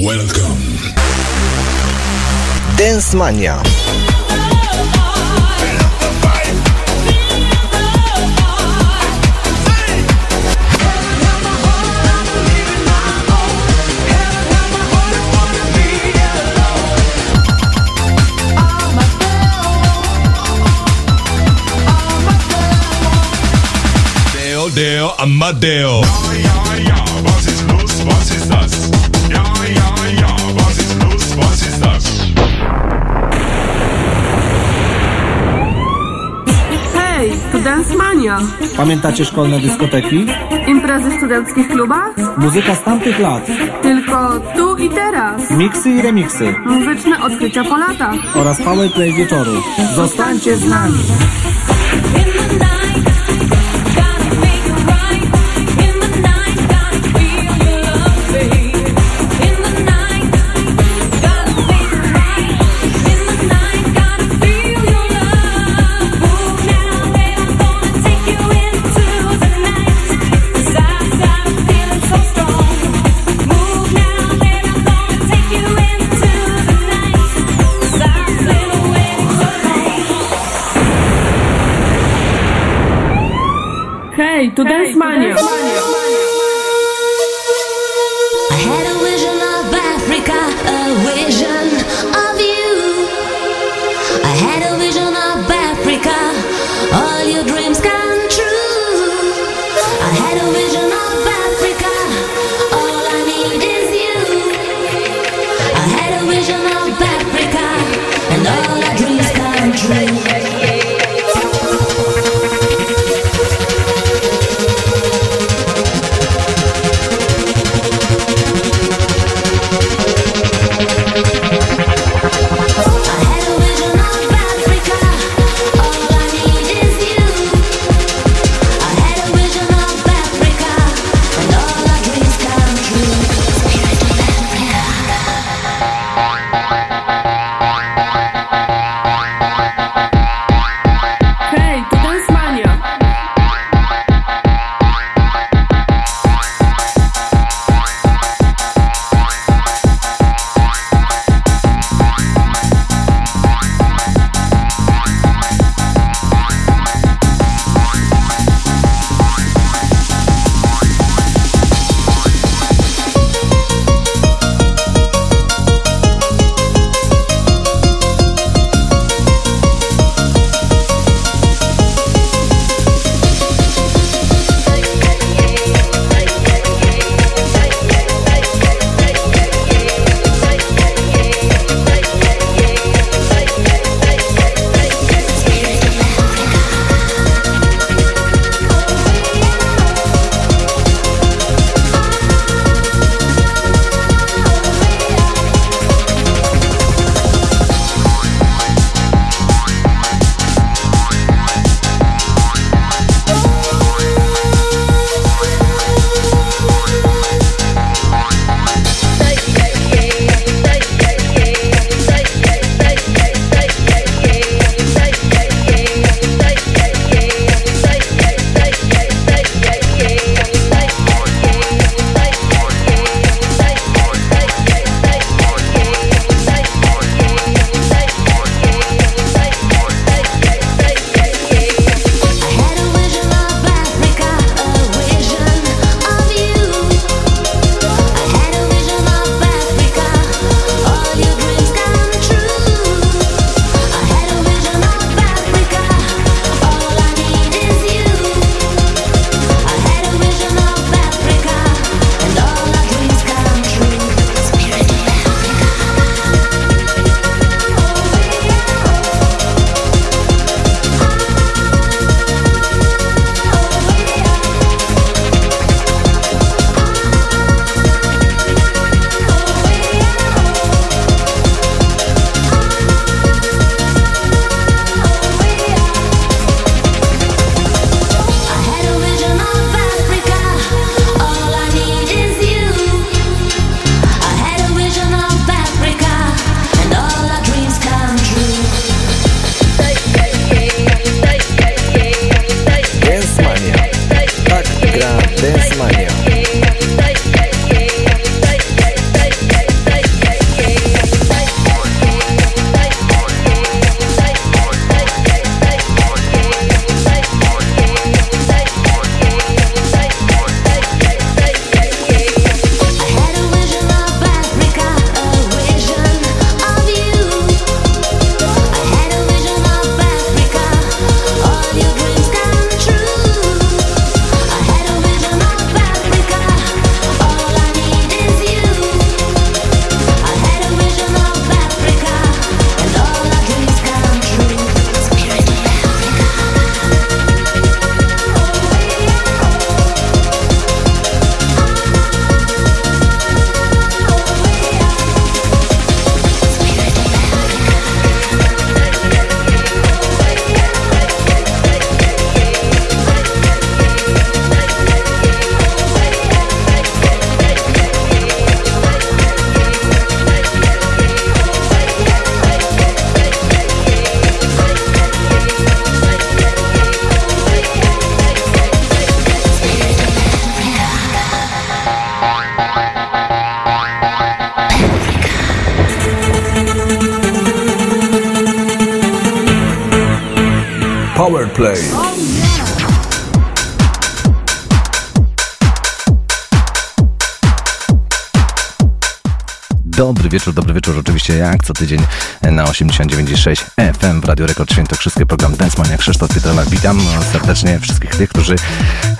Welcome. Dance Mania. Amadeo. Amadeo. Dance Mania. Pamiętacie szkolne dyskoteki? Imprezy w studenckich klubach? Muzyka z tamtych lat. Tylko tu i teraz. Miksy i remiksy. Muzyczne odkrycia po latach. Oraz powerplay wieczoru. Zostańcie z nami. Oczywiście jak co tydzień na 89,6 FM w Radio Rekord Świętokrzyskie program Dance Mania Krzysztof Pietrala. Witam serdecznie wszystkich tych, którzy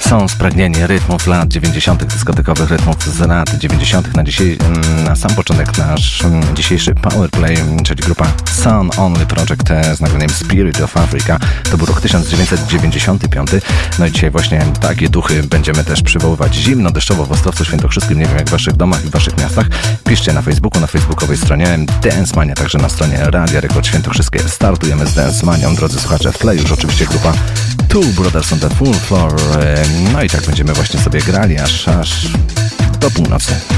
są spragnieni rytmów lat 90., dyskotekowych rytmów z lat 90. Na, mm, na sam początek nasz mm, dzisiejszy Powerplay, czyli grupa Sun Only Project e, z nagraniem Spirit of Africa. To był rok 1995. No i dzisiaj właśnie takie duchy będziemy też przywoływać zimno, deszczowo w Ostrowcu Świętokrzyskim. Nie wiem jak w waszych domach i w waszych miastach. Piszcie na Facebooku, na facebookowej stronie Dance Mania, także na stronie Radia Rekord Świętokrzyskie. Startujemy z Dance Manią, drodzy słuchacze. W tle już oczywiście grupa Two Brothers on the Full Floor. E, No i tak będziemy właśnie sobie grali aż, aż do północy.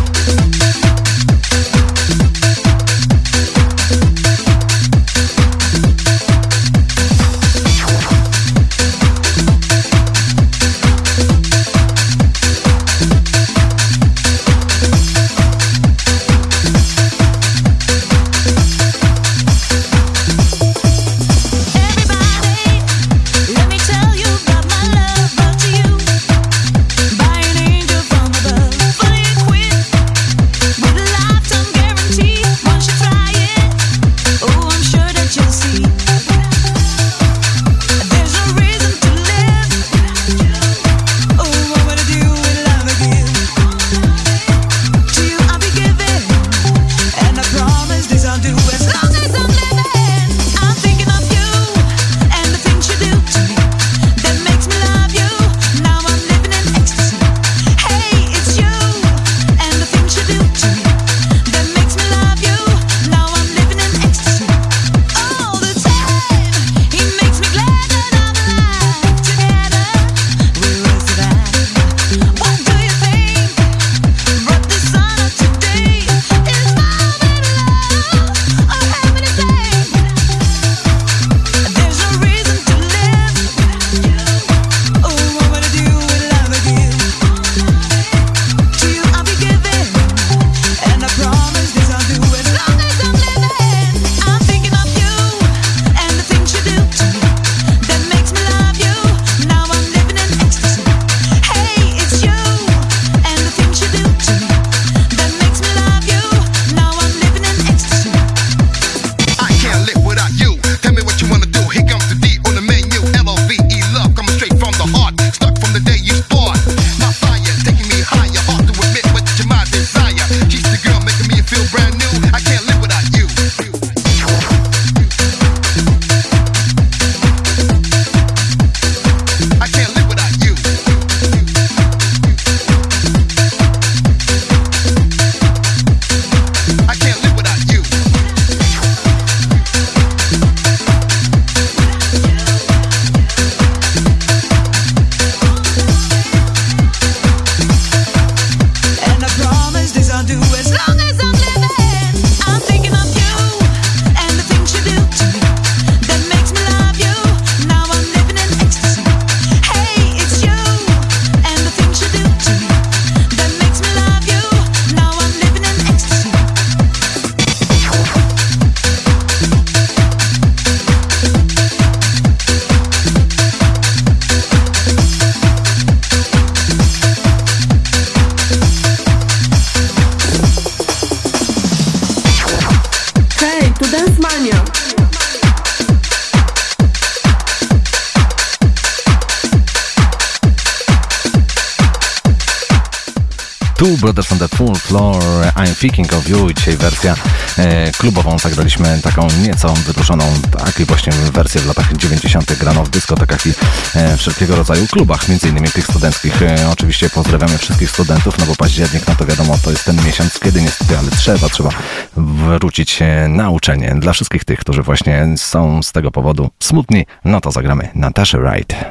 Thinking of You dzisiaj wersja e, klubową zagraliśmy taką nieco wydłużoną, tak i właśnie wersję w latach 90. grano w dyskotekach i e, wszelkiego rodzaju klubach, między innymi tych studenckich. E, oczywiście pozdrawiamy wszystkich studentów, no bo październik, no to wiadomo, to jest ten miesiąc, kiedy niestety, ale trzeba, trzeba wrócić e, na uczenie. Dla wszystkich tych, którzy właśnie są z tego powodu smutni, no to zagramy Natasha Wright.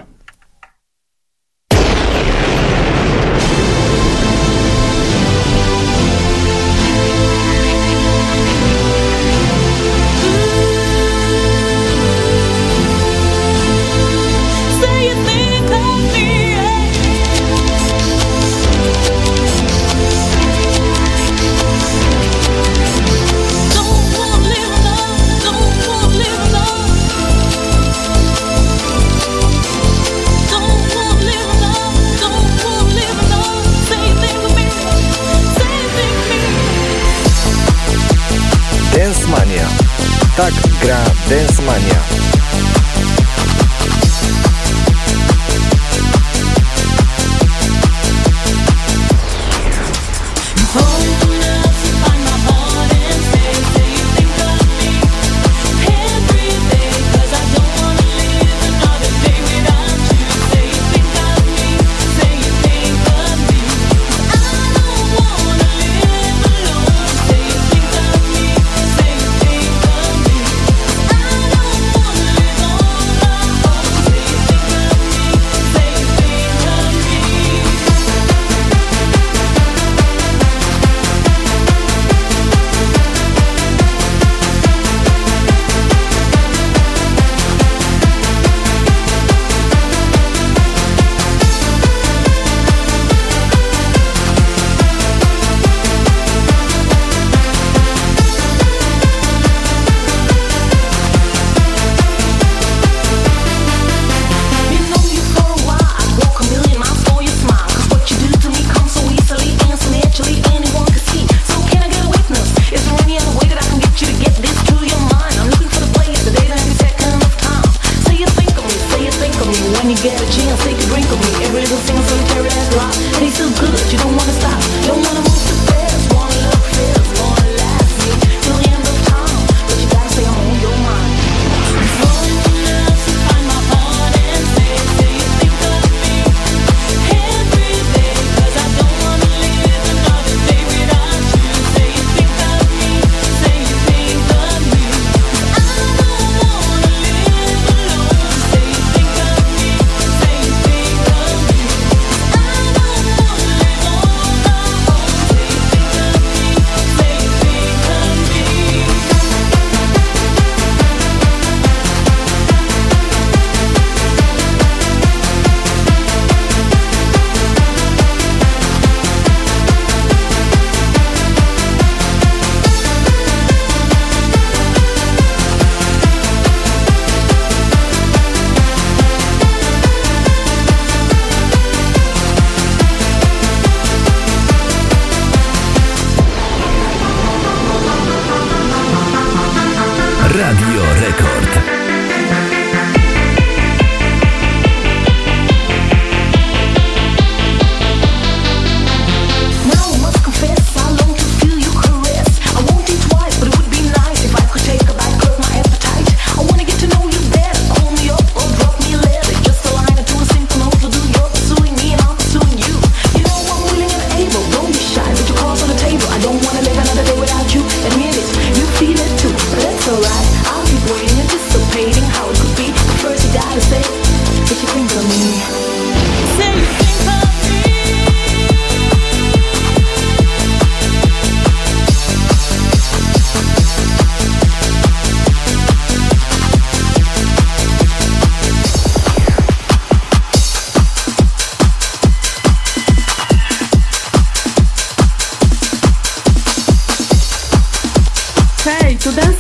Sudan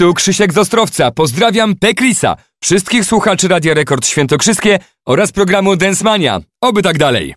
tu Krzysiek z Ostrowca. Pozdrawiam Tekrisa, wszystkich słuchaczy Radia Rekord Świętokrzyskie oraz programu Densmania. Oby tak dalej.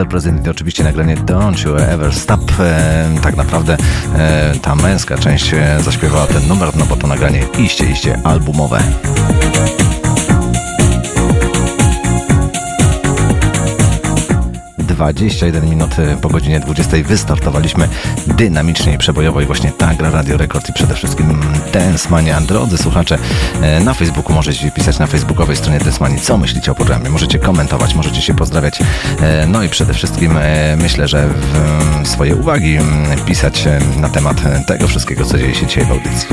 Mr. President i oczywiście nagranie Don't You Ever Stop. E, tak naprawdę e, ta męska część e, zaśpiewała ten numer, no bo to nagranie iście, iście albumowe. 21 minut po godzinie 20 wystartowaliśmy dynamicznie i przebojowo i właśnie ta gra Radio Rekord i przede wszystkim Densmania. Drodzy słuchacze, e, na Facebooku możecie pisać na facebookowej stronie Densmani, co myślicie o programie. Możecie komentować, możecie się pozdrawiać. E, no i przede wszystkim e, myślę, że swoje uwagi pisać na temat tego wszystkiego, co dzieje się dzisiaj w audycji.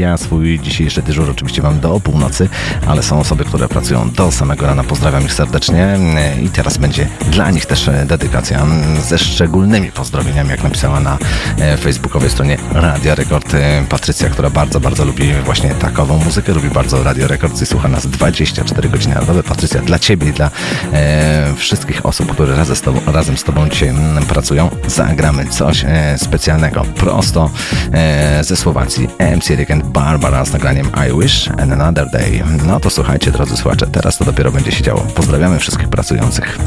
Ja swój dzisiejszy dyżur oczywiście mam do północy, ale są osoby, które pracują do samego rana. Pozdrawiam ich serdecznie i teraz będzie dla nich też e, dedykacja ze szczególnymi pozdrowieniami, jak napisała na e, facebookowej stronie Radia Rekord e, Patrycja, która bardzo, bardzo lubi właśnie takową muzykę, lubi bardzo Radio Rekord i słucha nas 24 godziny na dobę. Patrycja, dla Ciebie i dla e, wszystkich osób, które razem z, tobą, razem z Tobą dzisiaj pracują, zagramy coś e, specjalnego prosto e, ze Słowacji. MC Regent Barbara z nagraniem I Wish and Another Day. No to słuchajcie, drodzy słuchacze, teraz to dopiero będzie się działo. Pozdrawiamy wszystkich pracujących.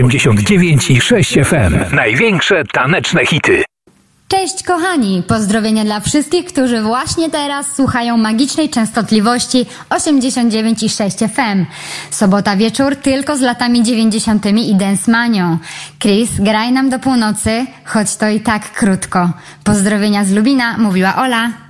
89 i 6 FM. Największe taneczne hity. Cześć kochani! Pozdrowienia dla wszystkich, którzy właśnie teraz słuchają magicznej częstotliwości 89,6 FM. Sobota wieczór tylko z latami 90. i Densmanią. Chris, graj nam do północy, choć to i tak krótko. Pozdrowienia z Lubina, mówiła Ola.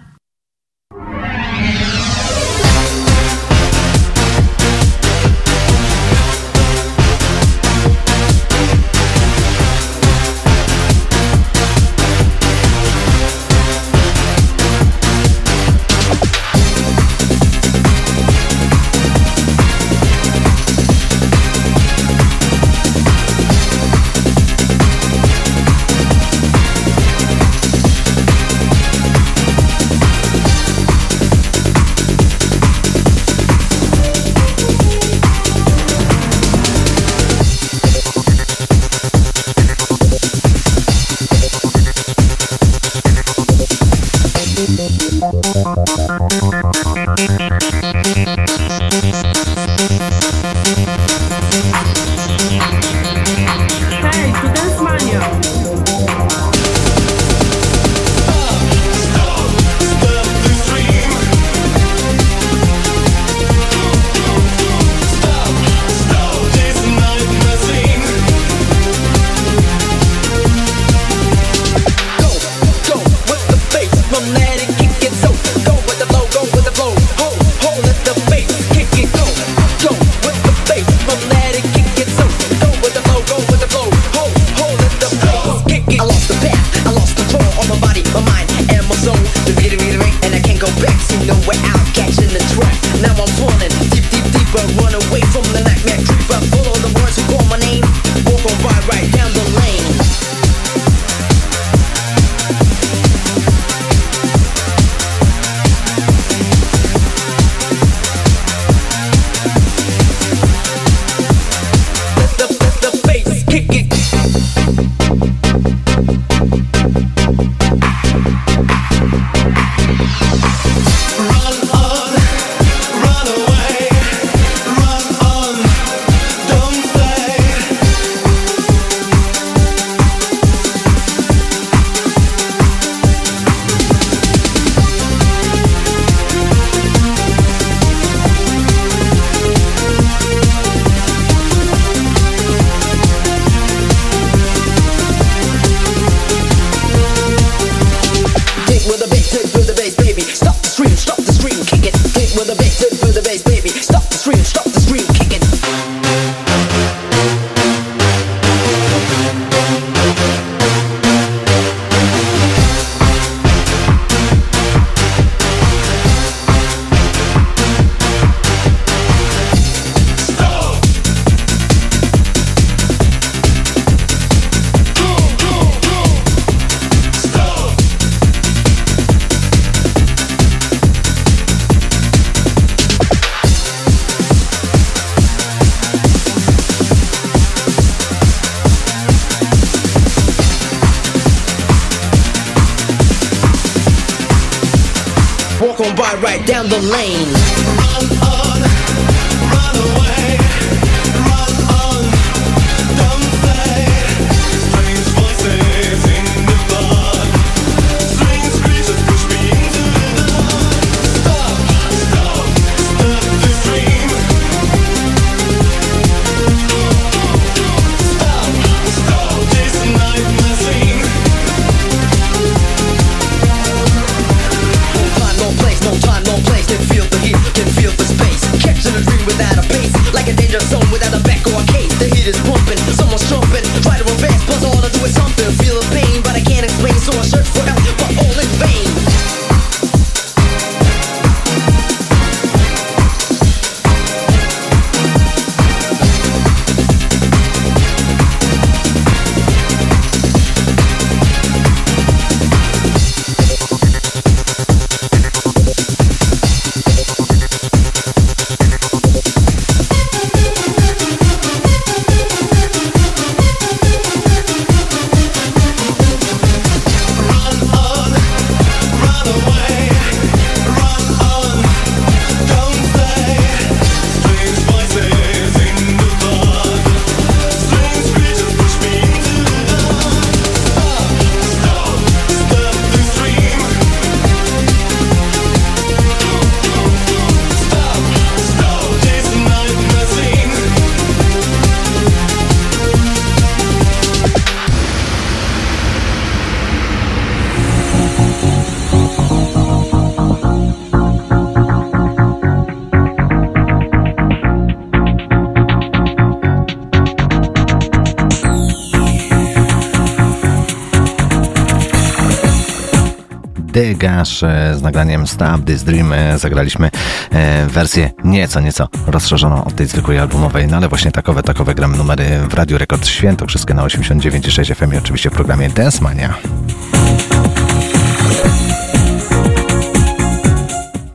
Z nagraniem Stop This Dream. E, Zagraliśmy e, wersję nieco, nieco rozszerzoną od tej zwykłej albumowej, no ale właśnie takowe, takowe gramy numery w Radio Rekord Święto, wszystkie na 89,6 FM i oczywiście w programie Dance Mania.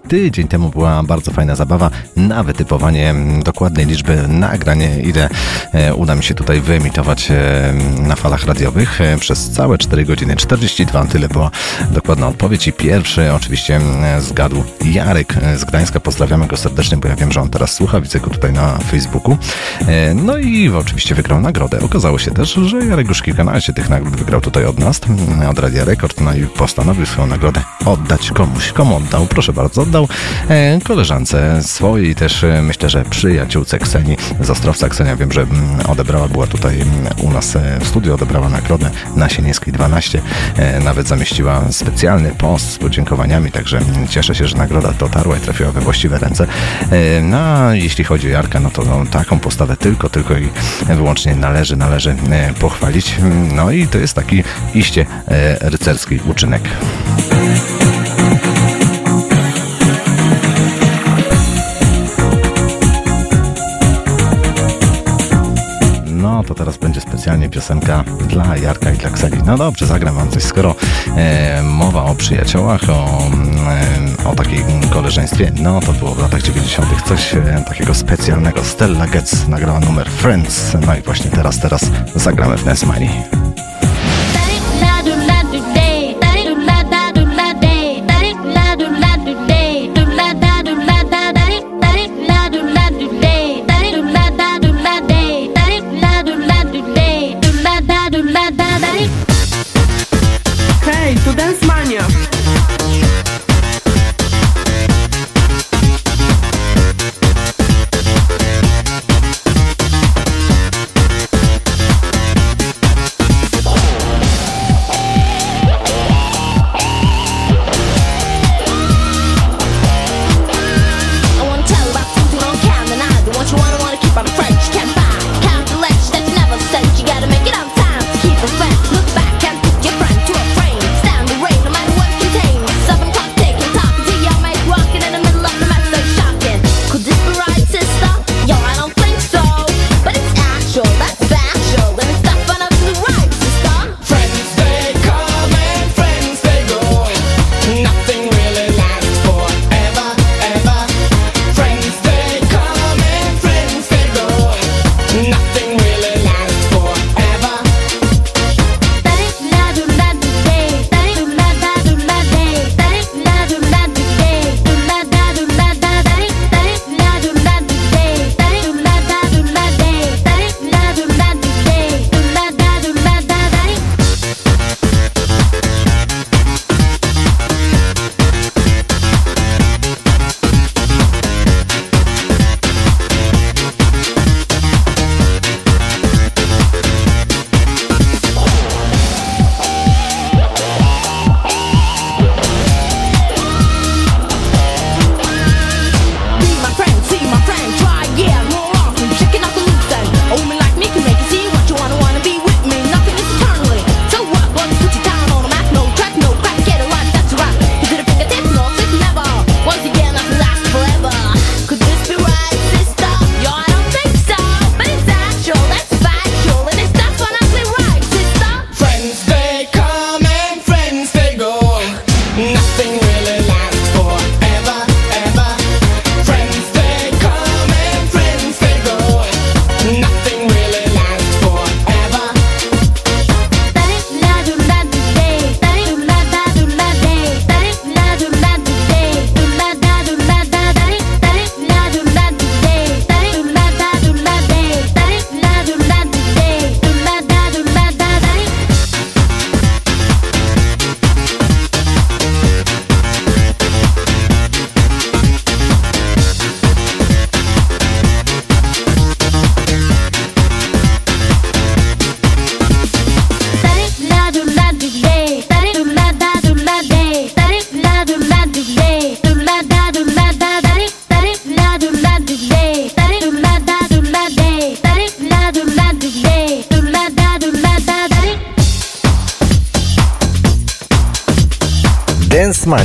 Tydzień temu była bardzo fajna zabawa na wytypowanie mm, dokładnej liczby nagrań, ile e, uda mi się tutaj wyemitować e, na falach radiowych e, przez całe 4 godziny 42. Tyle była dokładna odpowiedź i pierwszy oczywiście mm, zgadł Jarek z Gdańska. Pozdrawiamy go serdecznie, bo ja wiem, że on teraz słucha, widzę go tutaj na Facebooku. No i oczywiście wygrał nagrodę. Okazało się też, że Jarek już kilkanaście tych nagród wygrał tutaj od nas, mm, od Radia Rekord, no i postanowił swoją nagrodę oddać komuś. Komu oddał? Proszę bardzo, oddał e, koleżance swojej, też e, myślę, że przyjaciółce Kseni z Ostrowca. Ksenia wiem, że mm, odebrała, była tutaj mm, u nas e, w studiu, odebrała nagrodę na Sienińskiej 12. E, Nawet zamieściła specjalny post z podziękowaniami, także mm, cieszę się, że nagroda dotarła i trafiła we właściwe ręce. No, a jeśli chodzi o Jarka, no to no, taką postawę tylko, tylko i wyłącznie należy, należy pochwalić. No i to jest taki iście rycerski uczynek. No to teraz będzie specjalnie piosenka dla Jarka i dla Kseli. No dobrze, zagram wam coś. Skoro e, mowa o przyjaciołach, o, e, o takiej koleżeństwie, no to było w latach 90. coś e, takiego specjalnego. Stella Getz nagrała numer Friends. No i właśnie teraz, teraz zagramy w Nesmani.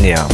Yeah.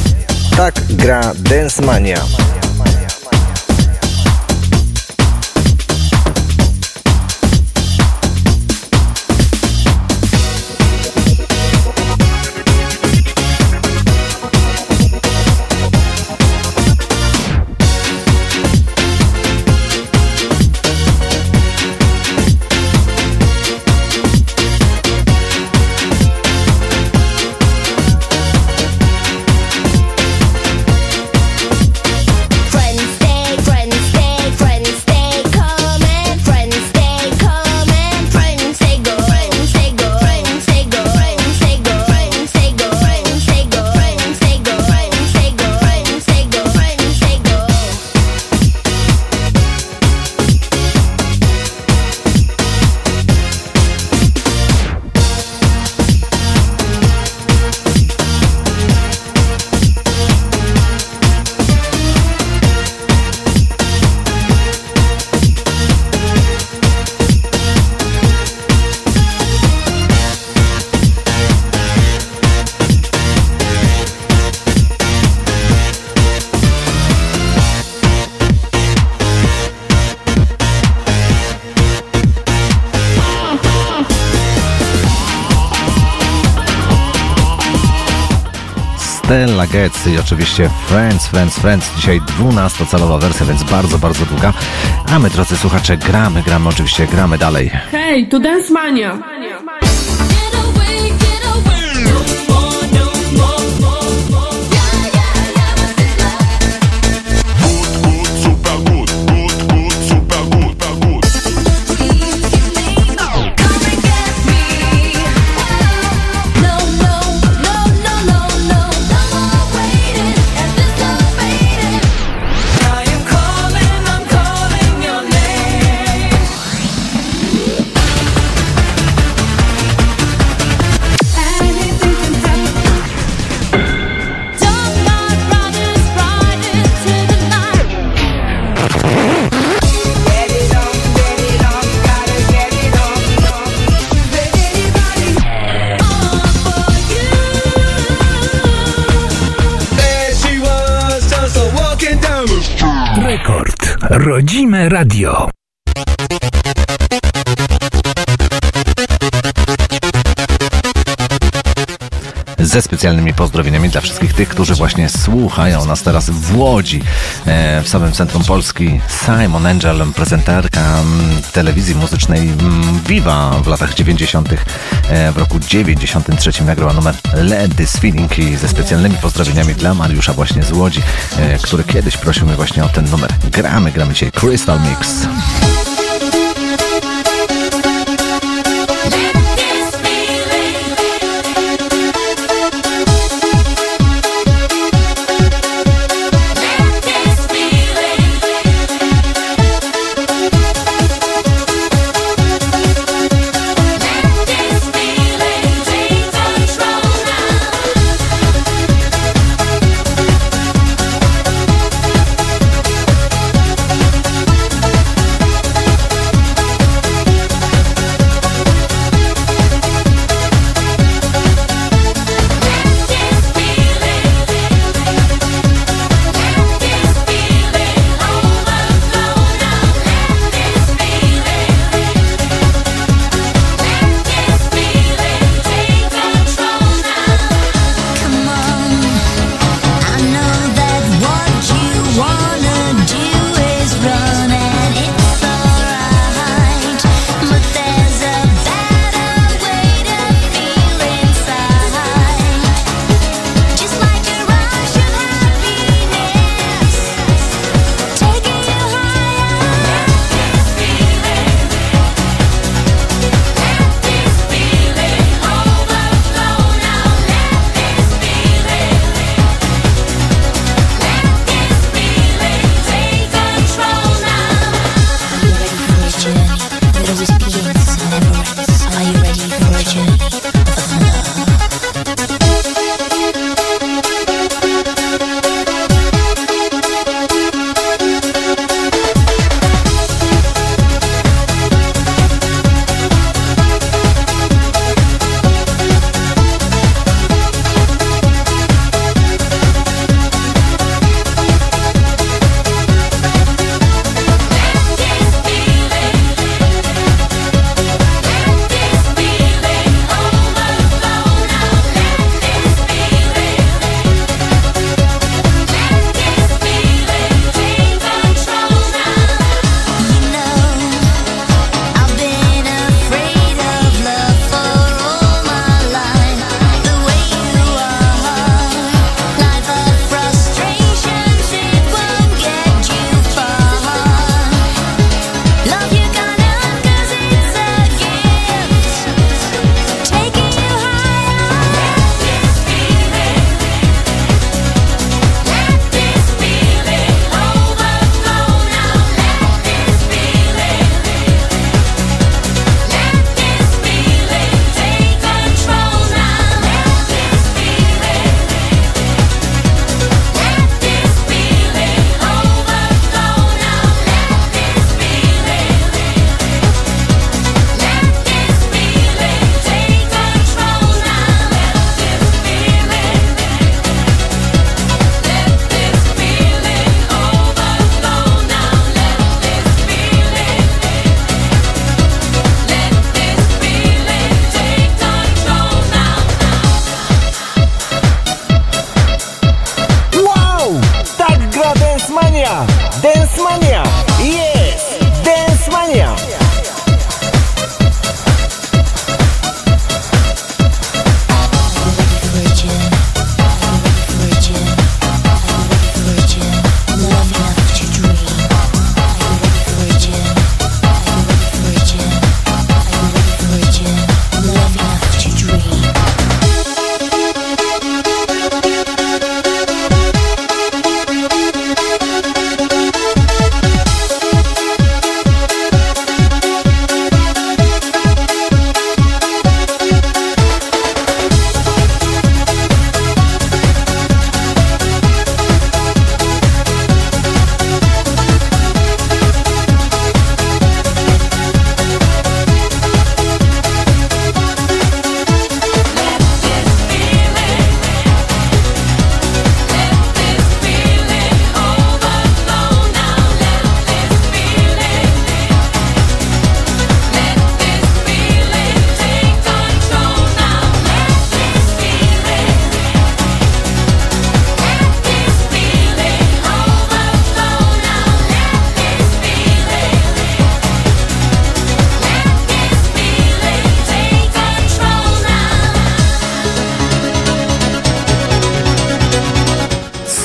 Stella i oczywiście Friends, Friends, Friends. Dzisiaj 12-calowa wersja, więc bardzo, bardzo długa. A my, drodzy słuchacze, gramy, gramy, oczywiście gramy dalej. Hej, tu Densmania. Rekord. Rodzime radio. Ze specjalnymi pozdrowieniami dla wszystkich tych, którzy właśnie słuchają nas teraz w Łodzi, e, w samym centrum Polski. Simon Angel, prezenterka mm, telewizji muzycznej mm, Viva w latach 90. E, w roku 93 nagrała numer Let This Feeling i ze specjalnymi pozdrowieniami dla Mariusza właśnie z Łodzi, e, który kiedyś prosił mnie właśnie o ten numer. Gramy, gramy dzisiaj Crystal Mix.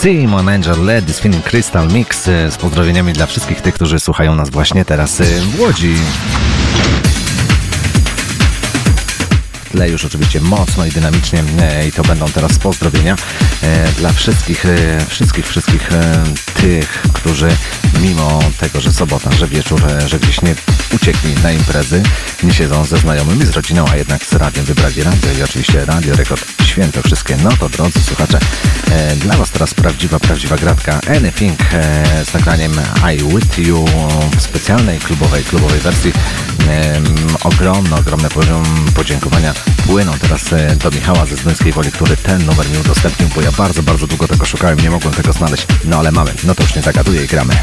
Simon Angel Led is Spinning Crystal Mix e, z pozdrowieniami dla wszystkich tych, którzy słuchają nas właśnie teraz e, w Łodzi. W tle już oczywiście mocno i dynamicznie e, i to będą teraz pozdrowienia dla wszystkich, wszystkich, wszystkich tych, którzy mimo tego, że sobota, że wieczór, e, że gdzieś nie uciekli na imprezy, nie siedzą ze znajomymi, z rodziną, a jednak z radiem wybrali radio i oczywiście Radio Rekord Święto wszystkie. No to drodzy słuchacze, e, dla Was teraz prawdziwa, prawdziwa gratka Anything e, z nagraniem I With You w specjalnej klubowej, klubowej wersji. Ogromny, ogromny poziom podziękowania płyną teraz e, do Michała ze Zduńskiej Woli, który ten numer mi udostępnił, bo ja bardzo, bardzo długo tego szukałem, nie mogłem tego znaleźć. No ale mamy, no to już nie zagaduję i gramy.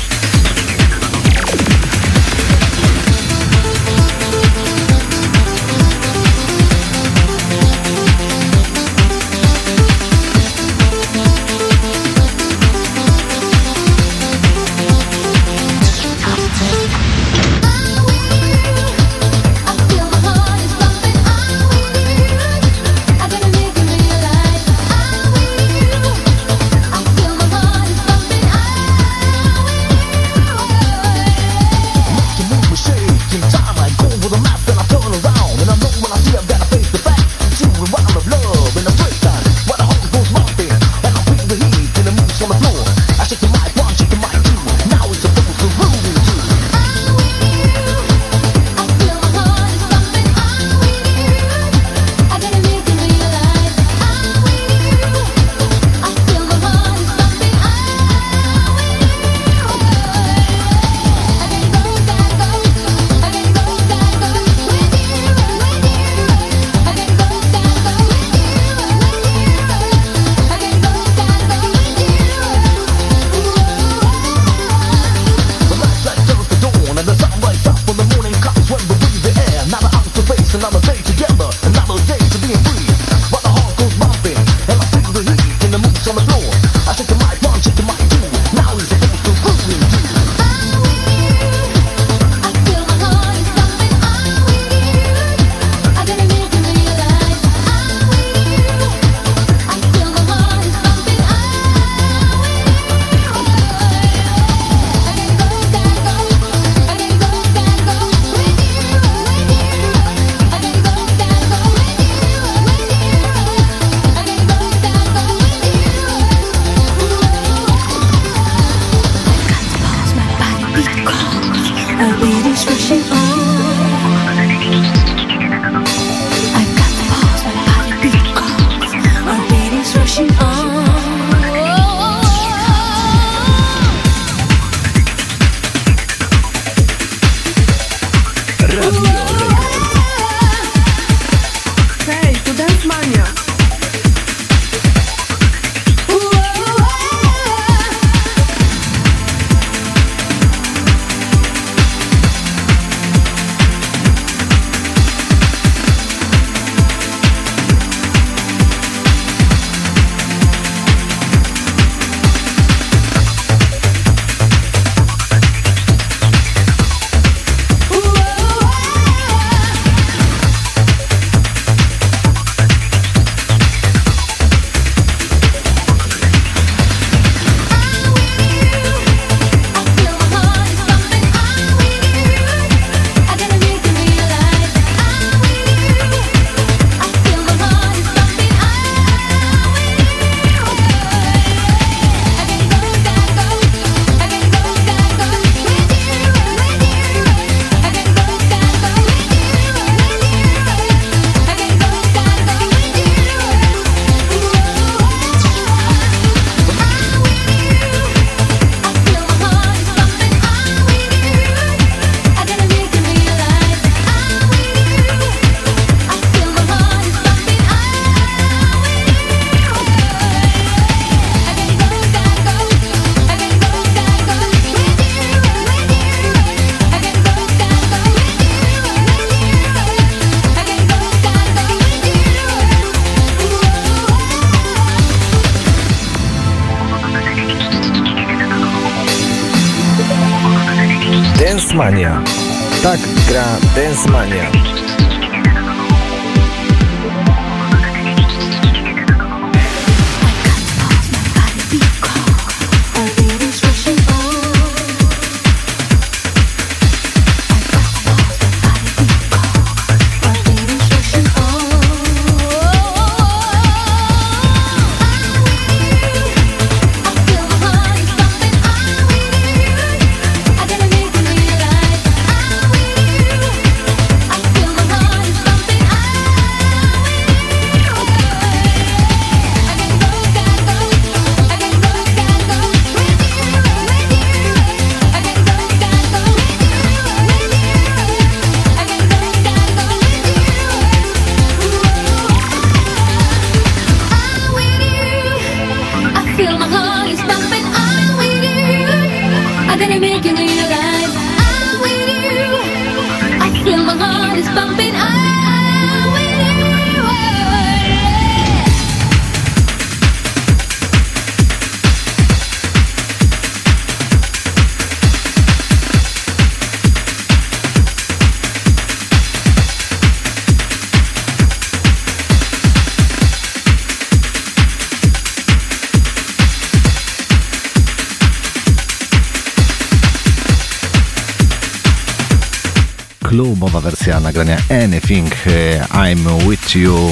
Klubowa wersja nagrania Anything e, I'm With You.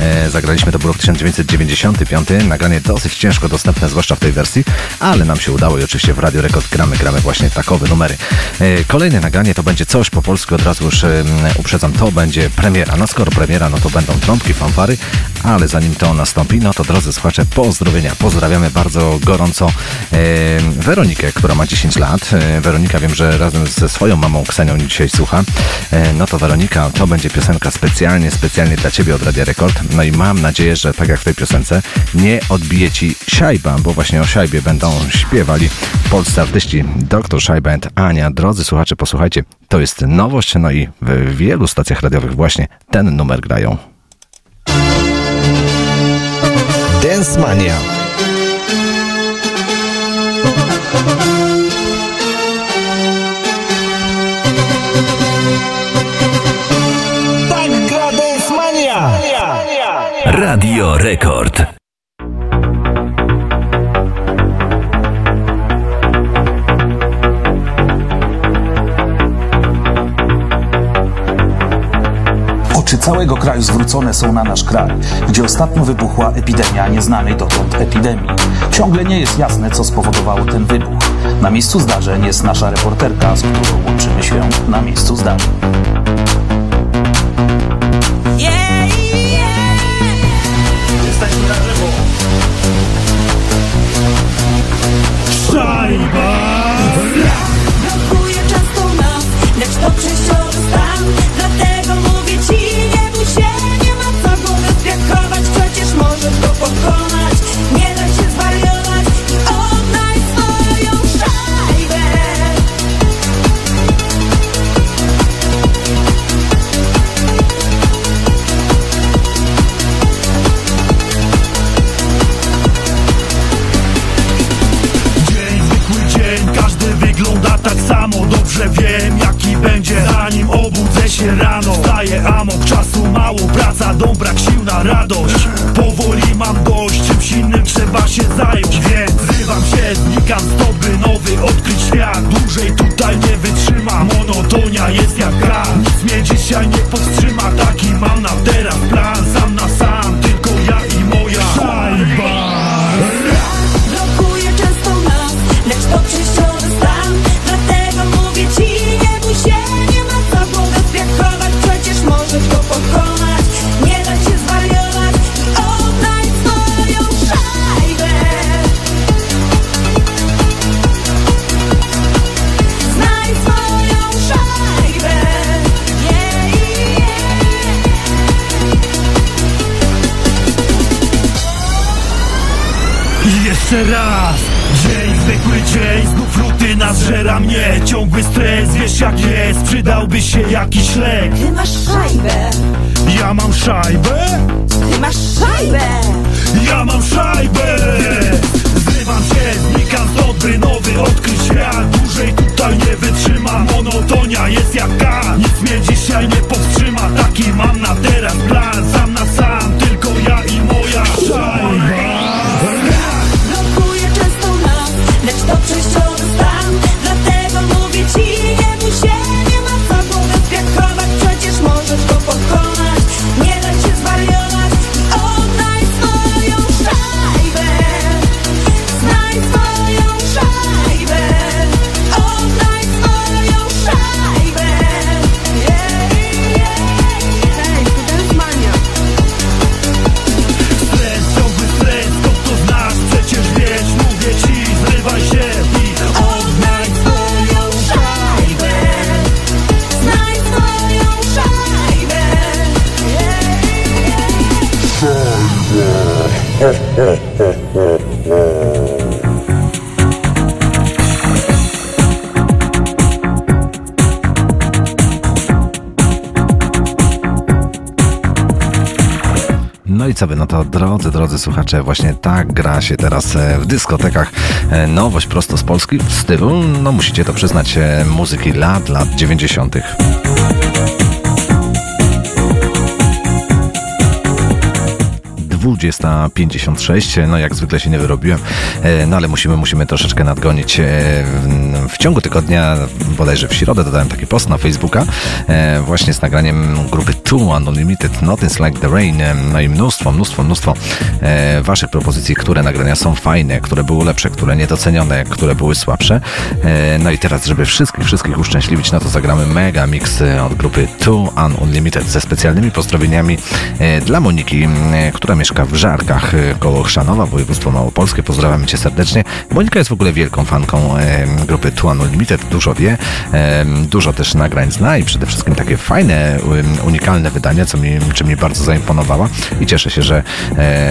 E, Zagraliśmy to był rok 1995. Nagranie dosyć ciężko dostępne, zwłaszcza w tej wersji, ale nam się udało i oczywiście w Radio Rekord gramy, gramy właśnie takowe numery. E, Kolejne nagranie to będzie coś po polsku, od razu już uprzedzam, to będzie premiera. No skoro premiera, no to będą trąbki, fanfary, ale zanim to nastąpi, no to drodzy słuchacze, pozdrowienia. Pozdrawiamy bardzo gorąco e, Weronikę, która ma 10 lat. E, Weronika wiem, że razem ze swoją mamą Ksenią dzisiaj słucha. E, no to Weronika, to będzie piosenka specjalnie, specjalnie dla Ciebie od Radia Rekord. No i mam nadzieję, że tak jak w tej piosence, nie odbije Ci Szajba, bo właśnie o Szajbie będą śpiewali polscy artyści Dr. Szajba and Ania. Drodzy słuchacze, posłuchajcie, to jest nowość, no i w wielu stacjach radiowych właśnie ten numer grają. Dance Mania. Tak gra Dance Mania! Radio Rekord. Całego kraju zwrócone są na nasz kraj, gdzie ostatnio wybuchła epidemia nieznanej dotąd epidemii. Ciągle nie jest jasne, co spowodowało ten wybuch. Na miejscu zdarzeń jest nasza reporterka, z którą łączymy się na miejscu zdarzeń. Jesteśmy na żywo. Szajba! Brakuje często nas, lecz to przejściowy stan Brak sił na radość. Powoli mam dość, czymś innym trzeba się zająć Więc zrywam się, znikam stąd, by nowy odkryć świat. Dłużej tutaj nie wytrzymam, monotonia jest jak gra Nic mnie dzisiaj nie powstrzyma, taki mam na teraz plan zwykły dzień, znów rutyna zżera mnie. Ciągły stres, wiesz jak jest, przydałby się jakiś lek. Ty masz szajbę, Ja mam szajbę? ty masz szajbę. Ja mam szajbę! Zrywam się, znikam stąd, by nowy odkryć świat. Dłużej tutaj nie wytrzymam, monotonia jest jak kan Nic mnie dzisiaj nie powstrzyma, taki mam na teraz plan. Sam na sam, tylko ja i moja szajba Przecież możesz go pokonać, nie daj się No i co by? no to drodzy, drodzy słuchacze, właśnie tak gra się teraz e, w dyskotekach. E, nowość prosto z Polski w stylu, no musicie to przyznać, e, muzyki lat, lat 90. 20.56. No jak zwykle się nie wyrobiłem, e, no ale musimy, musimy troszeczkę nadgonić. E, w- W ciągu tygodnia, bodajże w środę dodałem taki post na Facebooka e, właśnie z nagraniem grupy Two Unlimited Nothing's Like the Rain. E, No i mnóstwo, mnóstwo, mnóstwo e, waszych propozycji, które nagrania są fajne, które były lepsze, które niedocenione, które były słabsze. E, No i teraz, żeby wszystkich, wszystkich uszczęśliwić, no to zagramy mega mix e, od grupy Two Unlimited ze specjalnymi pozdrowieniami e, dla Moniki, która mieszka w Żarkach koło Chrzanowa, województwo małopolskie. Pozdrawiam Cię serdecznie. Monika jest w ogóle wielką fanką grupy Two Unlimited, dużo wie, dużo też nagrań zna i przede wszystkim takie fajne, unikalne wydania, co mi, mi bardzo zaimponowała i cieszę się, że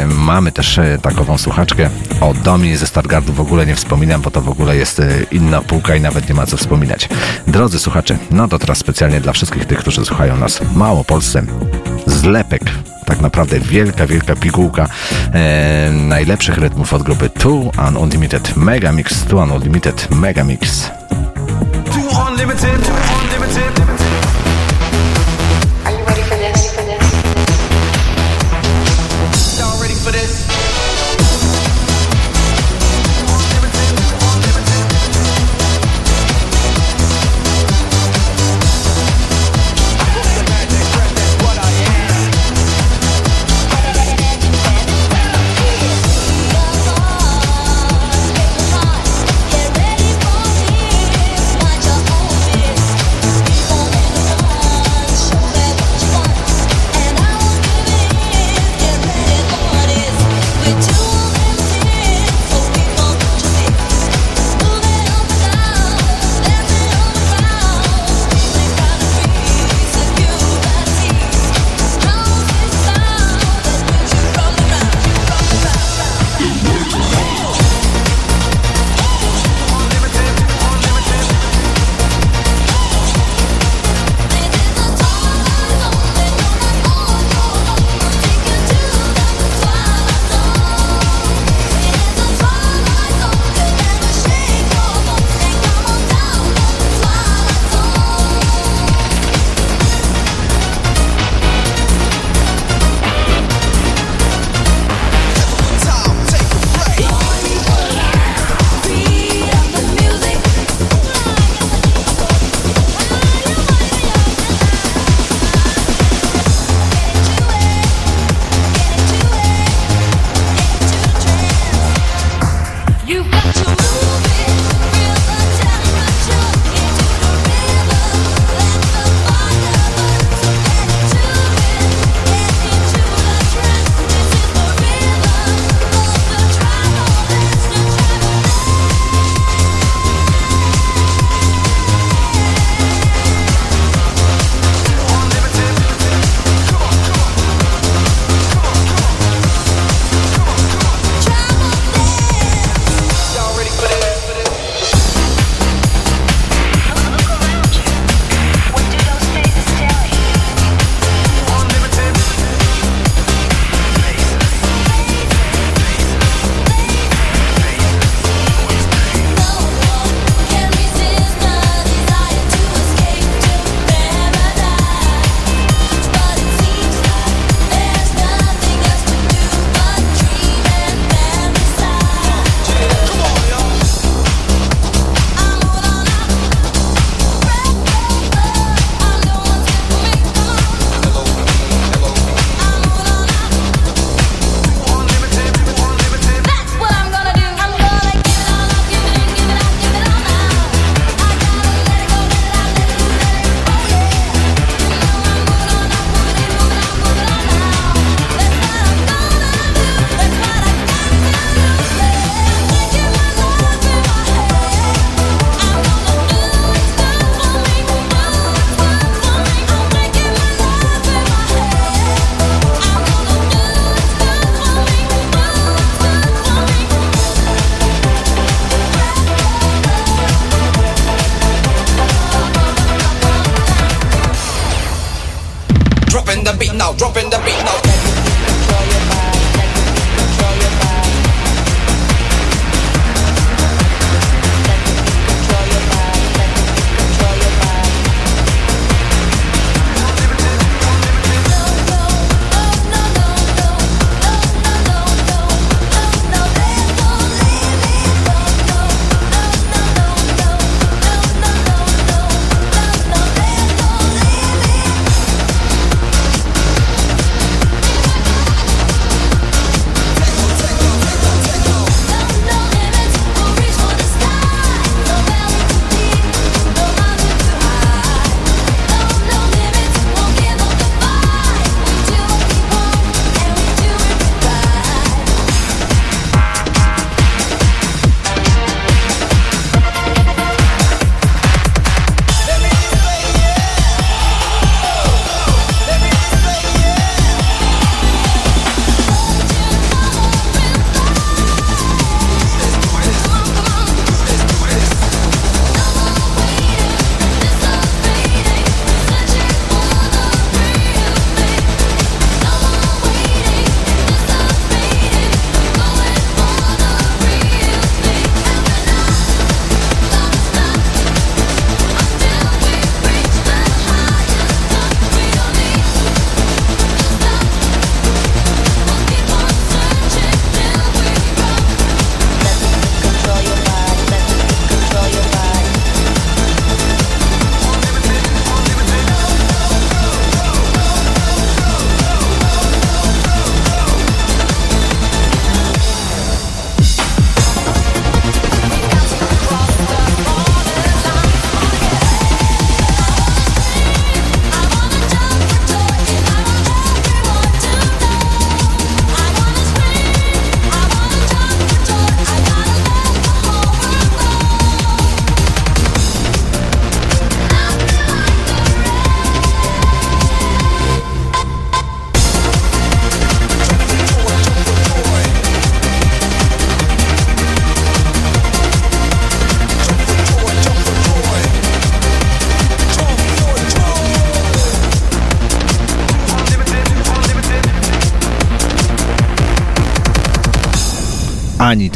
mamy też e, takową słuchaczkę. O Domi ze Stargardu w ogóle nie wspominam, bo to w ogóle jest e, inna półka i nawet nie ma co wspominać. Drodzy słuchacze, no to teraz specjalnie dla wszystkich tych, którzy słuchają nas w Małopolsce, zlepek tak naprawdę wielka, wielka pigułka e, najlepszych rytmów od grupy Two Unlimited Megamix, Two Unlimited Megamix. Too unlimited, too unlimited. Are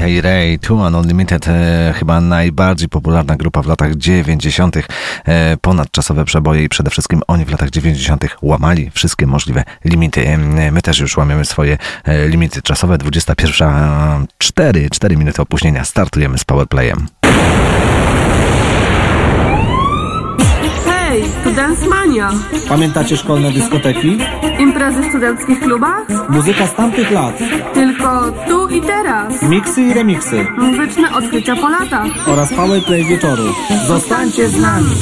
I Ray, Two and Unlimited, e, chyba najbardziej popularna grupa w latach 90. E, ponadczasowe przeboje i przede wszystkim oni w latach 90. łamali wszystkie możliwe limity. E, my też już łamiemy swoje e, limity czasowe. 21.04, 4, 4 minuty opóźnienia. Startujemy z Powerplayem. Dance Mania. Pamiętacie szkolne dyskoteki? Imprezy w studenckich klubach? Muzyka z tamtych lat. Tylko tu i teraz. Miksy i remiksy. Muzyczne odkrycia po latach. Oraz powerplay wieczoru. Zostańcie z nami.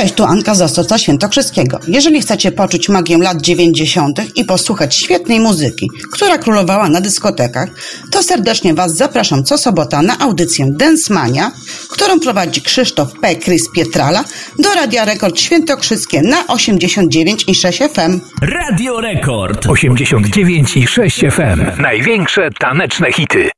Cześć, tu Anka z Ostoca Świętokrzyskiego. Jeżeli chcecie poczuć magię lat 90. i posłuchać świetnej muzyki, która królowała na dyskotekach, to serdecznie Was zapraszam co sobota na audycję Dance Mania, którą prowadzi Krzysztof P. Krys Pietrala do Radia Rekord Świętokrzyskie na 89,6 FM. Radio Rekord 89 i 6 FM. Największe taneczne hity.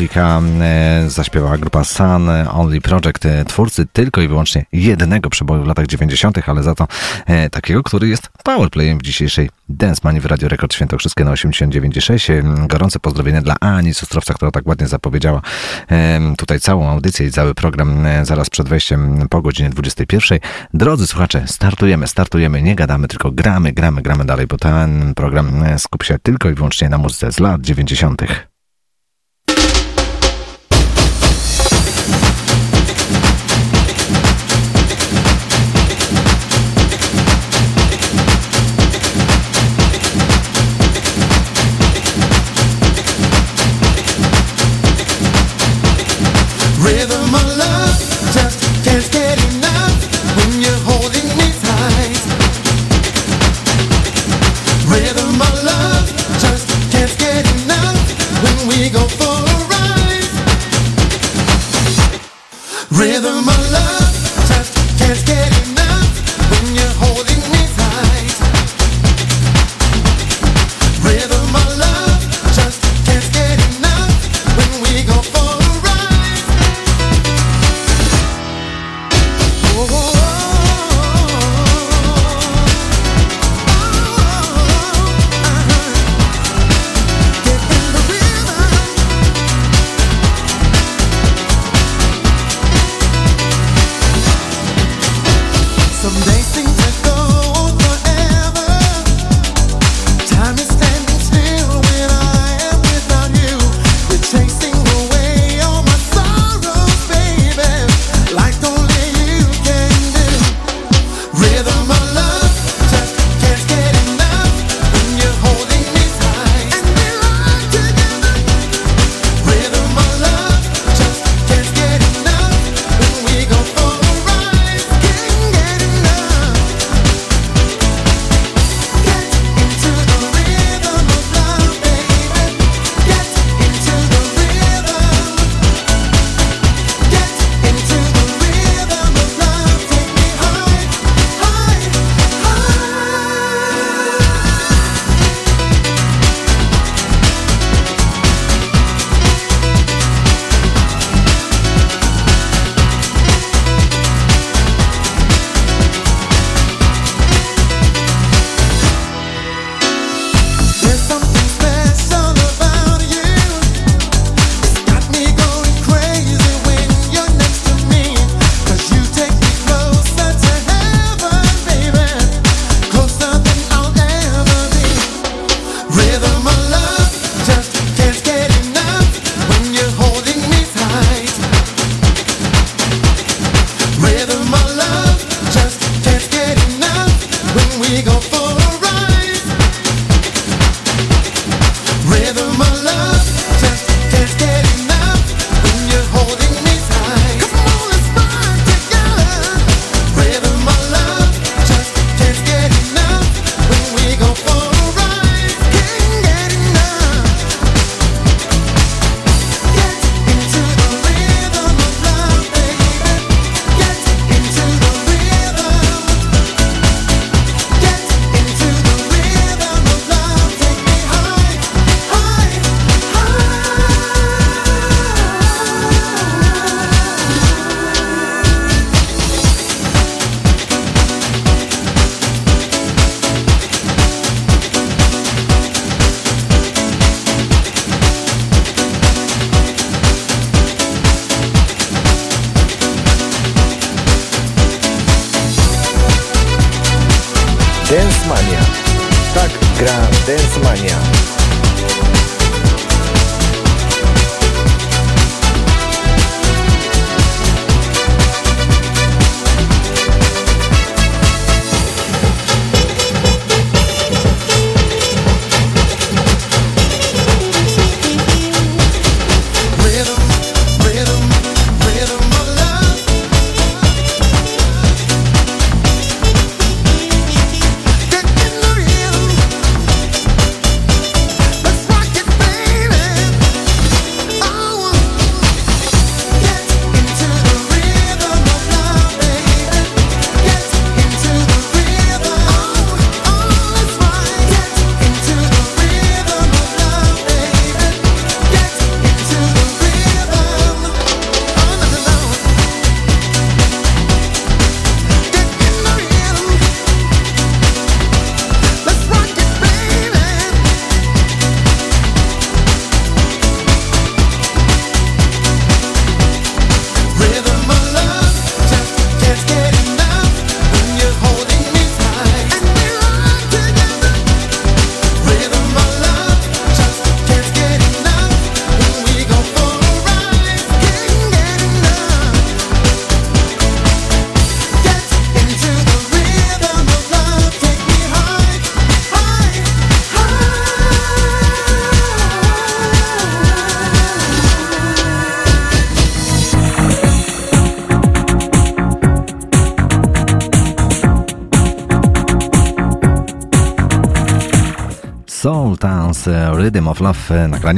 Africa e, zaśpiewała grupa Sun Only Project, e, twórcy tylko i wyłącznie jednego przeboju w latach 90., ale za to e, takiego, który jest powerplayem w dzisiejszej Dance Money w Radio Rekord Świętokrzyskie na 89,6. Gorące pozdrowienia dla Ani z Ostrowca, która tak ładnie zapowiedziała tutaj całą audycję i cały program zaraz przed wejściem po godzinie 21. Drodzy słuchacze, startujemy, startujemy, nie gadamy, tylko gramy, gramy, gramy dalej, bo ten program skup się tylko i wyłącznie na muzyce z lat 90.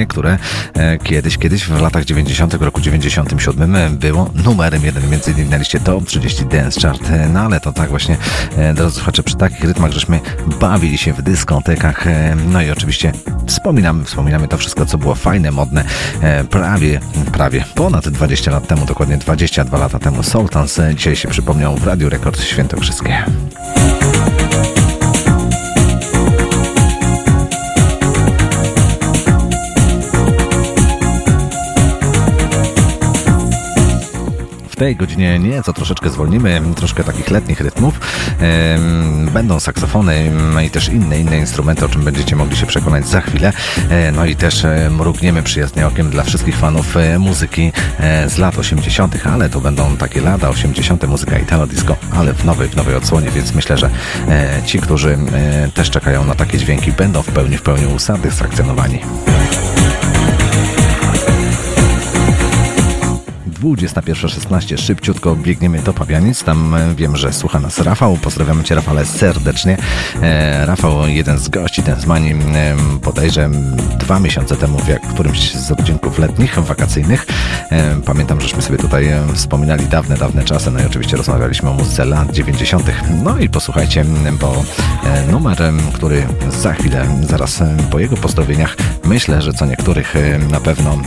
które e, kiedyś, kiedyś w latach 90. roku 97 było numerem jeden, między innymi na liście Top 30 Dance Chart. No ale to tak właśnie, e, drodzy słuchacze, przy takich rytmach żeśmy bawili się w dyskotekach. e, No i oczywiście wspominamy, wspominamy to wszystko, co było fajne, modne, e, prawie, prawie ponad 20 lat temu, dokładnie 22 lata temu. Soul Dance dzisiaj się przypomniał w Radiu Rekord Świętokrzyskie. Tej godzinie nieco troszeczkę zwolnimy, troszkę takich letnich rytmów. Będą saksofony em, i też inne, inne instrumenty, o czym będziecie mogli się przekonać za chwilę. E, No i też e, mrugniemy przyjaznie okiem dla wszystkich fanów e, muzyki z lat 80., ale to będą takie lata 80., muzyka italo disco, ale w nowej, w nowej odsłonie, więc myślę, że ci, którzy też czekają na takie dźwięki, będą w pełni, w pełni usatysfakcjonowani. 21.16. Szybciutko biegniemy do Pawianic. Tam e, wiem, że słucha nas Rafał. Pozdrawiamy Cię, Rafale, serdecznie. E, Rafał, jeden z gości, ten z Mani, e, bodajże dwa miesiące temu w którymś z odcinków letnich, wakacyjnych. E, pamiętam, żeśmy sobie tutaj wspominali dawne, dawne czasy. No i oczywiście rozmawialiśmy o muzyce lat 90. No i posłuchajcie, bo numer, który za chwilę, zaraz po jego pozdrowieniach, myślę, że co niektórych na pewno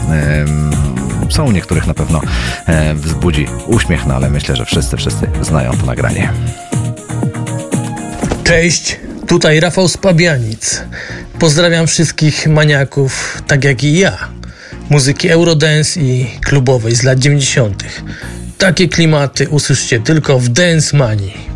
są u niektórych na pewno e, wzbudzi uśmiech, no ale myślę, że wszyscy, wszyscy znają to nagranie. Cześć, tutaj Rafał z Pabianic. Pozdrawiam wszystkich maniaków, tak jak i ja, muzyki Eurodance i klubowej z lat 90. Takie klimaty usłyszcie tylko w Dance Manii.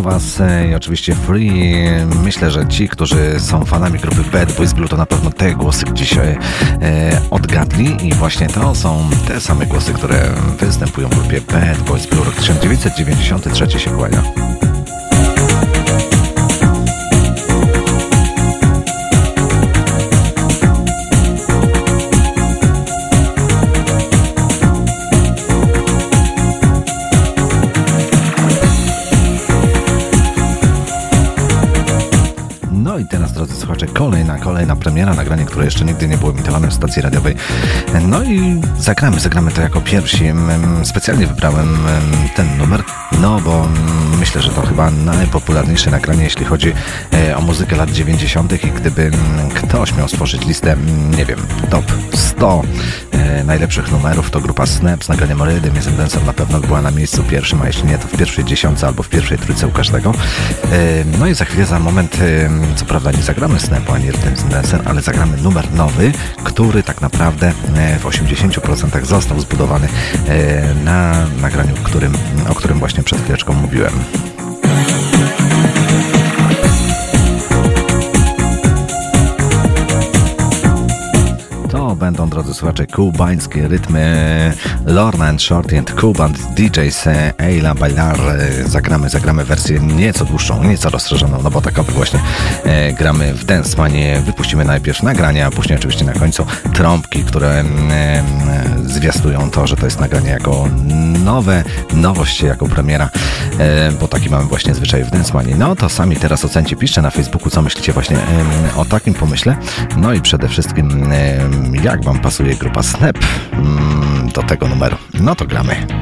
Was e, i oczywiście Free. Myślę, że ci, którzy są fanami grupy Bad Boys Blue, to na pewno te głosy gdzieś e, odgadli i właśnie to są te same głosy, które występują w grupie Bad Boys Blue. Rok 1993 się kłania. Premiera, nagranie, które jeszcze nigdy nie było emitowane w stacji radiowej. No i zagramy, zagramy to jako pierwsi. Specjalnie wybrałem ten numer, no bo myślę, że to chyba najpopularniejsze nagranie, jeśli chodzi e, o muzykę lat 90. i gdyby ktoś miał stworzyć listę, nie wiem, top 100 e, najlepszych numerów, to grupa Snap z nagraniem Rhythm is Dancer na pewno była na miejscu pierwszym, a jeśli nie, to w pierwszej dziesiątce albo w pierwszej trójce u każdego. E, No i za chwilę, za moment, e, co prawda nie zagramy Snapu ani Rhythm Dancer, ale zagramy numer nowy, który tak naprawdę e, w 80% został zbudowany na nagraniu, którym, o którym właśnie przed chwileczką mówiłem. Słuchacze, kubańskie rytmy Lorna Shorty and Cuban DJs Eila Bailar. Zagramy, zagramy wersję nieco dłuższą, nieco rozszerzoną, no bo takowy właśnie e, gramy w Dance Manie. Wypuścimy najpierw nagrania, a później oczywiście na końcu trąbki, które e, e, zwiastują to, że to jest nagranie jako nowe, nowość, jako premiera, bo taki mamy właśnie zwyczaj w Dance. No to sami teraz ocencie, piszcie na Facebooku, co myślicie właśnie e, o takim pomyśle. No i przede wszystkim, e, jak Wam pasuje grupa Snap mm, do tego numeru. No to gramy.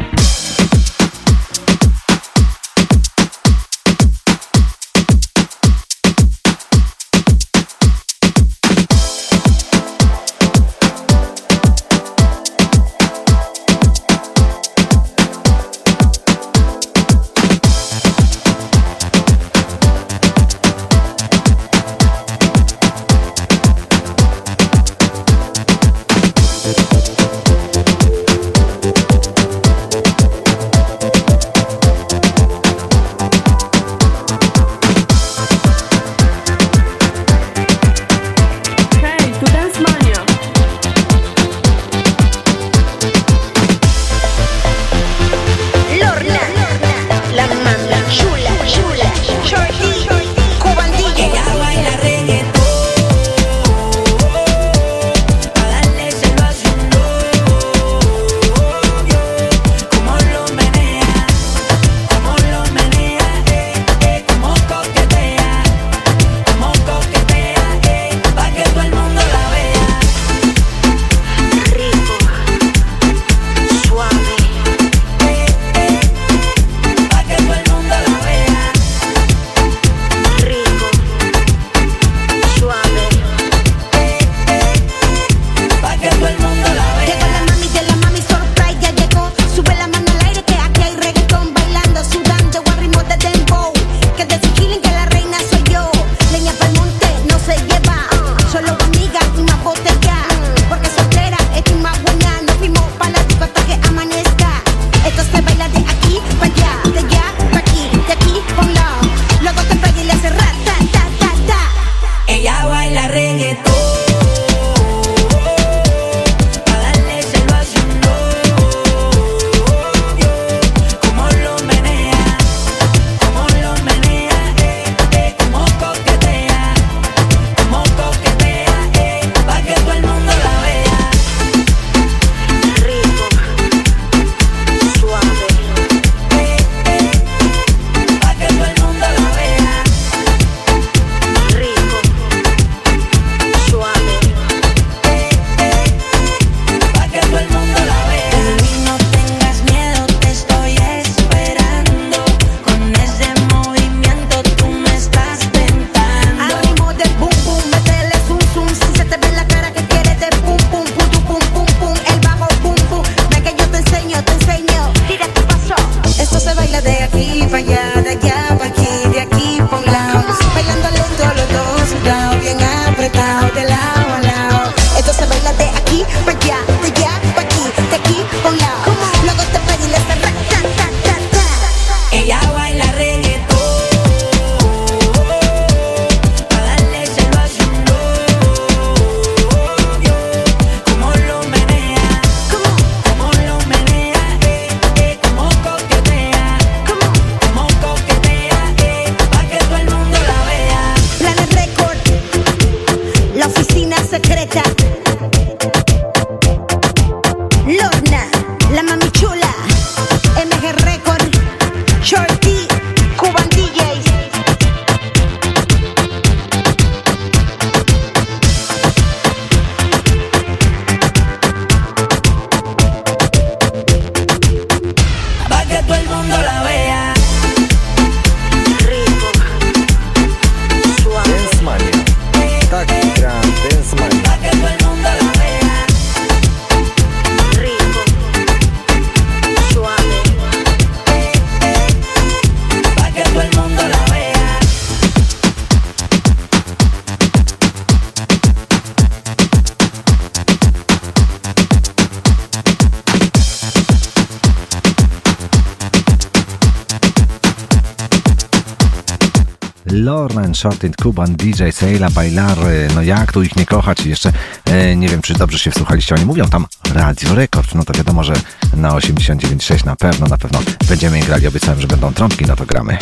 Lauren Shorted, Kuban, DJ, Seila, Bailar, no jak tu ich nie kochać? I jeszcze e, nie wiem, czy dobrze się wsłuchaliście, oni mówią tam Radio Rekord, no to wiadomo, że na 89.6 na pewno, na pewno będziemy grali, obiecałem, że będą trąbki, no to gramy.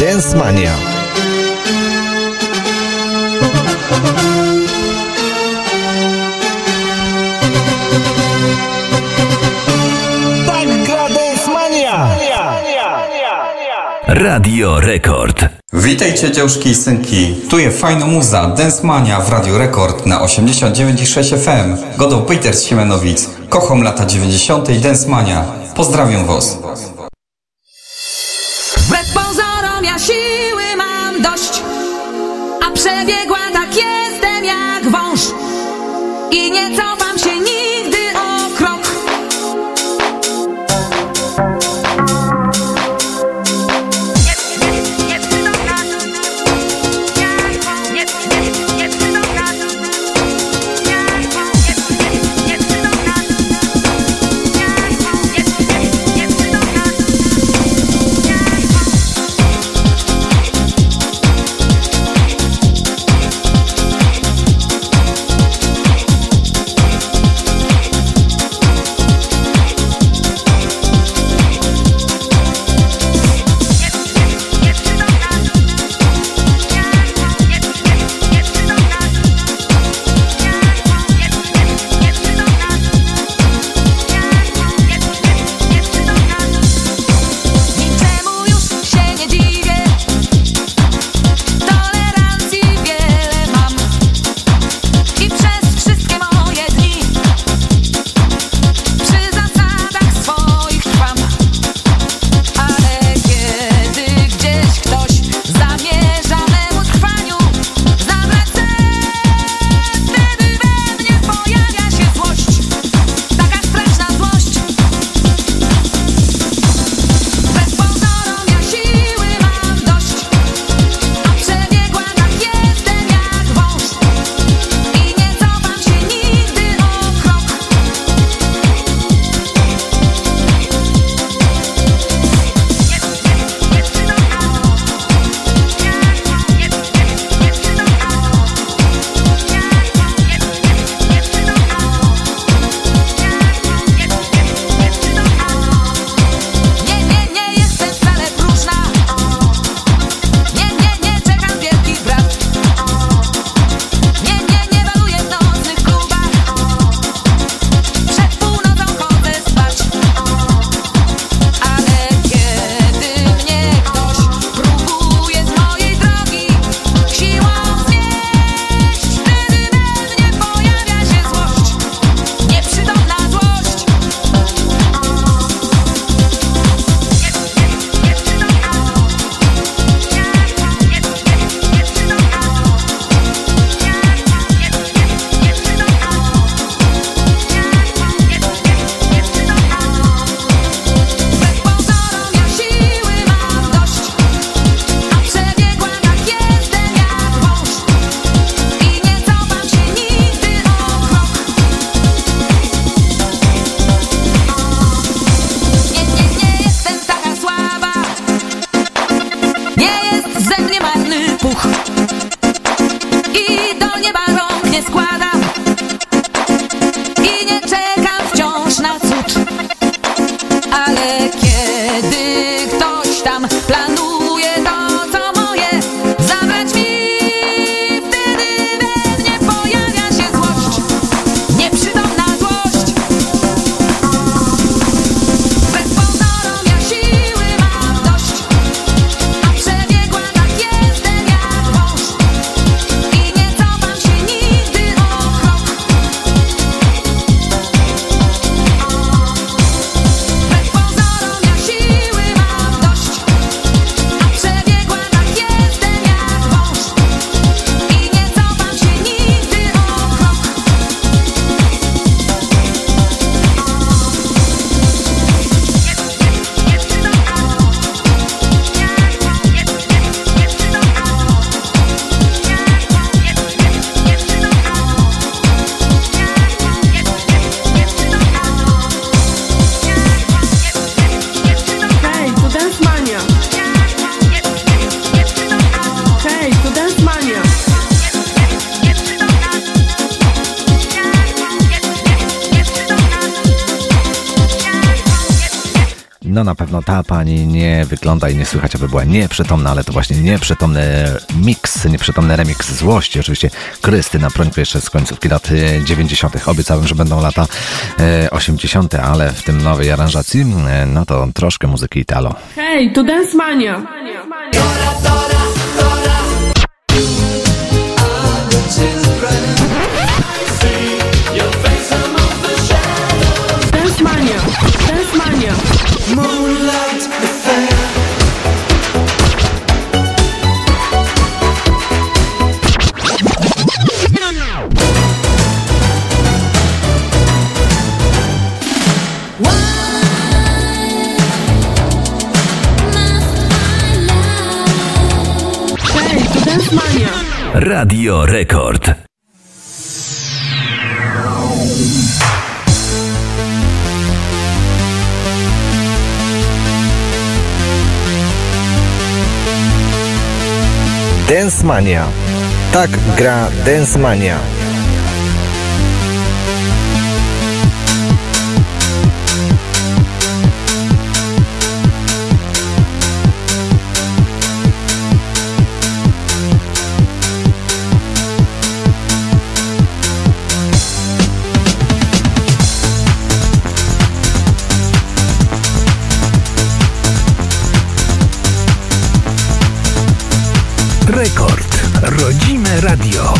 Dance Mania. Radio Rekord. Witajcie dziążki i synki, tu jest fajna muza, Dance Mania w Radio Rekord na 89,6 FM. Godą Peter z Siemenowic, kocham lata 90. i Dance Mania. Pozdrawiam was. I nie słychać, aby była nieprzytomna, ale to właśnie nieprzytomny mix, nieprzytomny remix złości. Oczywiście Krystyna Prońko jeszcze z końcówki lat e, 90. Obiecałem, że będą lata e, 80., ale w tym nowej aranżacji, e, no to troszkę muzyki Italo. Hej, to Dance Mania! Radio Rekord. Dance Mania. Tak gra Dance Mania. Radio.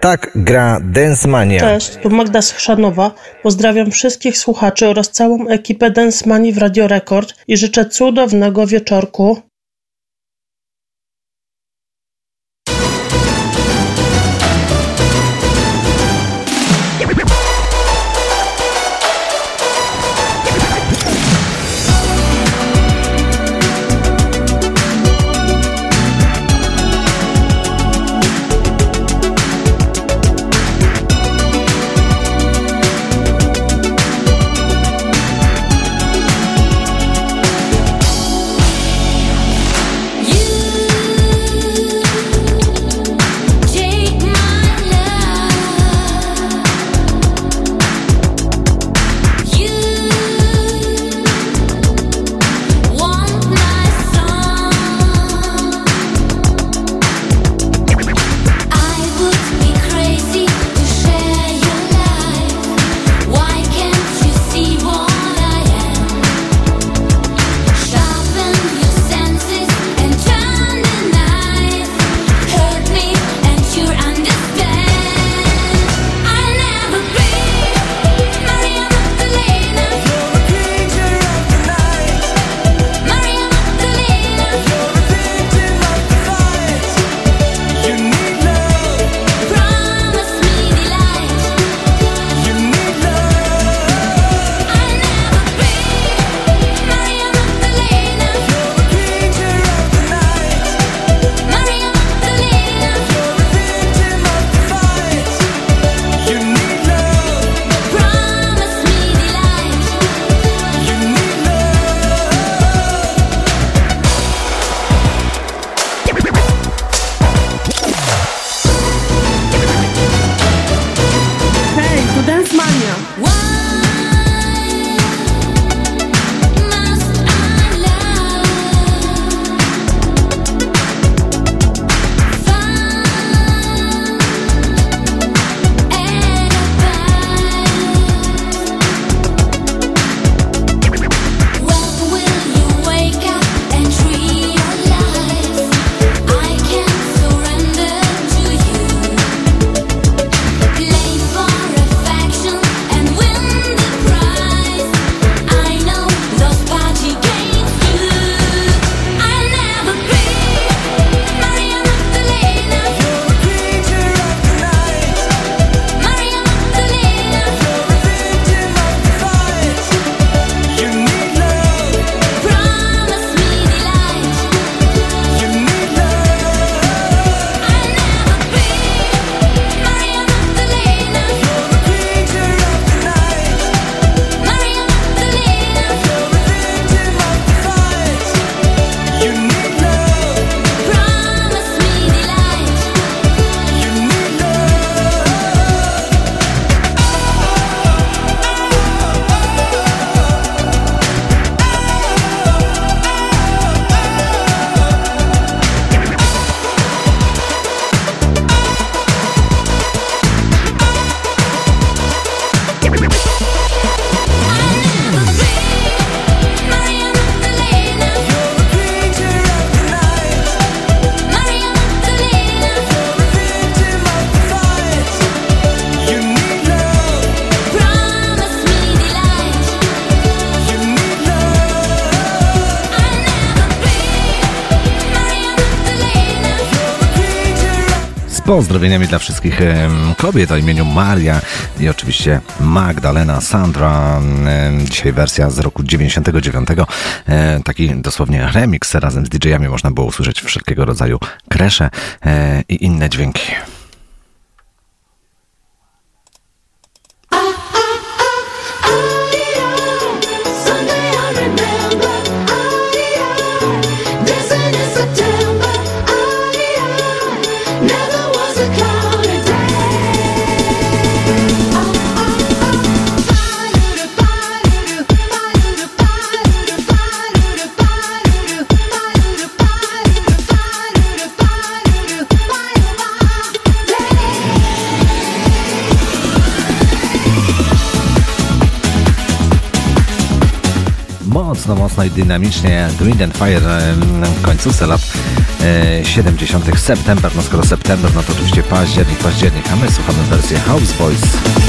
Tak gra Dancemania. Cześć, tu Magda Schrzanowa. Pozdrawiam wszystkich słuchaczy oraz całą ekipę Dancemani w Radio Rekord i życzę cudownego wieczorku. Pozdrowieniami dla wszystkich kobiet o imieniu Maria i oczywiście Magdalena, Sandra. Dzisiaj wersja z roku 99. E, taki dosłownie remix razem z DJ-ami można było usłyszeć wszelkiego rodzaju kresze e, i inne dźwięki. dynamicznie Green and Fire w końcówce lat 70. September, no skoro September, no to oczywiście październik, październik, a my słuchamy wersję House Boys.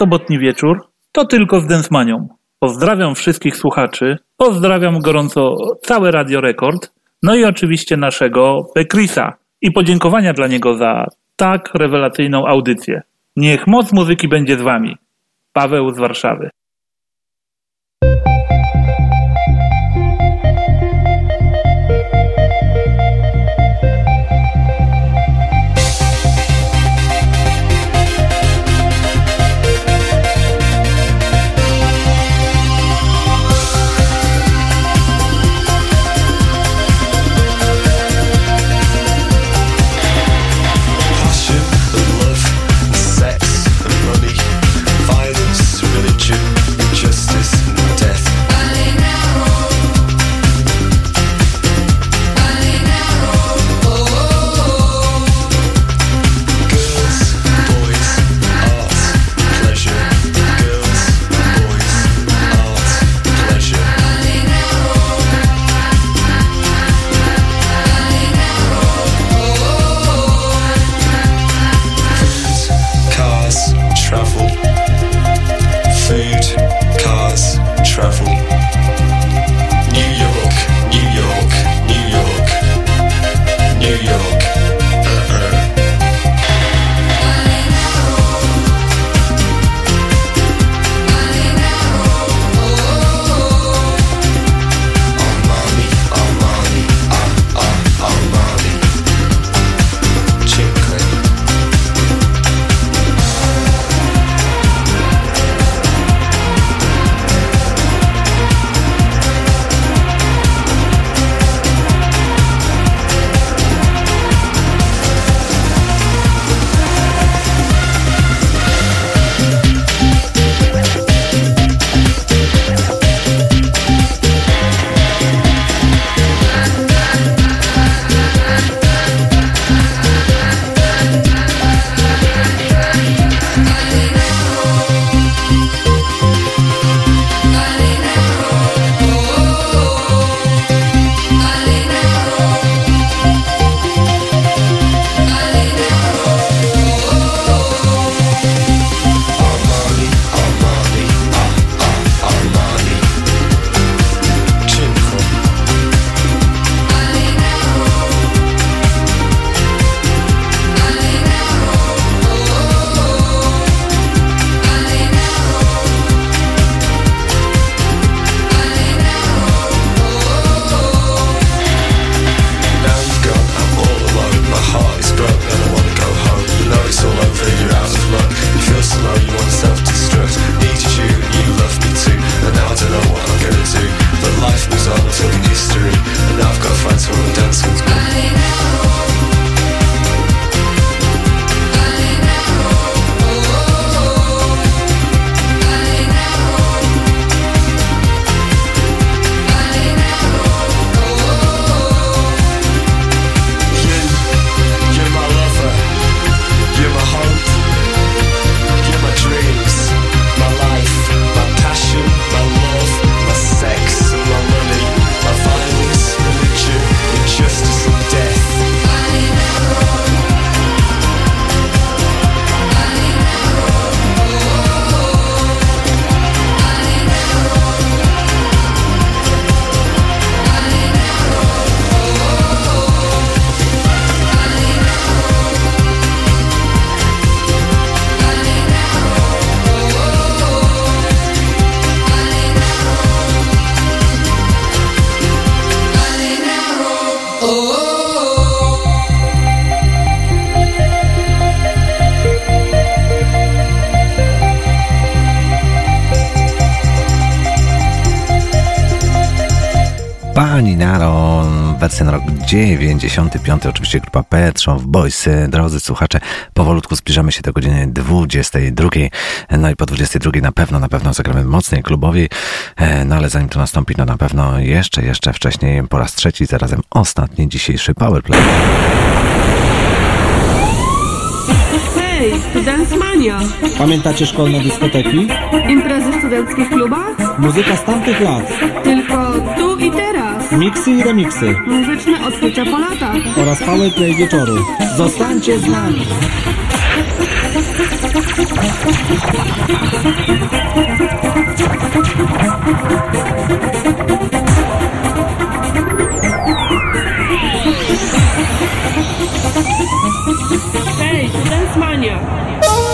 Sobotni wieczór, to tylko z Densmanią. Pozdrawiam wszystkich słuchaczy, pozdrawiam gorąco całe Radio Rekord, no i oczywiście naszego Pekrisa i podziękowania dla niego za tak rewelacyjną audycję. Niech moc muzyki będzie z wami. Paweł z Warszawy. 95, oczywiście grupa Petrzow, Boys. Drodzy słuchacze, powolutku zbliżamy się do godziny 22. No i po 22 na pewno, na pewno zagramy mocniej klubowi. E, No ale zanim to nastąpi, no na pewno jeszcze, jeszcze wcześniej po raz trzeci, zarazem ostatni dzisiejszy Powerplay. Hej, tu Dance Mania. Pamiętacie szkolne dyskoteki? Imprezy w studenckich klubach? Muzyka z tamtych lat. Tylko tu i teraz. Miksy i remiksy. Muzyczne odkrycia po latach. Oraz powerplay wieczoru. Zostańcie z nami. Hej, tu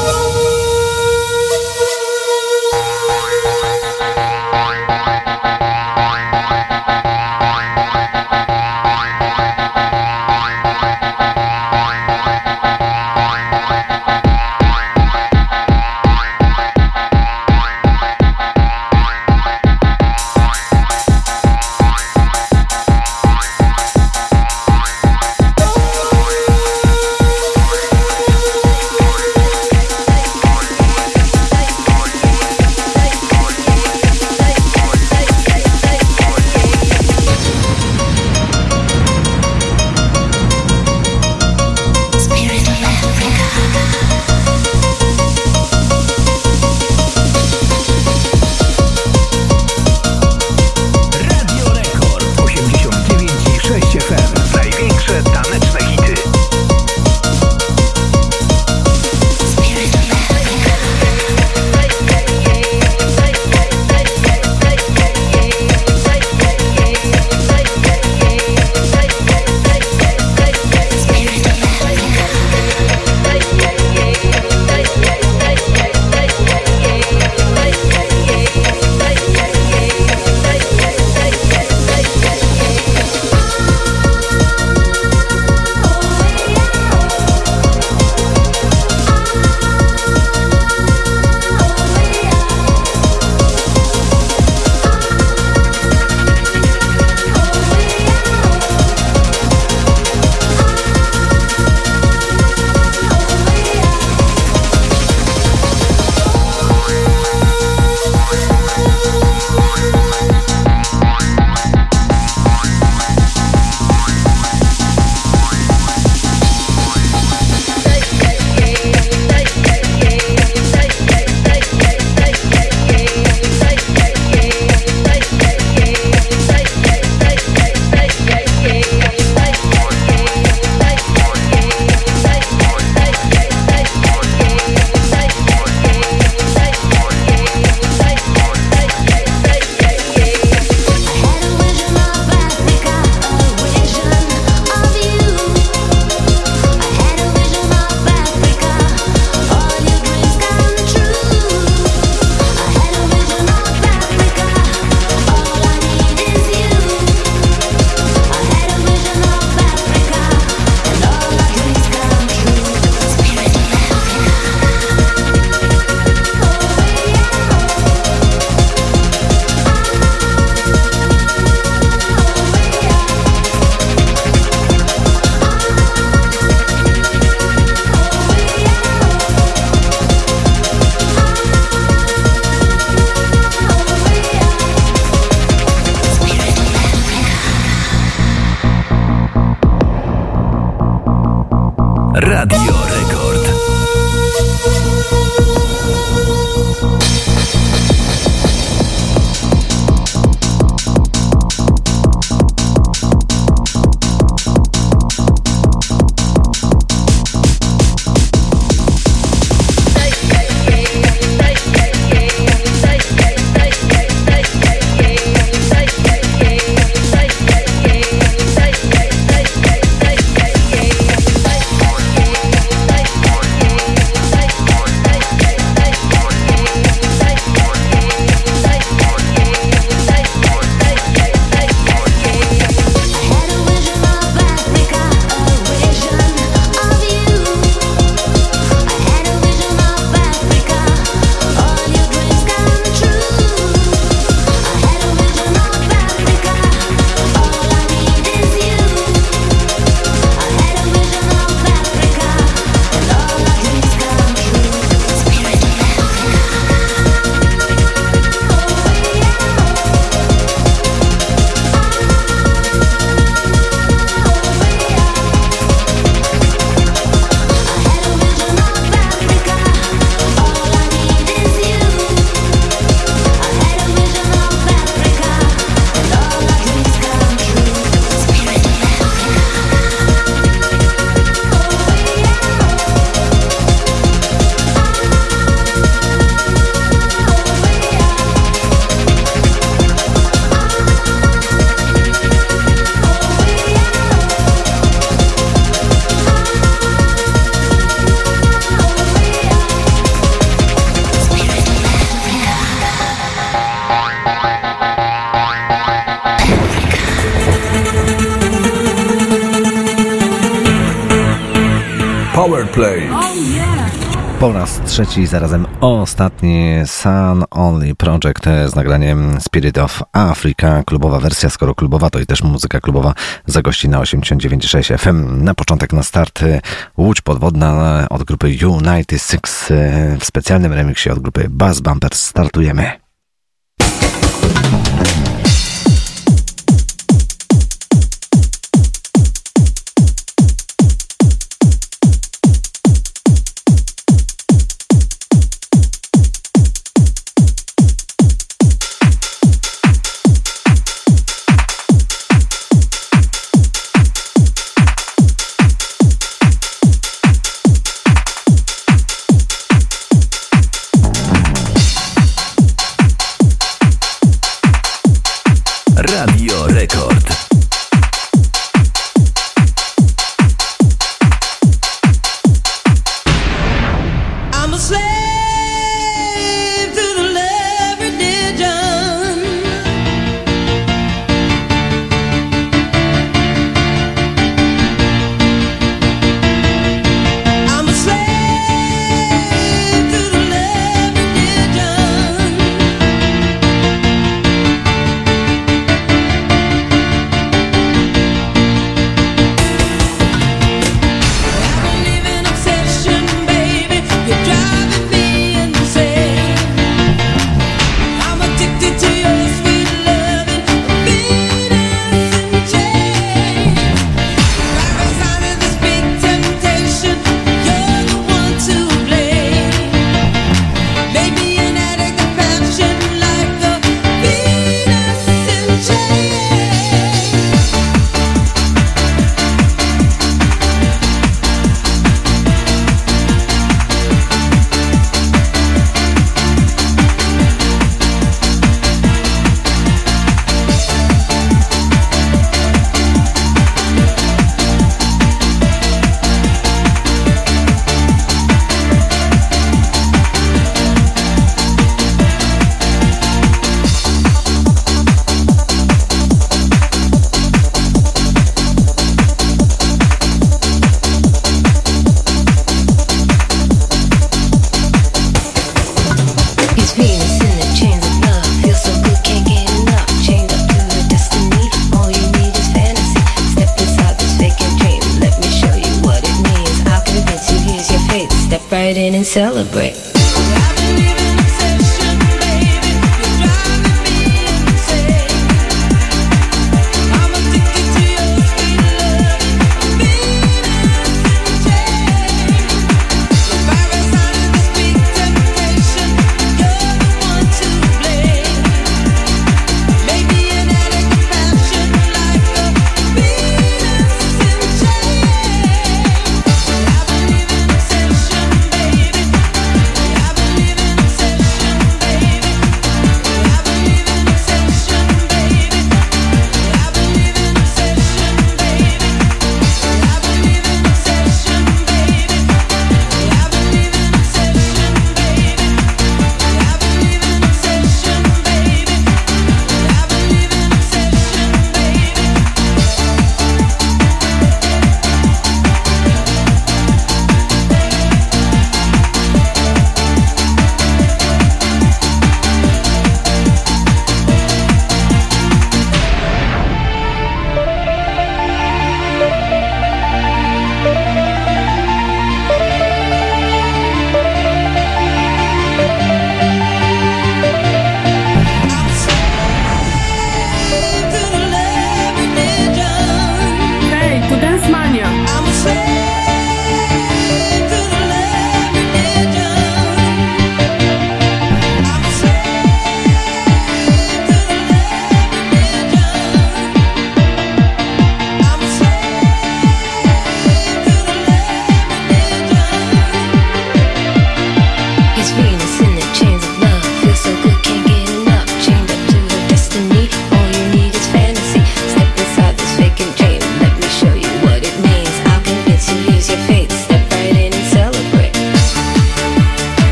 trzeci i zarazem ostatni Sun Only Project e, z nagraniem Spirit of Africa, klubowa wersja, skoro klubowa to i też muzyka klubowa zagości na 89.6 FM. Na początek na start e, Łódź Podwodna e, od grupy United Six w specjalnym remiksie od grupy Bass Bumpers startujemy.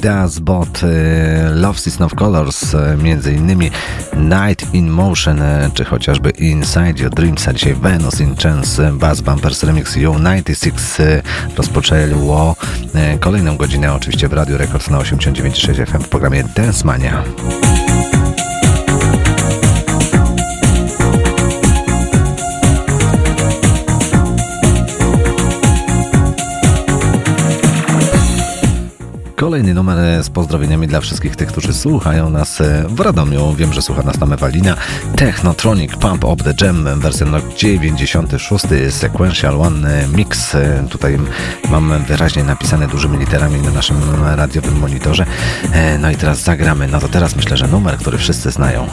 Das Bot, y, Love Season of Colors, y, między innymi Night in Motion, y, czy chociażby Inside Your Dreams, a dzisiaj Venus in Chance, Bass Bumpers Remix U96 rozpoczęło kolejną godzinę oczywiście w Radio Records na 89.6 FM w programie Dance Mania. Kolejny numer e, z pozdrowieniami dla wszystkich tych, którzy słuchają nas e, w Radomiu. Wiem, że słucha nas tam Ewalina. Technotronic Pump Up The Jam, wersja rok 96, Sequential One e, Mix. Tutaj mam wyraźnie napisane dużymi literami na naszym radiowym monitorze. No i teraz zagramy. No to teraz myślę, że numer, który wszyscy znają.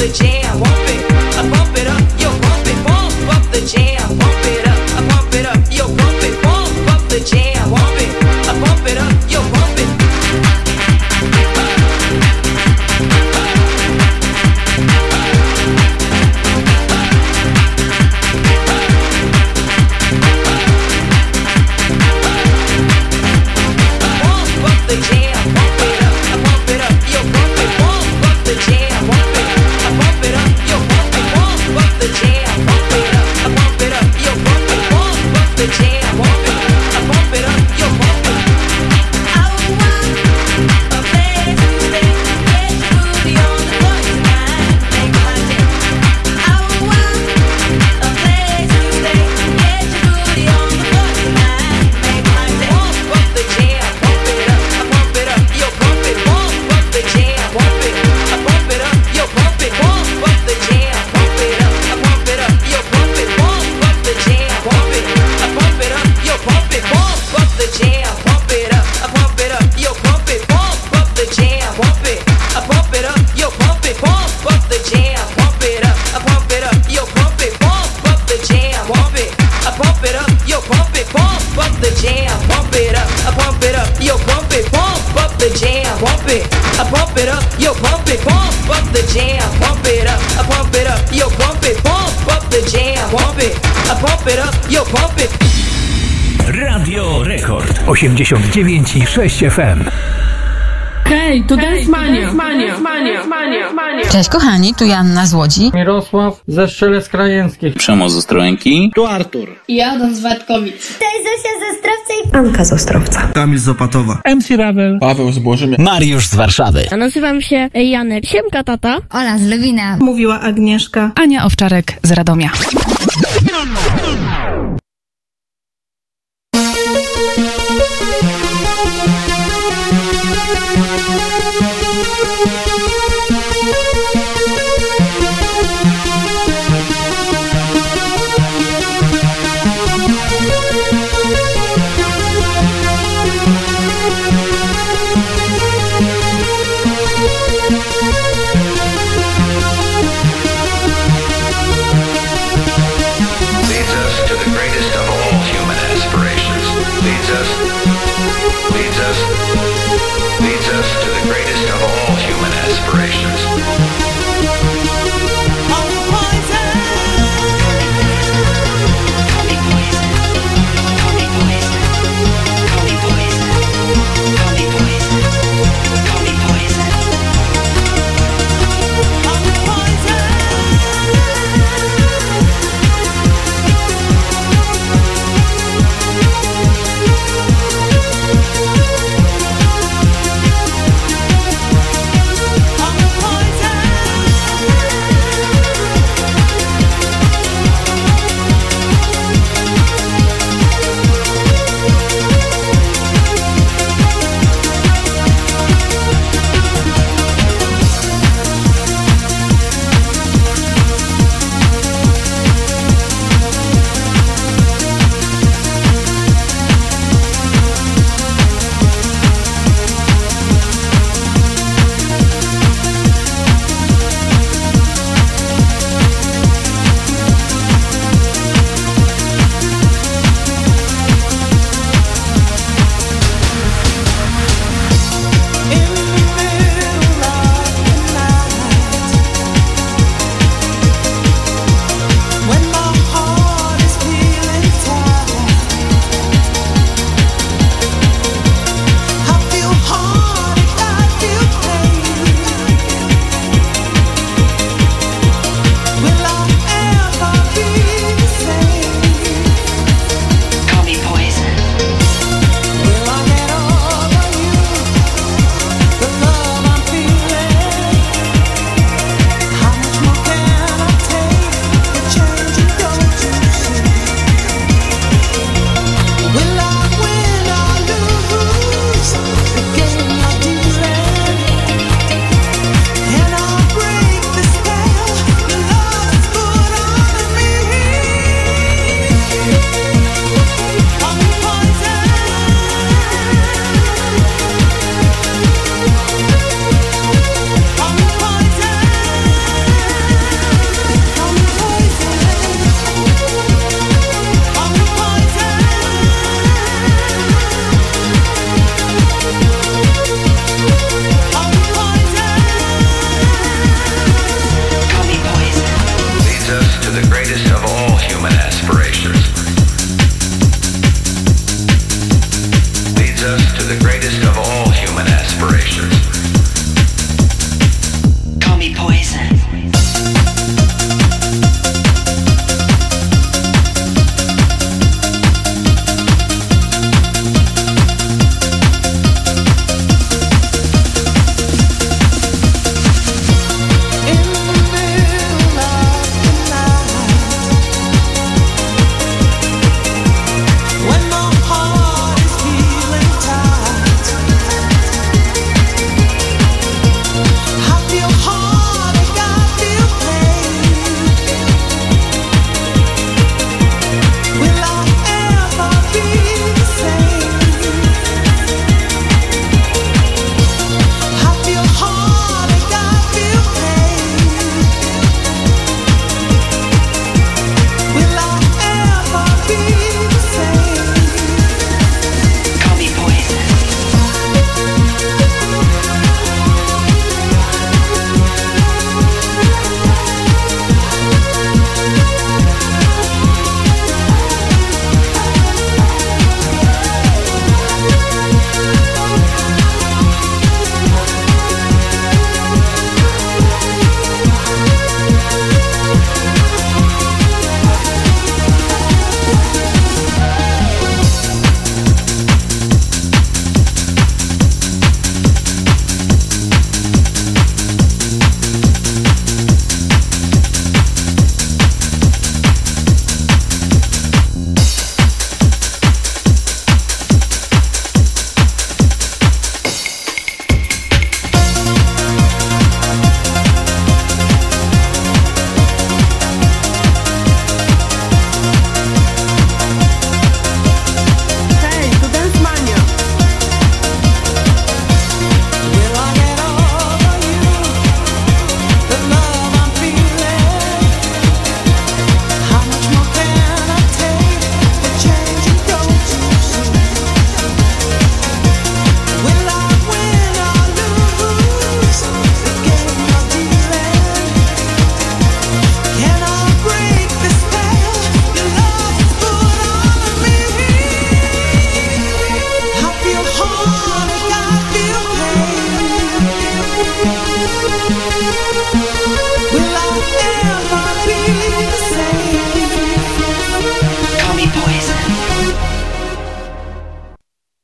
the jam. 89 i 6 FM. Hej, to Dance Mania. Mania, mania, mania, mania. Cześć kochani, tu Janna z Łodzi. Mirosław ze Strzelec Krajeńskich. Przemoc z Ostrołęki. Tu Artur. Ja Adam z Watkowic. Cześć Zosia ze Strawca Anka z Ostrowca. Kamil z Opatowa. MC Ravel. Paweł z Bożymia. Mariusz z Warszawy. A nazywam się Janek. Siemka tata. Ola z Lewina. Mówiła Agnieszka. Ania Owczarek z Radomia.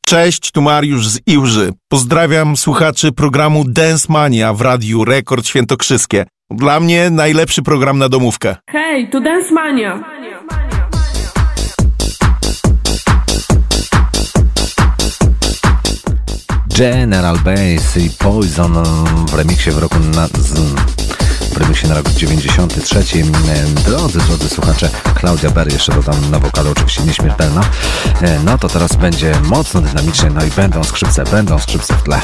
Cześć, tu Mariusz z Iłży. Pozdrawiam słuchaczy programu Dance Mania w Radiu Rekord Świętokrzyskie. Dla mnie najlepszy program na domówkę. Hej, tu Dance Mania. General Bass i Poison w remiksie w roku na, z, w remiksie na rok 93. Drodzy, drodzy słuchacze, Klaudia Berry jeszcze dodam na wokalu, oczywiście nieśmiertelna. E, No to teraz będzie mocno dynamicznie, no i będą skrzypce, będą skrzypce w tle.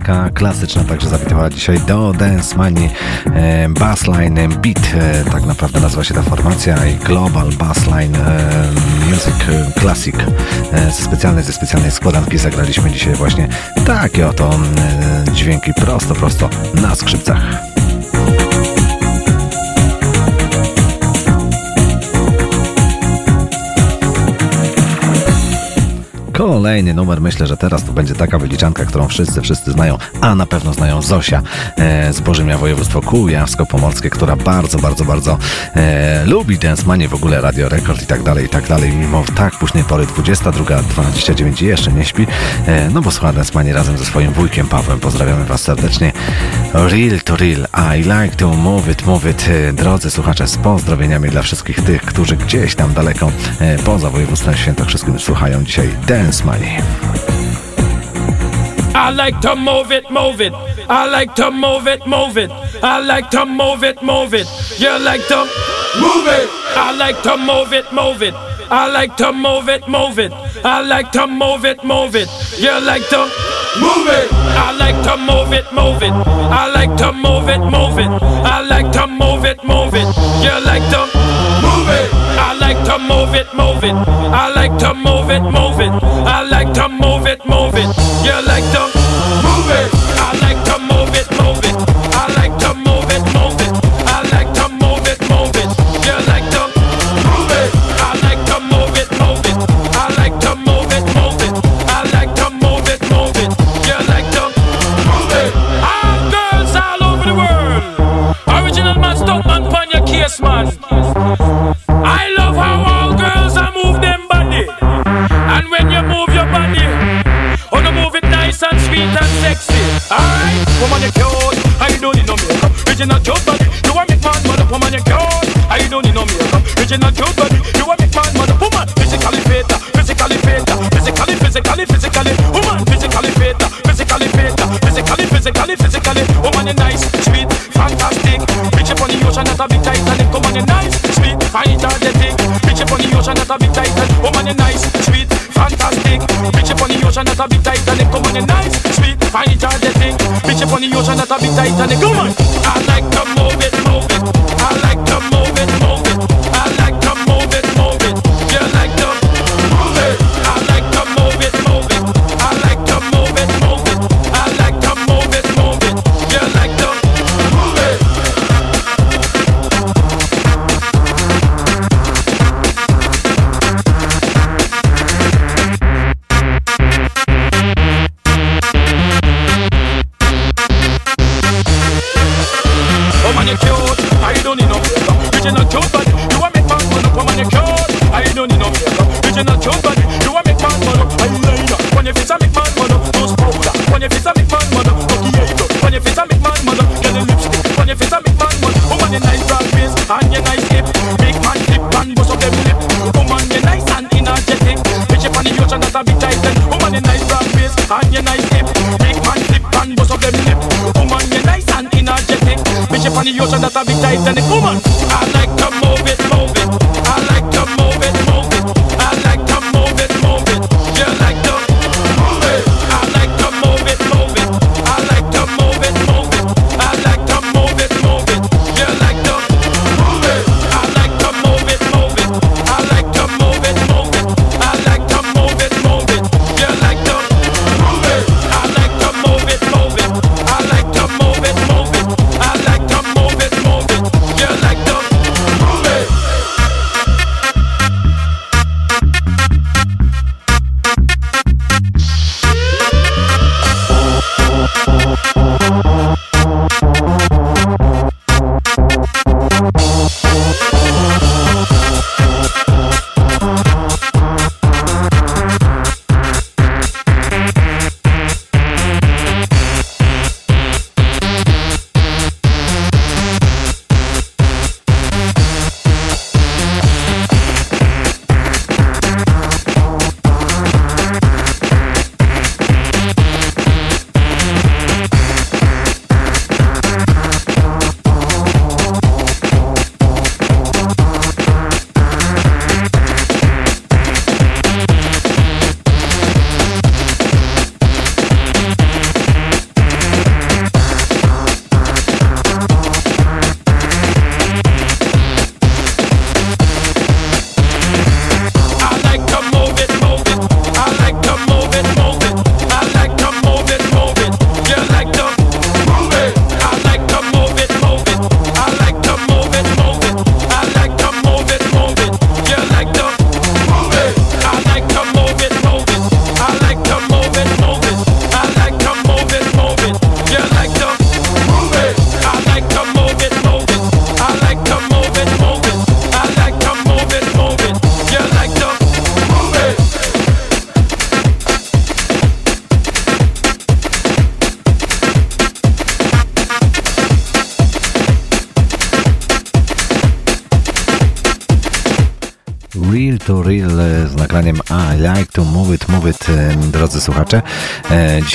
muzyka klasyczna także zawitała dzisiaj do Dance Money. E, Bassline Beat, e, tak naprawdę nazywa się ta formacja i Global Bassline e, Music Classic. E, ze specjalnej, ze specjalnej składanki zagraliśmy dzisiaj właśnie takie oto dźwięki prosto, prosto na skrzypcach. Kolejny numer, myślę, że teraz to będzie taka wyliczanka, którą wszyscy, wszyscy znają, a na pewno znają Zosia e, z Bożymia Województwo Kujawsko-Pomorskie, która bardzo, bardzo, bardzo e, lubi Dance Manie, w ogóle Radio Rekord i tak dalej, i tak dalej, mimo tak późnej pory 22, 29 jeszcze nie śpi, e, no bo słucha Dance razem ze swoim wujkiem Pawłem. Pozdrawiamy Was serdecznie. Real to real, I like to move it, move it. E, drodzy słuchacze, z pozdrowieniami dla wszystkich tych, którzy gdzieś tam daleko e, poza województwem świętokrzyskim słuchają dzisiaj Dance dance money. I like to move it, move it. I like to move it, move it. I like to move it, move it. You like to move it. I like to move it, move it. I like to move it, move it. I like to move it, move it. You like to move it. I like to move it, move it. I like to move it, move it. I like to move it, move it. You like to move it. I like to move it, move it. I like to move it, move it. come on.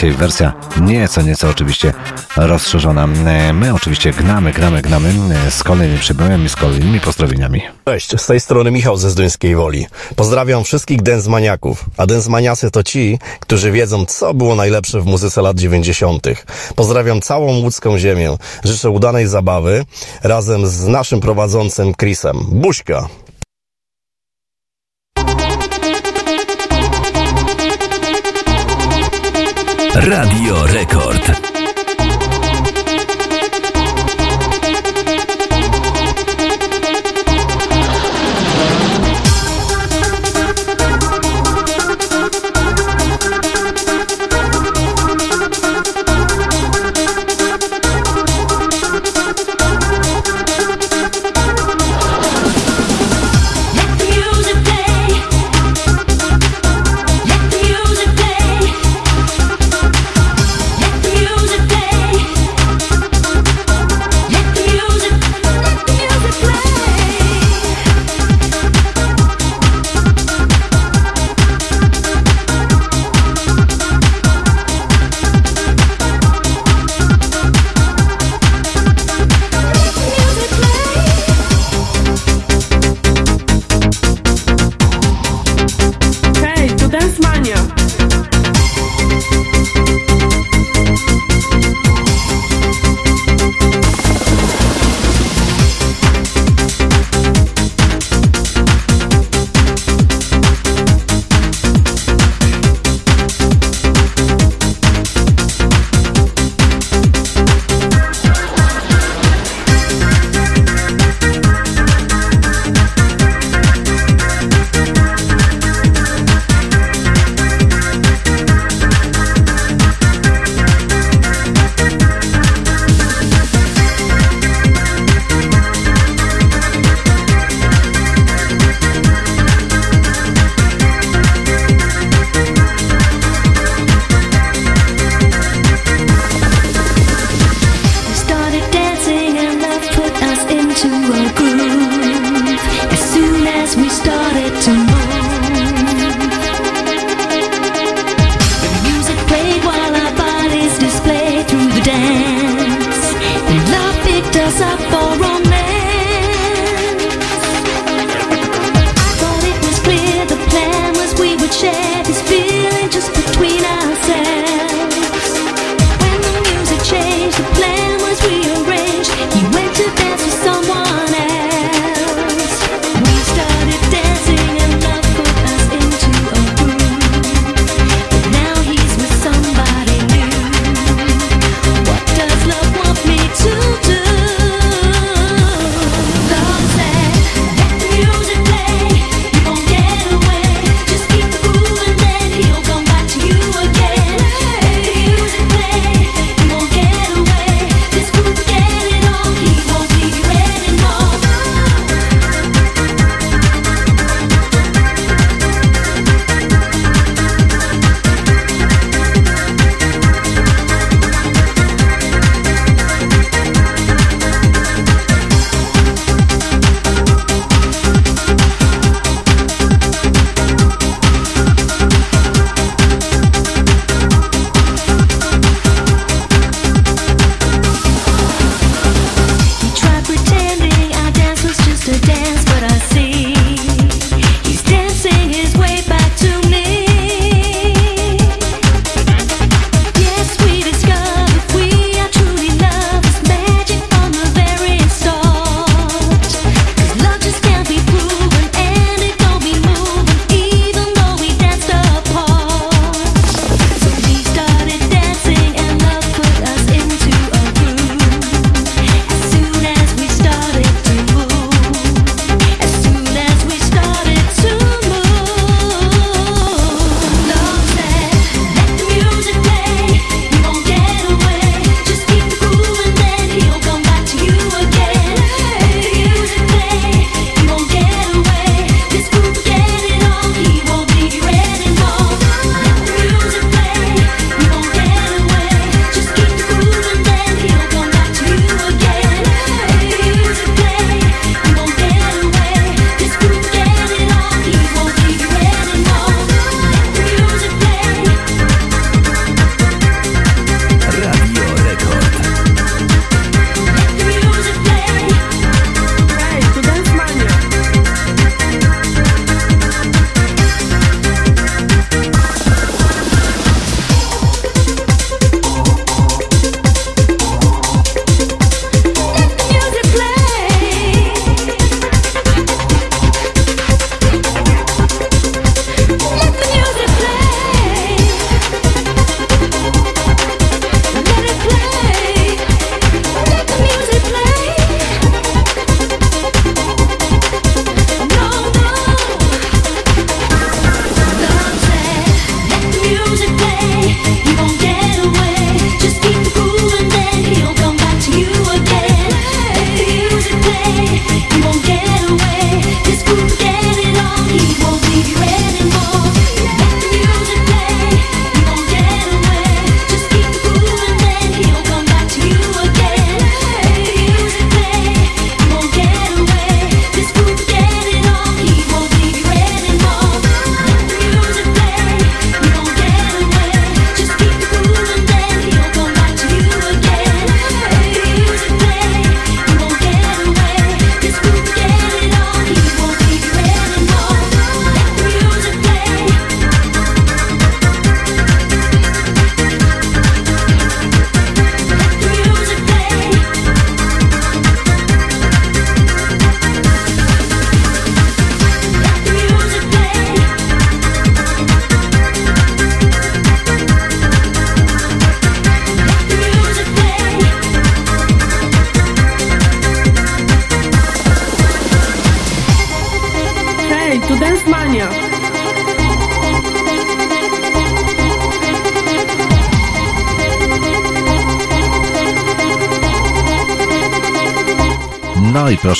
Dzisiaj wersja nieco, nieco oczywiście rozszerzona. E, My oczywiście gnamy, gramy, gnamy e, z kolejnymi przybywami, z kolejnymi pozdrowieniami. Cześć, z tej strony Michał ze Zduńskiej Woli. Pozdrawiam wszystkich densmaniaków, a densmaniacy to ci, którzy wiedzą, co było najlepsze w muzyce lat 90. Pozdrawiam całą łódzką ziemię. Życzę udanej zabawy razem z naszym prowadzącym Chrisem. Buźka! Radio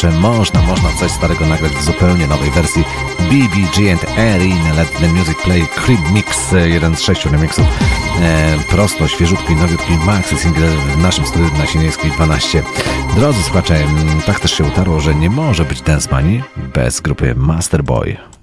proszę, można, można coś starego nagrać w zupełnie nowej wersji. BBG and Erin, Let the Music Play Crib Mix, e, jeden z sześciu remixów. E, prosto, świeżutki, nowiutki maxi single w naszym studiu na Sieniewskiej 12. Drodzy słuchacze, tak też się utarło, że nie może być Dance Money bez grupy Masterboy.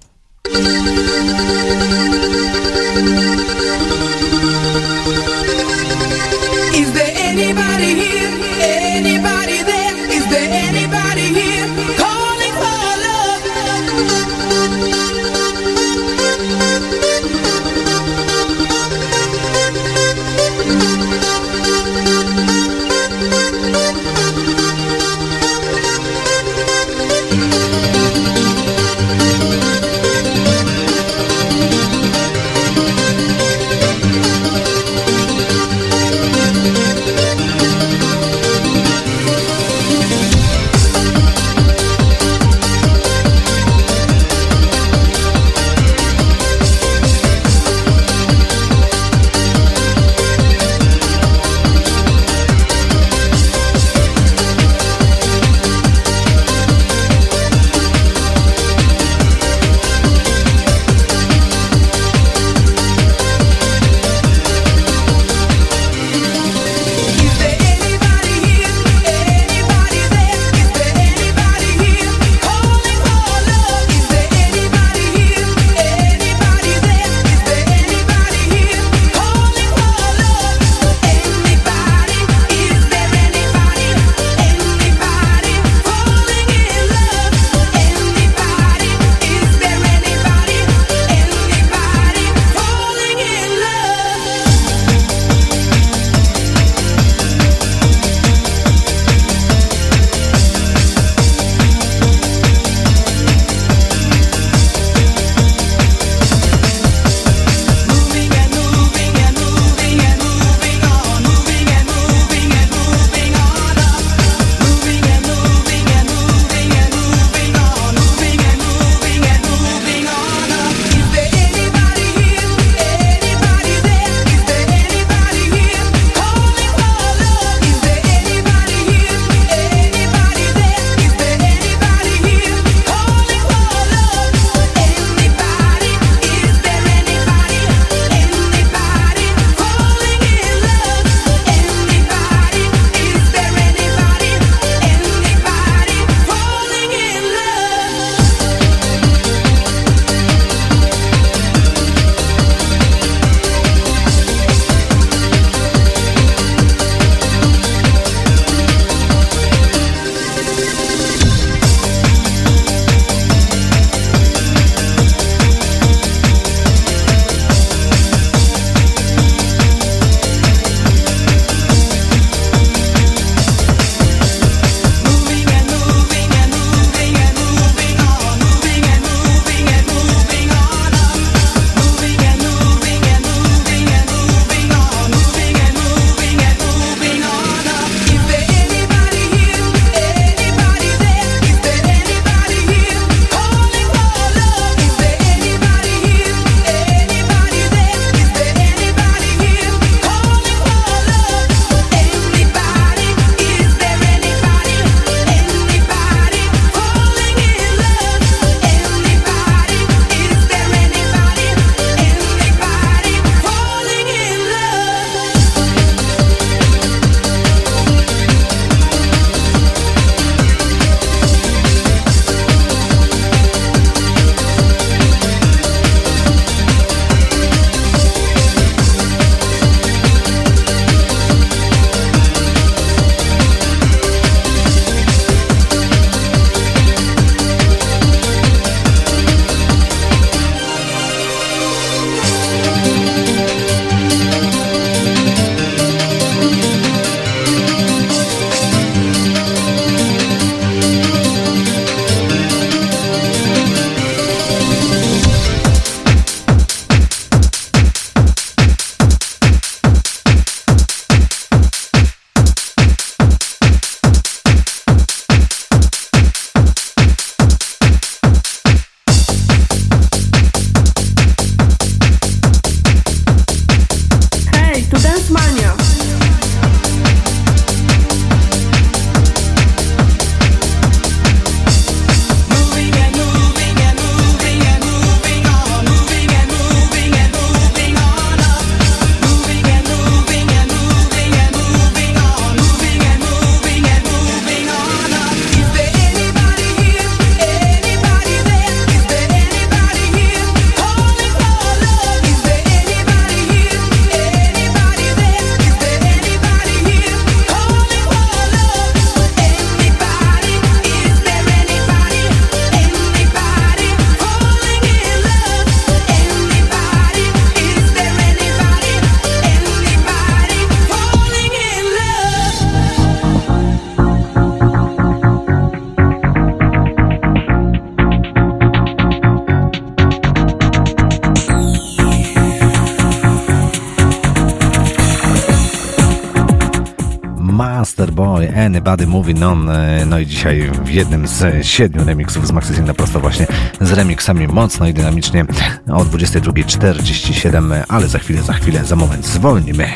Masterboy, Anybody Moving On. E, No i dzisiaj w jednym z siedmiu remixów z Maxi Singla prosto właśnie z remixami mocno i dynamicznie o 22.47, ale za chwilę, za chwilę, za moment zwolnimy.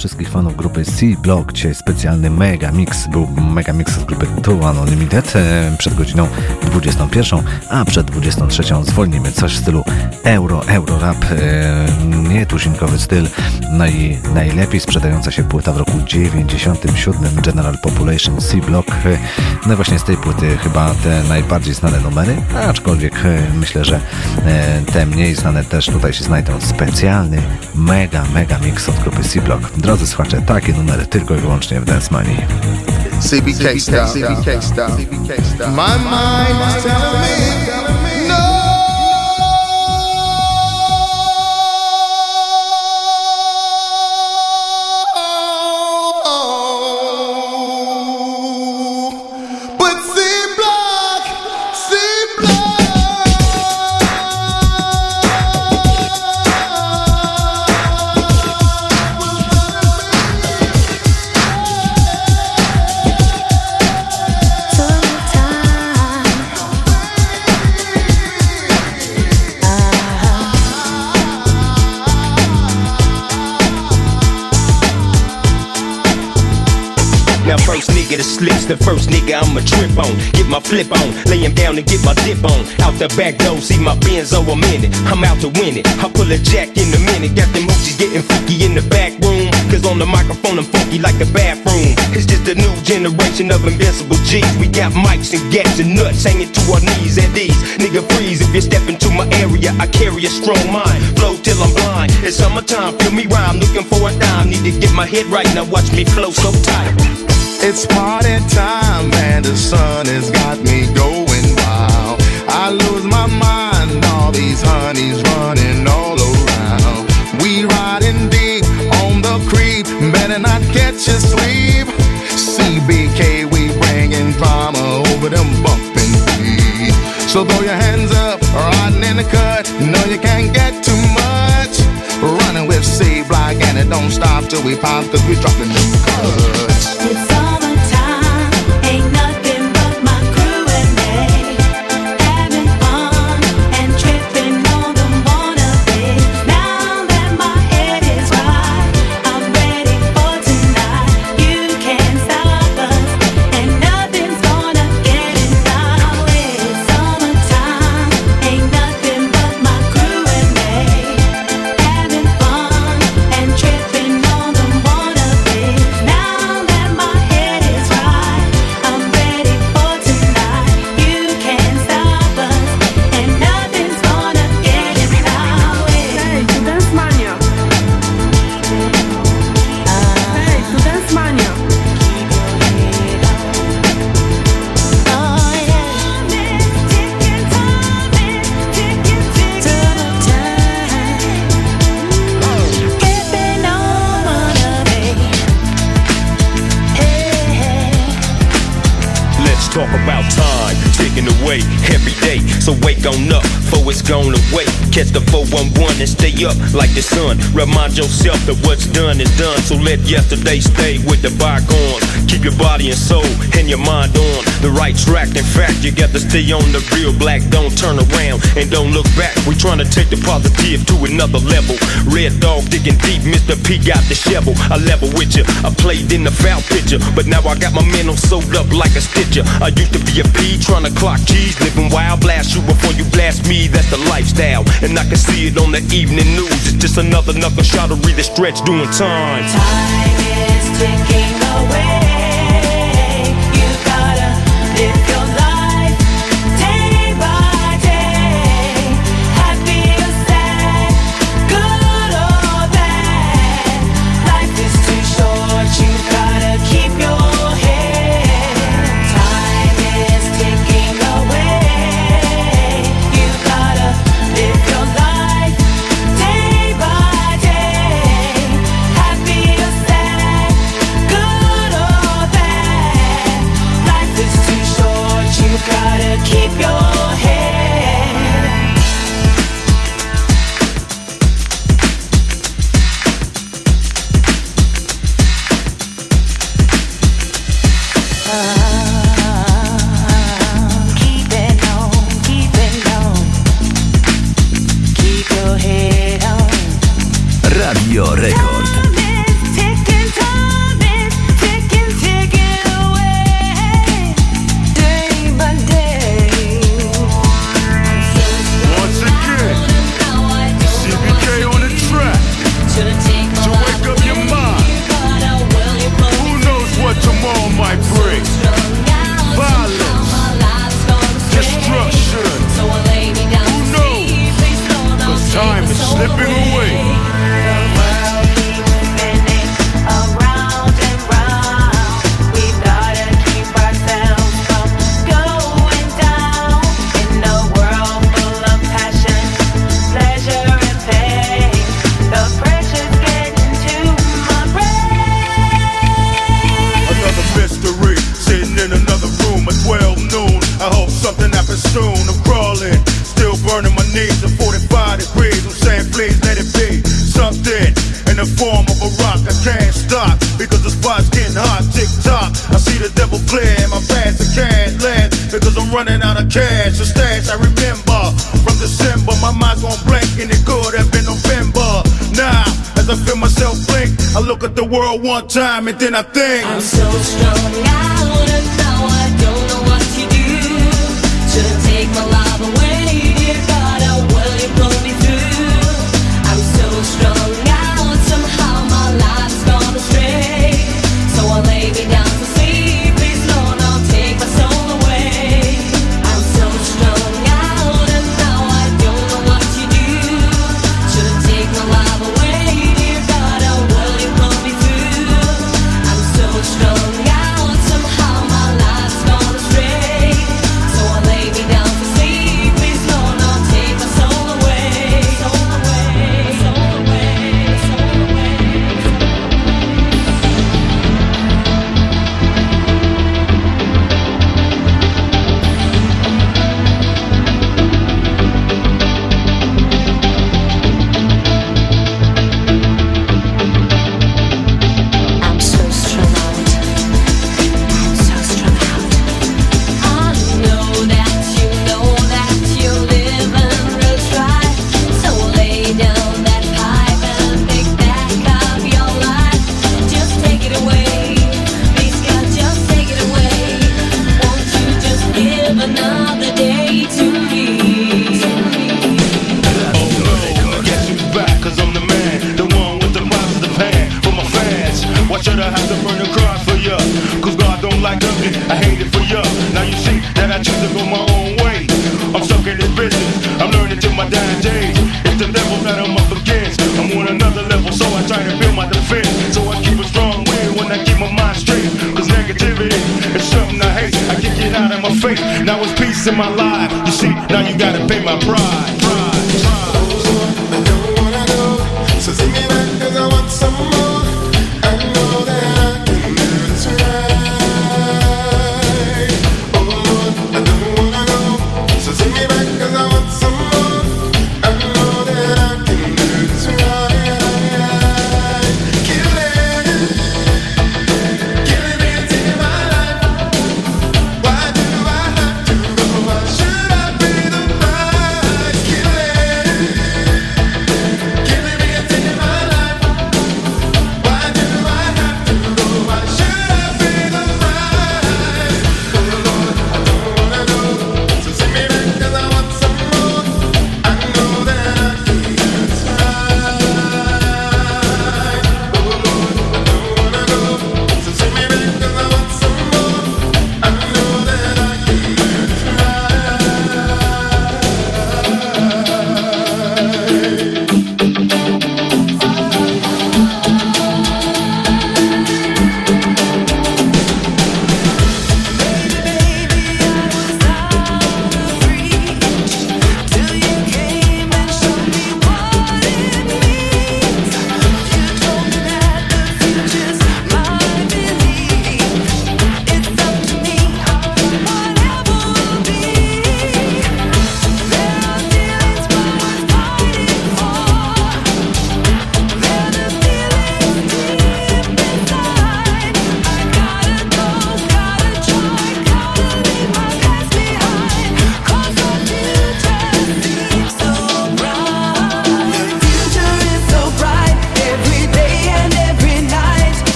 Wszystkich fanów grupy C-Block dzisiaj specjalny mega mix. Był mega mix z grupy Two Unlimited e, przed godziną 21, a przed 23 zwolnimy coś w stylu euro, euro rap, e, nietuzinkowy styl. No i najlepiej sprzedająca się płyta w roku 97 General Population C-Block. E, No właśnie z tej płyty chyba te najbardziej znane numery, aczkolwiek myślę, że te mniej znane też tutaj się znajdą. Specjalny mega, mega mix od grupy C-Block. Drodzy słuchacze, takie numery tylko i wyłącznie w Dance Money. CBK style. CBK style. My mind is telling me the first nigga I'ma trip on. Get my flip on, lay him down and get my dip on. Out the back door, see my Benz over a minute. I'm out to win it. I pull a jack in a minute. Got them moochies getting freaky in the back room. Cause on the microphone I'm funky like the bathroom. It's just a new generation of invincible G's. We got mics and gats and nuts hanging to our knees at these. Nigga freeze if you step into my area. I carry a strong mind. Flow till I'm blind. It's summertime, feel me rhyme. Looking for a dime. Need to get my head right. Now watch me flow so tight. It's party time and the sun has got me going wild. I lose my mind, all these honeys running all around. We riding deep on the creep, better not catch you sleep. CBK, we bringing drama over them bumping feet. So throw your hands up, riding in the cut. No, you can't get too much. Running with C Block and it don't stop till we pop, cause we dropping them cuts. Gone away. Catch the 411 and stay up like the sun. Remind yourself that what's done is done. So let yesterday stay with the bygones. Keep your body and soul and your mind on the right track. In fact, you got to stay on the real black. Don't turn around and don't look back. We trying to take the positive to another level. Red dog digging deep, Mr. P got the shovel. I level with you. I played in the foul picture, but now I got my mental sewed up like a stitcher. I used to be a P trying to clock keys, living wild. Blast you before you blast me. That's the lifestyle, and I can see it on the evening news. It's just another knuckle shot to read the stretch doing time. Time is ticking away. Time and then I think.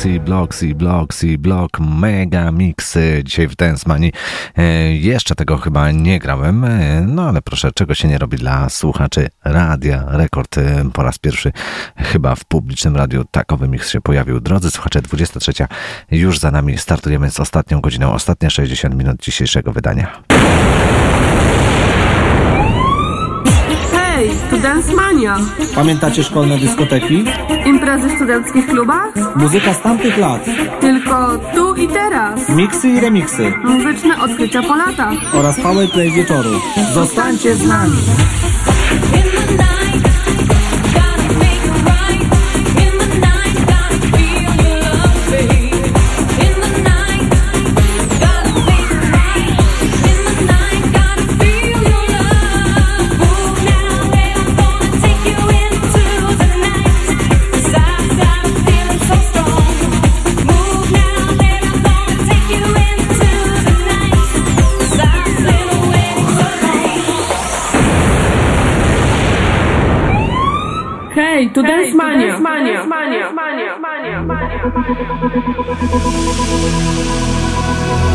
Bloxy, Bloxy, Bloxy, Block, mega miksy dzisiaj w Dance Money. E, jeszcze tego chyba nie grałem, e, no ale proszę, czego się nie robi dla słuchaczy Radia Rekord. E, po raz pierwszy chyba w publicznym radiu takowy miks się pojawił. Drodzy słuchacze, 23 już za nami startujemy z ostatnią godziną, ostatnie 60 minut dzisiejszego wydania. Dance Mania. Pamiętacie szkolne dyskoteki? Imprezy w studenckich klubach? Muzyka z tamtych lat. Tylko tu i teraz. Miksy i remiksy. Muzyczne odkrycia po latach. Oraz powerplay wieczoru. Zostańcie z nami. Thank you.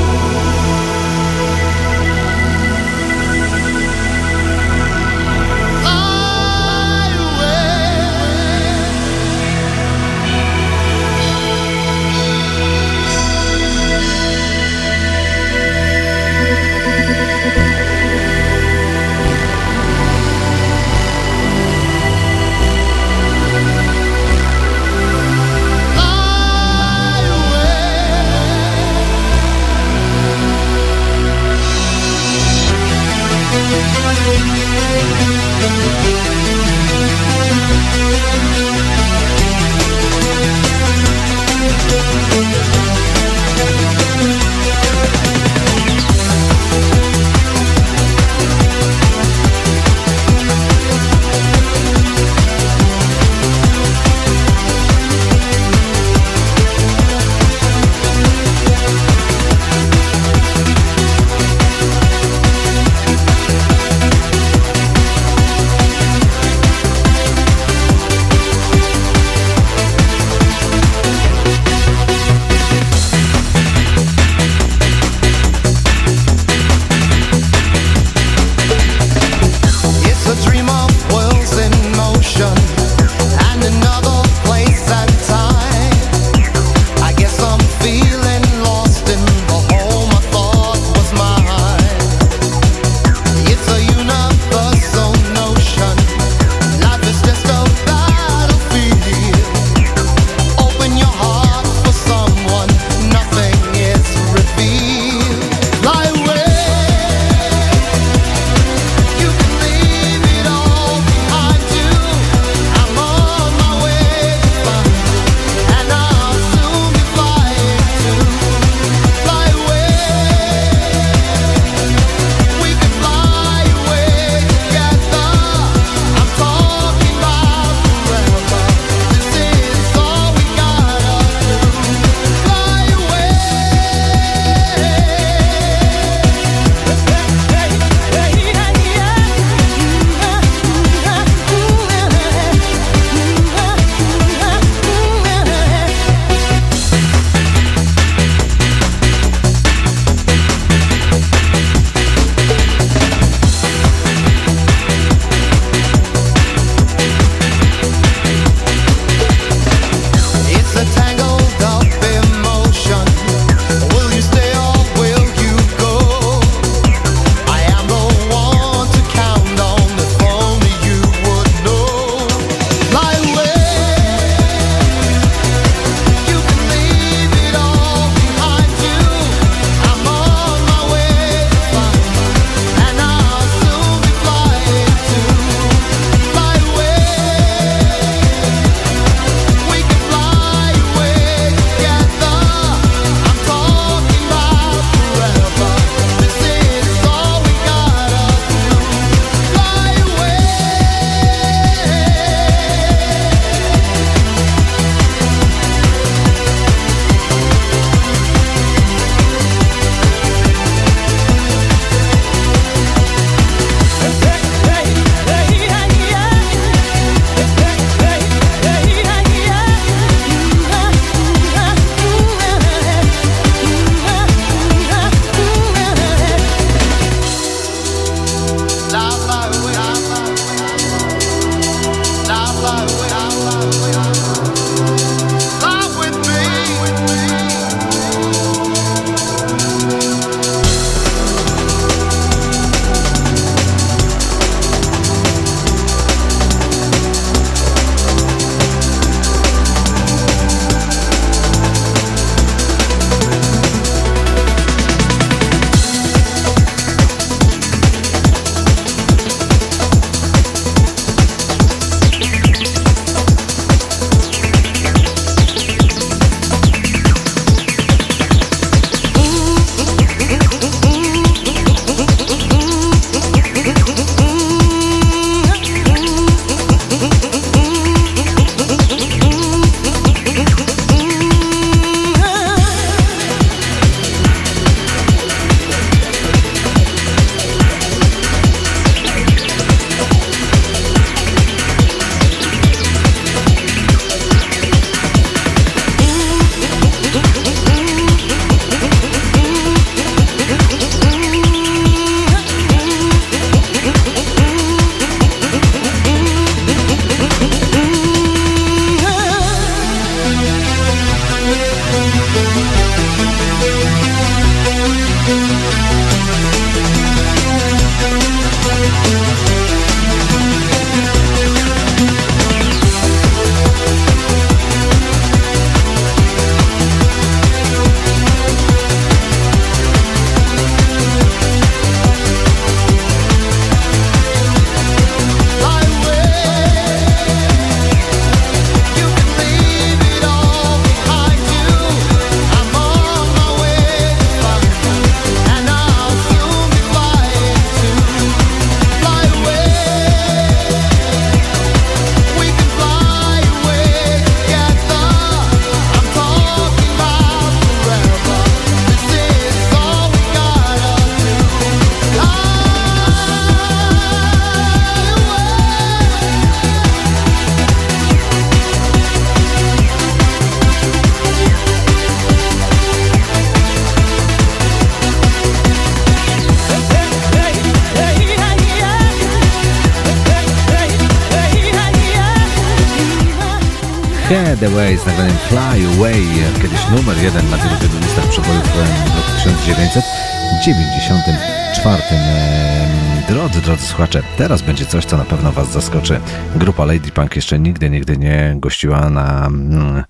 Away z nagraniem Fly Away, kiedyś numer jeden na wielu, wielu listach przebojów w roku 1994. Em, Drodzy, drodzy słuchacze, teraz będzie coś, co na pewno Was zaskoczy. Grupa Lady Punk jeszcze nigdy, nigdy nie gościła na mm,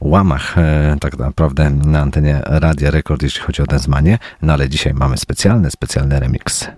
łamach e, tak naprawdę na antenie Radia Rekord, jeśli chodzi o Densmanie, no ale dzisiaj mamy specjalny, specjalny remix.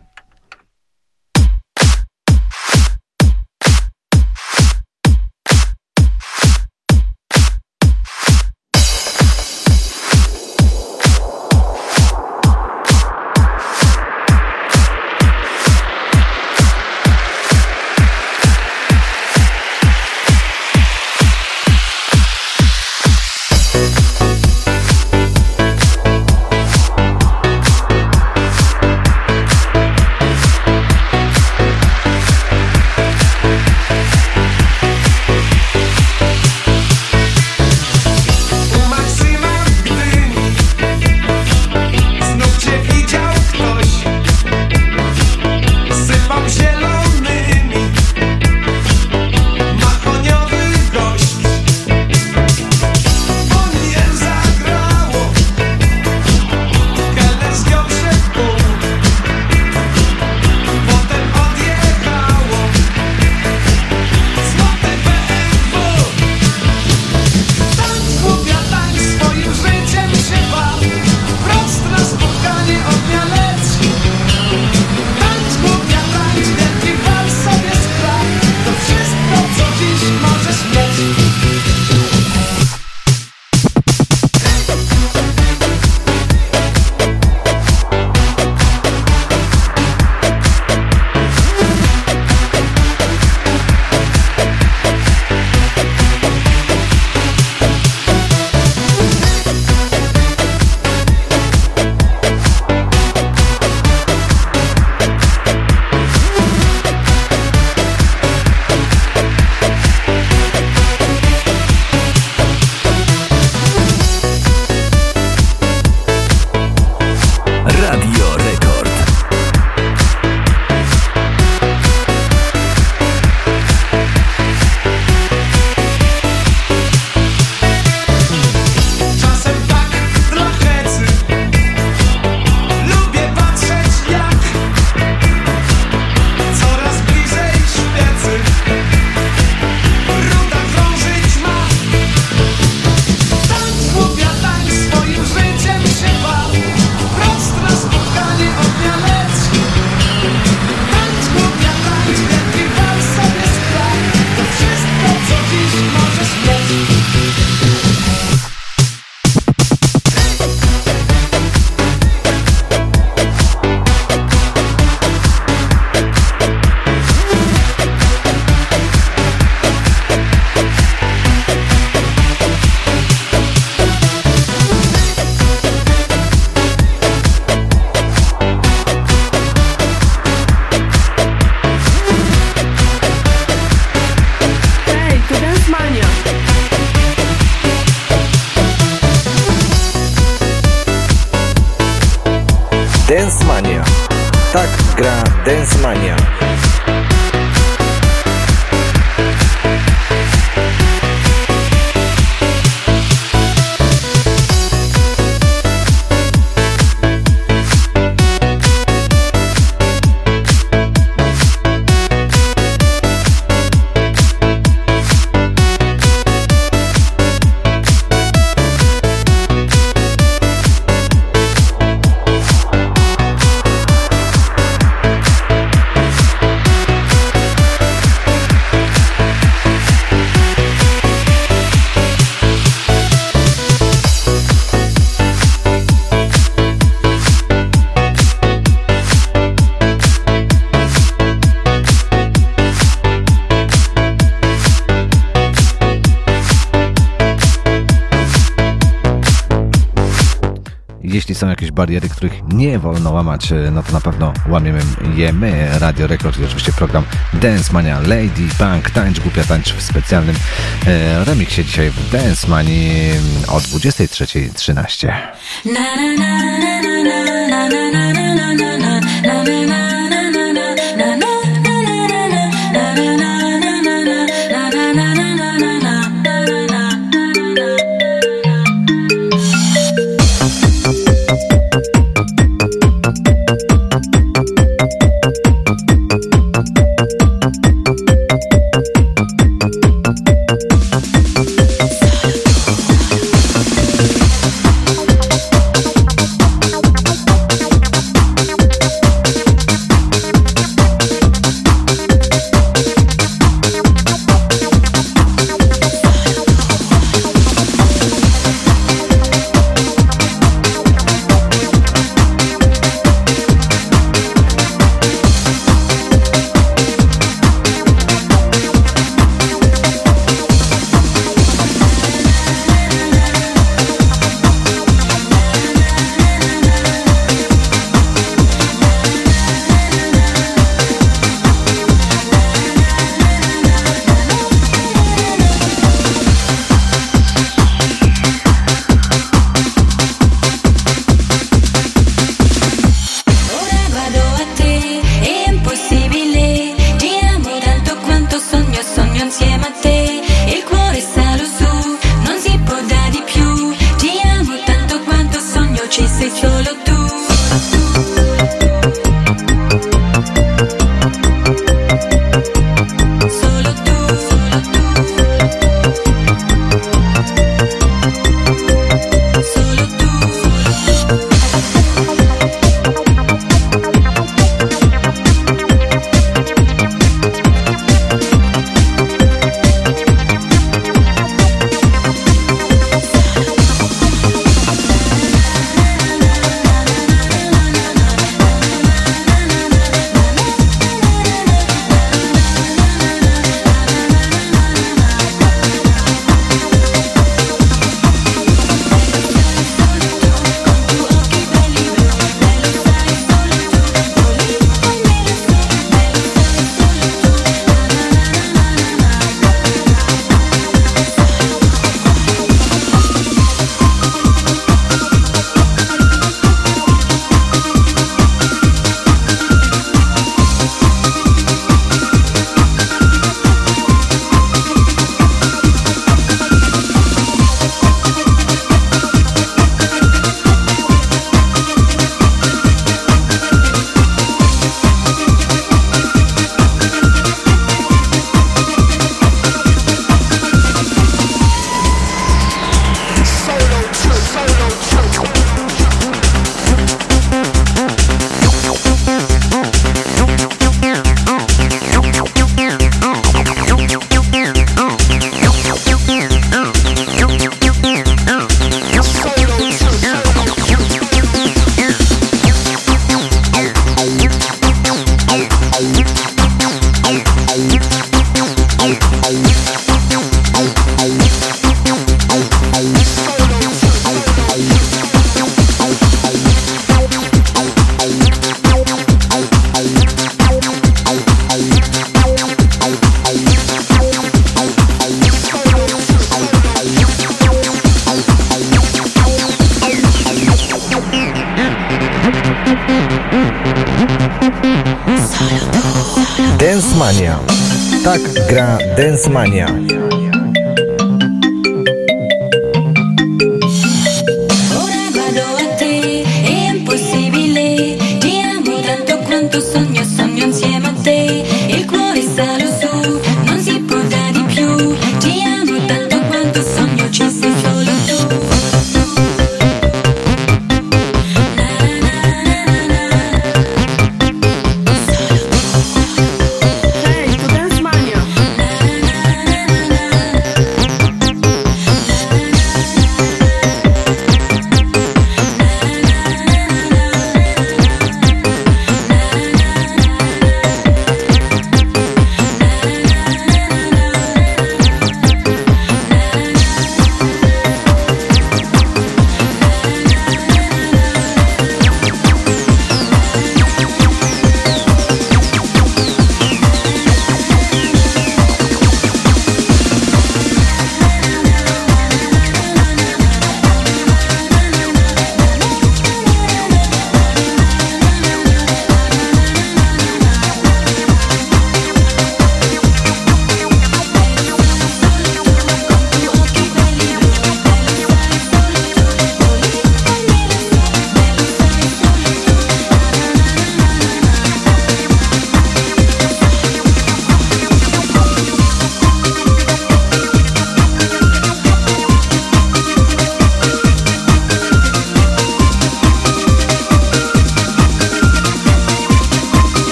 Bariery, których nie wolno łamać, e, no to na pewno łamiemy je my, Radio Rekord i oczywiście program Dance Mania. Lady Punk, tańcz głupia tańcz w specjalnym e, remiksie dzisiaj w Dance Mani o 23.13.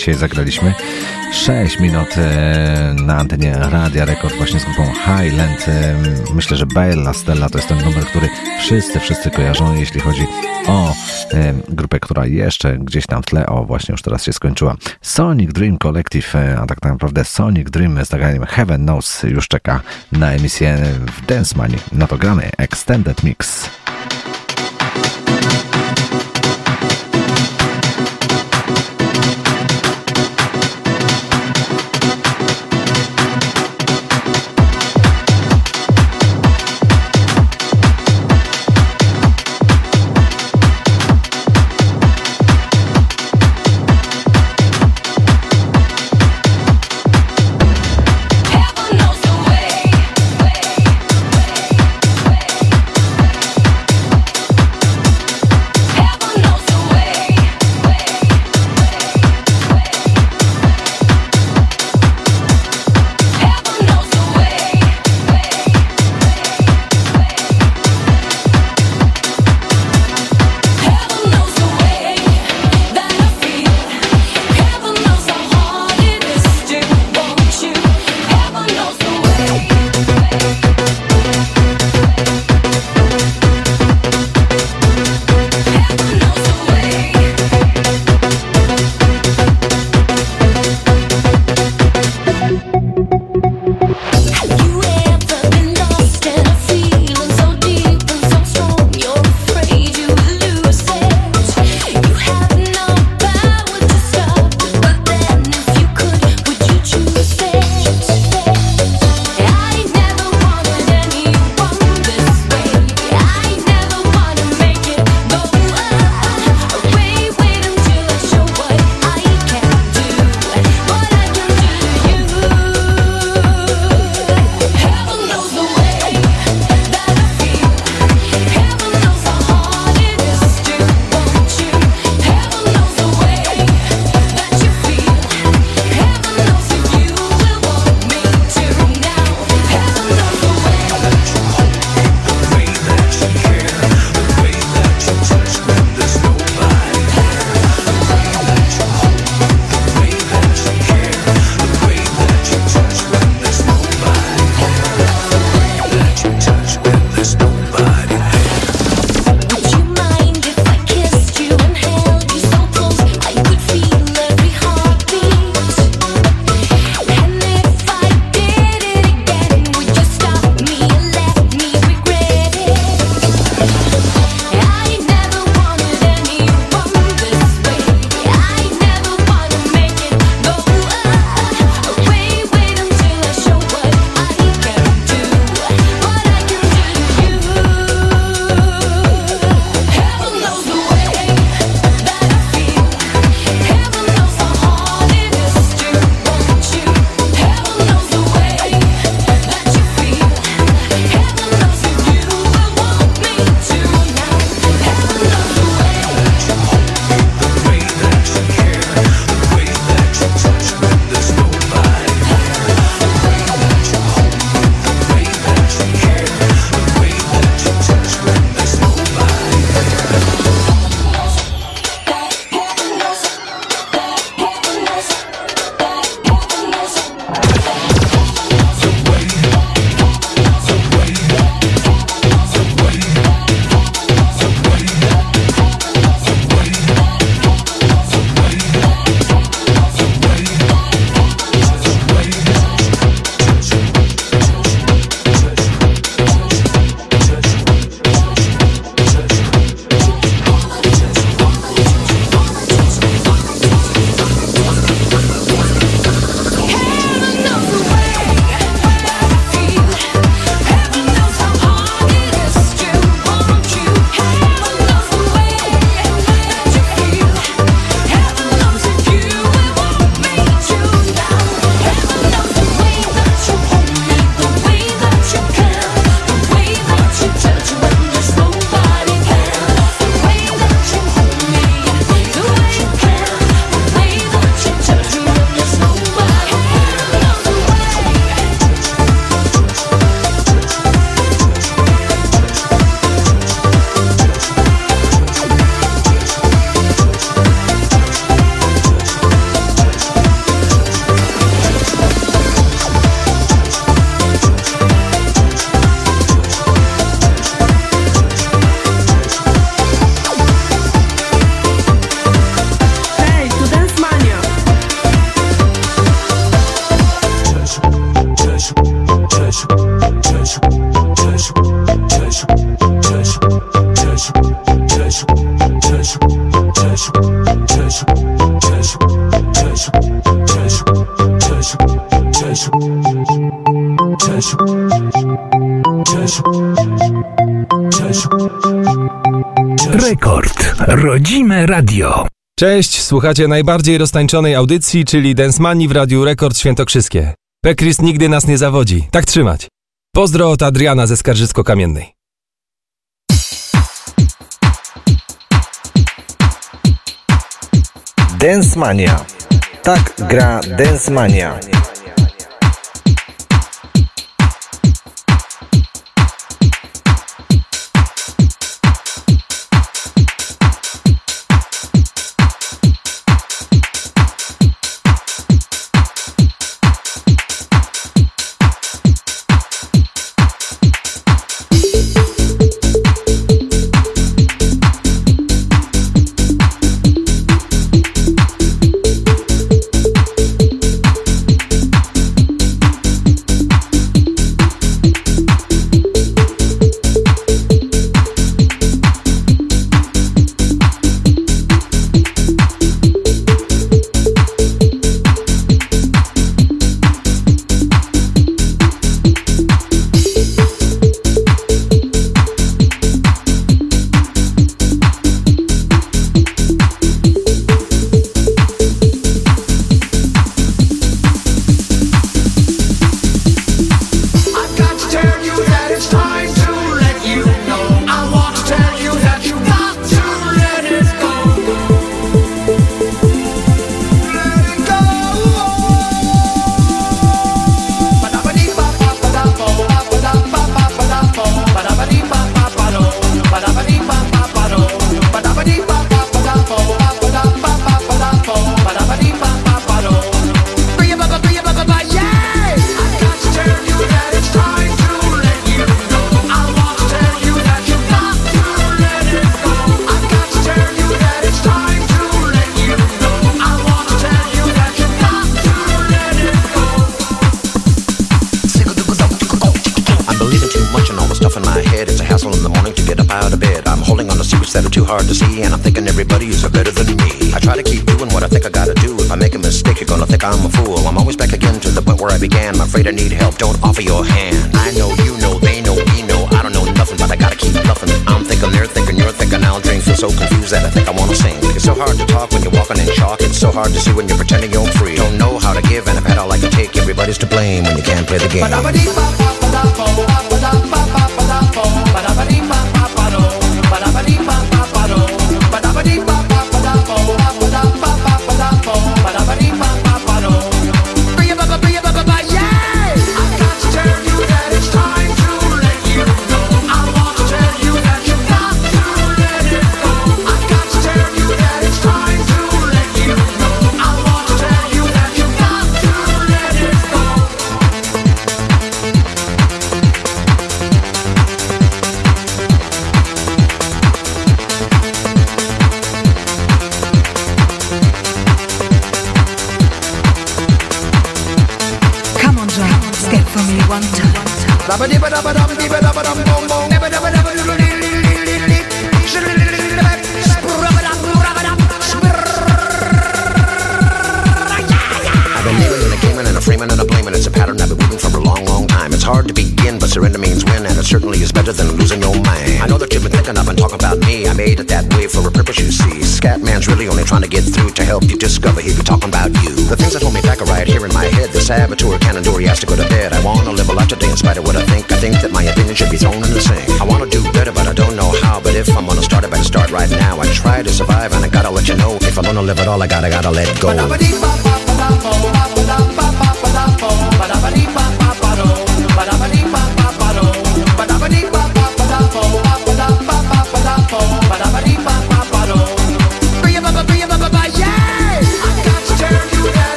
dzisiaj zagraliśmy. 6 minut e, na antenie Radia Rekord właśnie z grupą Highland. E, Myślę, że Bella Stella to jest ten numer, który wszyscy, wszyscy kojarzą, jeśli chodzi o e, grupę, która jeszcze gdzieś tam w tle, o właśnie już teraz się skończyła. Sonic Dream Collective, a tak naprawdę Sonic Dream z nagraniem Heaven Knows już czeka na emisję w Dance Money. No to gramy Extended Mix. Radio. Cześć, słuchacie najbardziej roztańczonej audycji, czyli Dance Money w Radiu Rekord Świętokrzyskie. Pekris nigdy nas nie zawodzi. Tak trzymać. Pozdro od Adriana ze Skarżysko-Kamiennej. Dance Mania. Tak gra Dance Mania.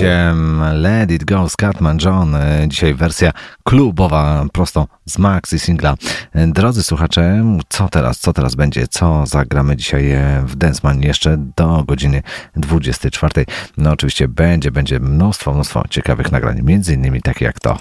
wejściem Let It Go z Catman John. E, dzisiaj wersja klubowa, prosto z maxi singla. E, drodzy słuchacze, co teraz, co teraz będzie, co zagramy dzisiaj e, w Densman jeszcze do godziny 24. No oczywiście będzie, będzie mnóstwo, mnóstwo ciekawych nagrań, między innymi takie jak to.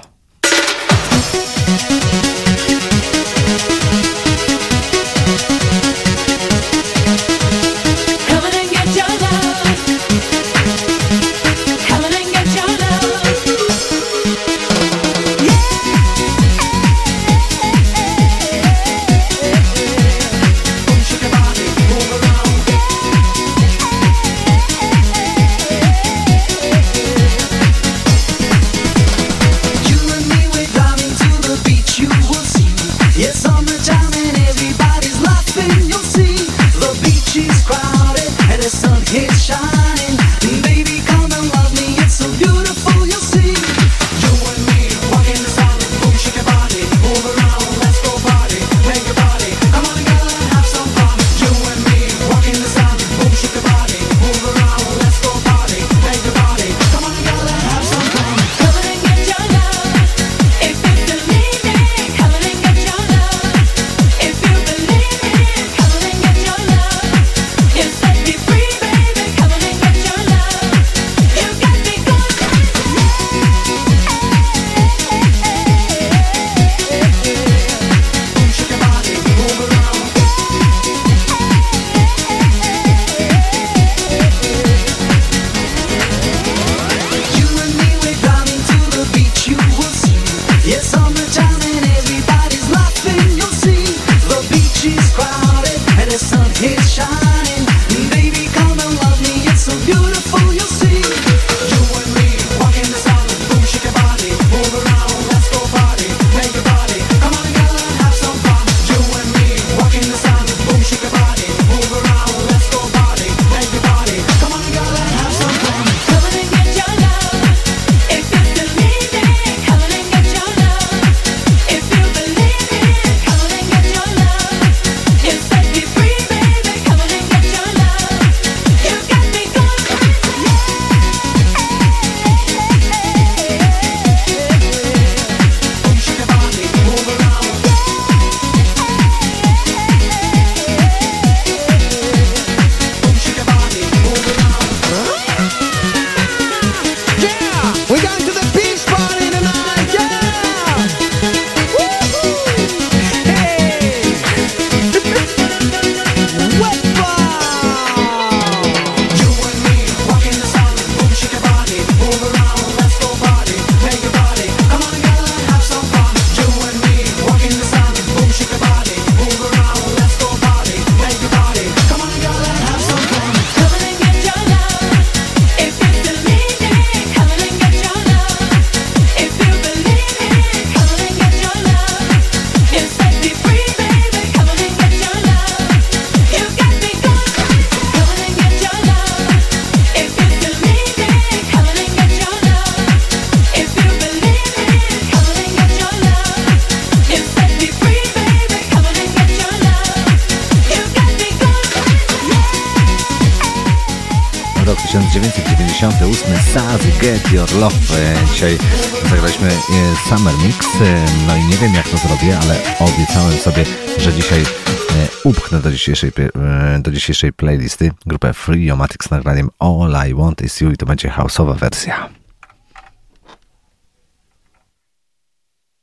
dzisiejszej, e, do dzisiejszej playlisty grupę Freeomatic z nagraniem All I Want Is You i to będzie houseowa wersja.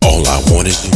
All I want is you.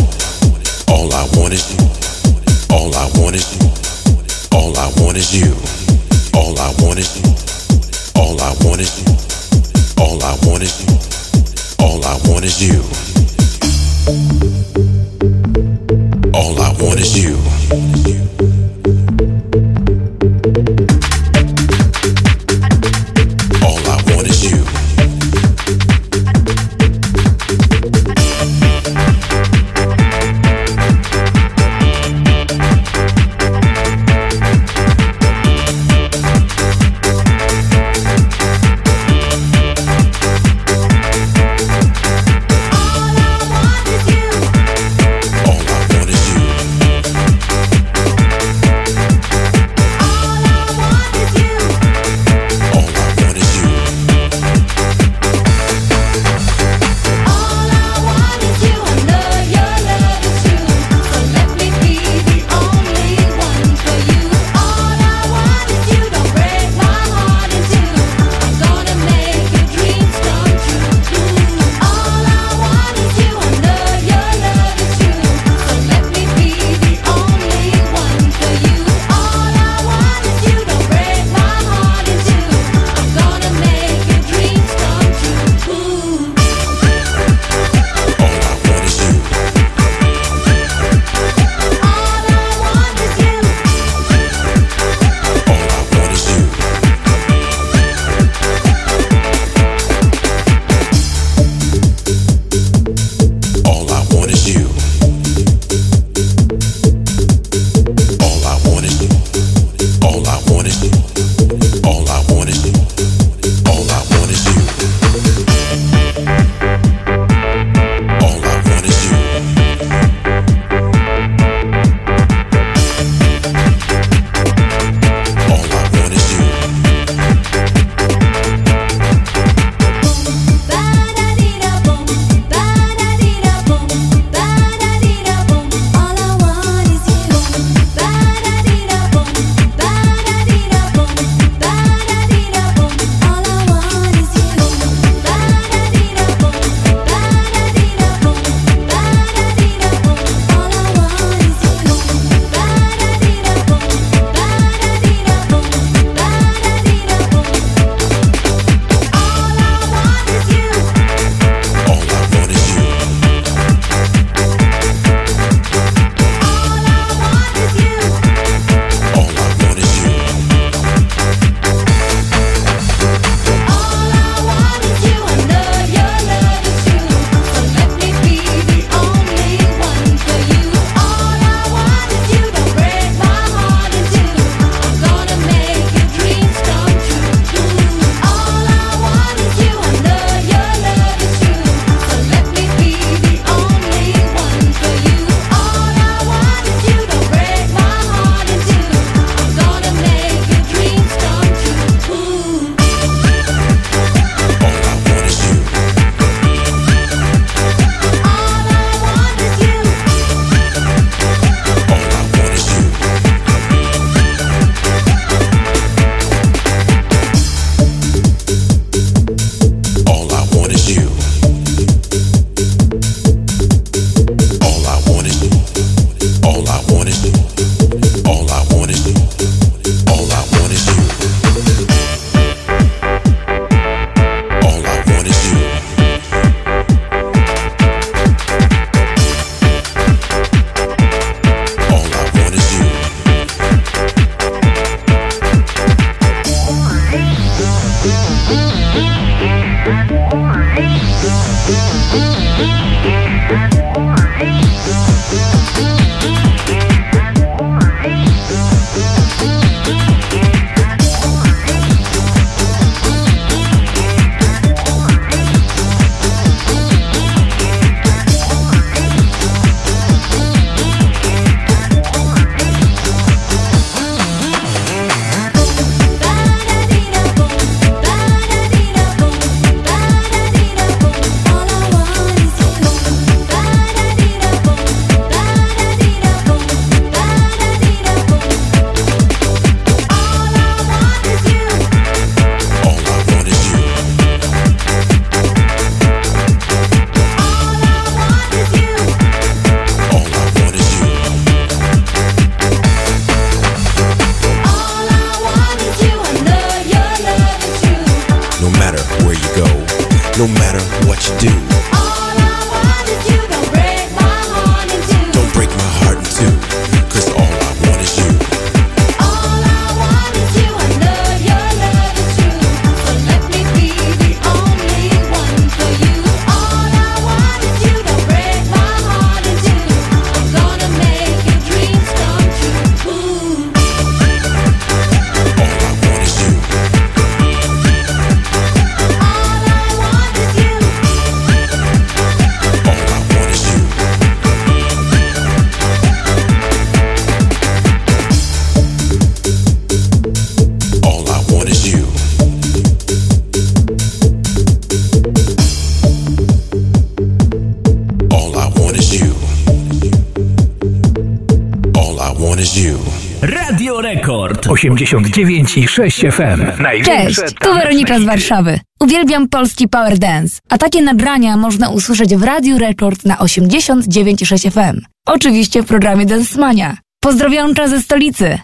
Rekord 89,6 FM. Największe Cześć, tu Weronika z Warszawy. Uwielbiam polski power dance, a takie nagrania można usłyszeć w Radiu Rekord na 89,6 FM. Oczywiście w programie Dance Mania. Pozdrowioncza ze stolicy.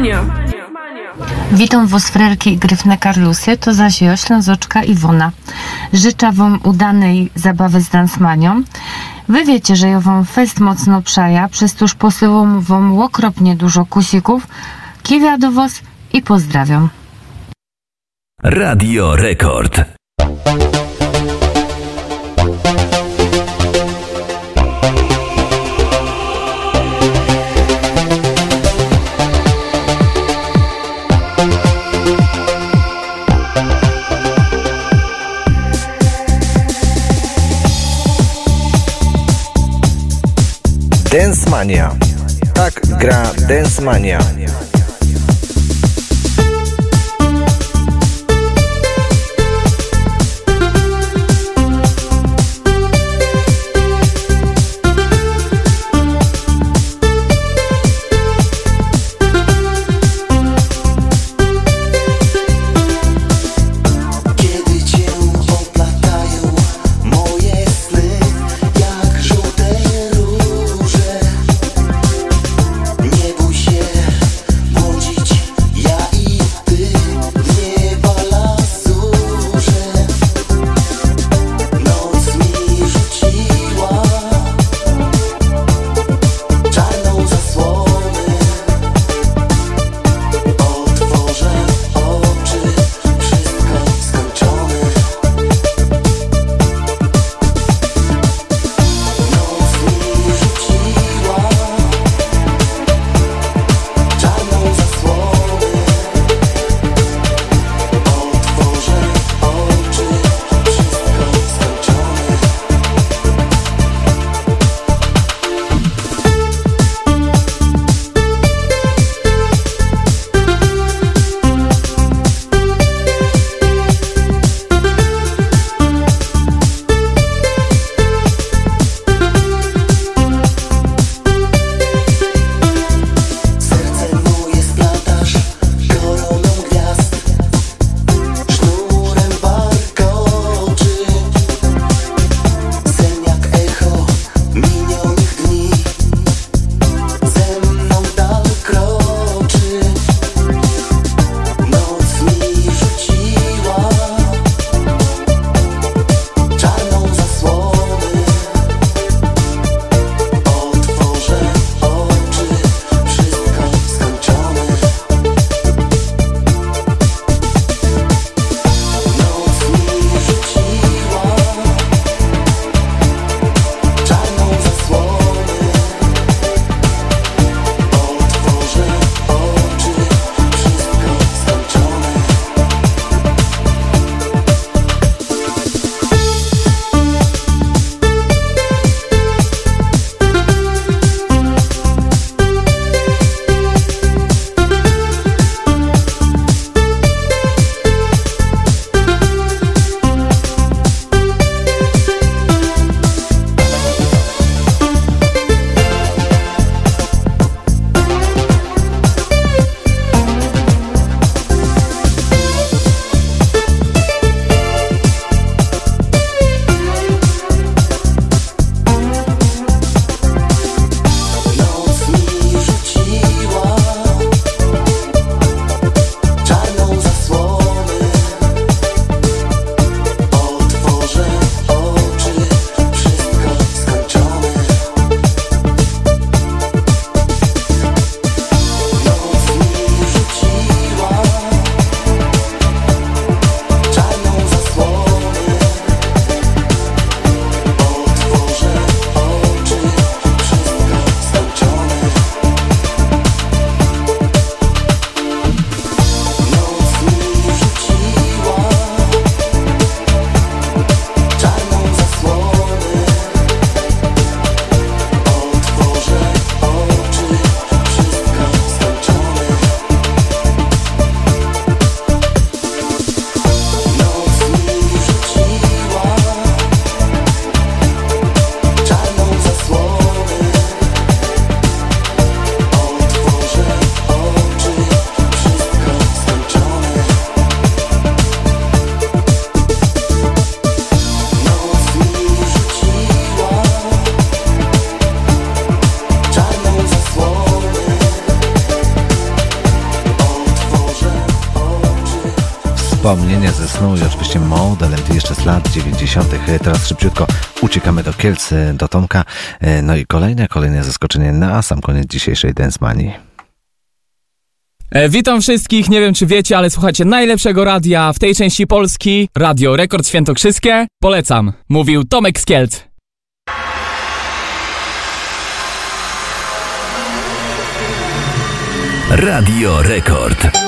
Densmania! Witam was frerki i gryfne Karlusy, to zaś ja, Ślązoczka Iwona. Życzę wam udanej zabawy z dansmanią. Wy wiecie, że ja wam fest mocno przaja, przez toż posyłam wam okropnie dużo kusików. Kiwia do was i pozdrawiam. Radio Rekord. Mania. Tak gra Dance Mania. Kielc do Tomka. E, no i kolejne, kolejne zaskoczenie na sam koniec dzisiejszej Dance Money. E, witam wszystkich, nie wiem czy wiecie, ale słuchacie najlepszego radia w tej części Polski, Radio Rekord Świętokrzyskie. Polecam, mówił Tomek z Kielc. Radio Rekord.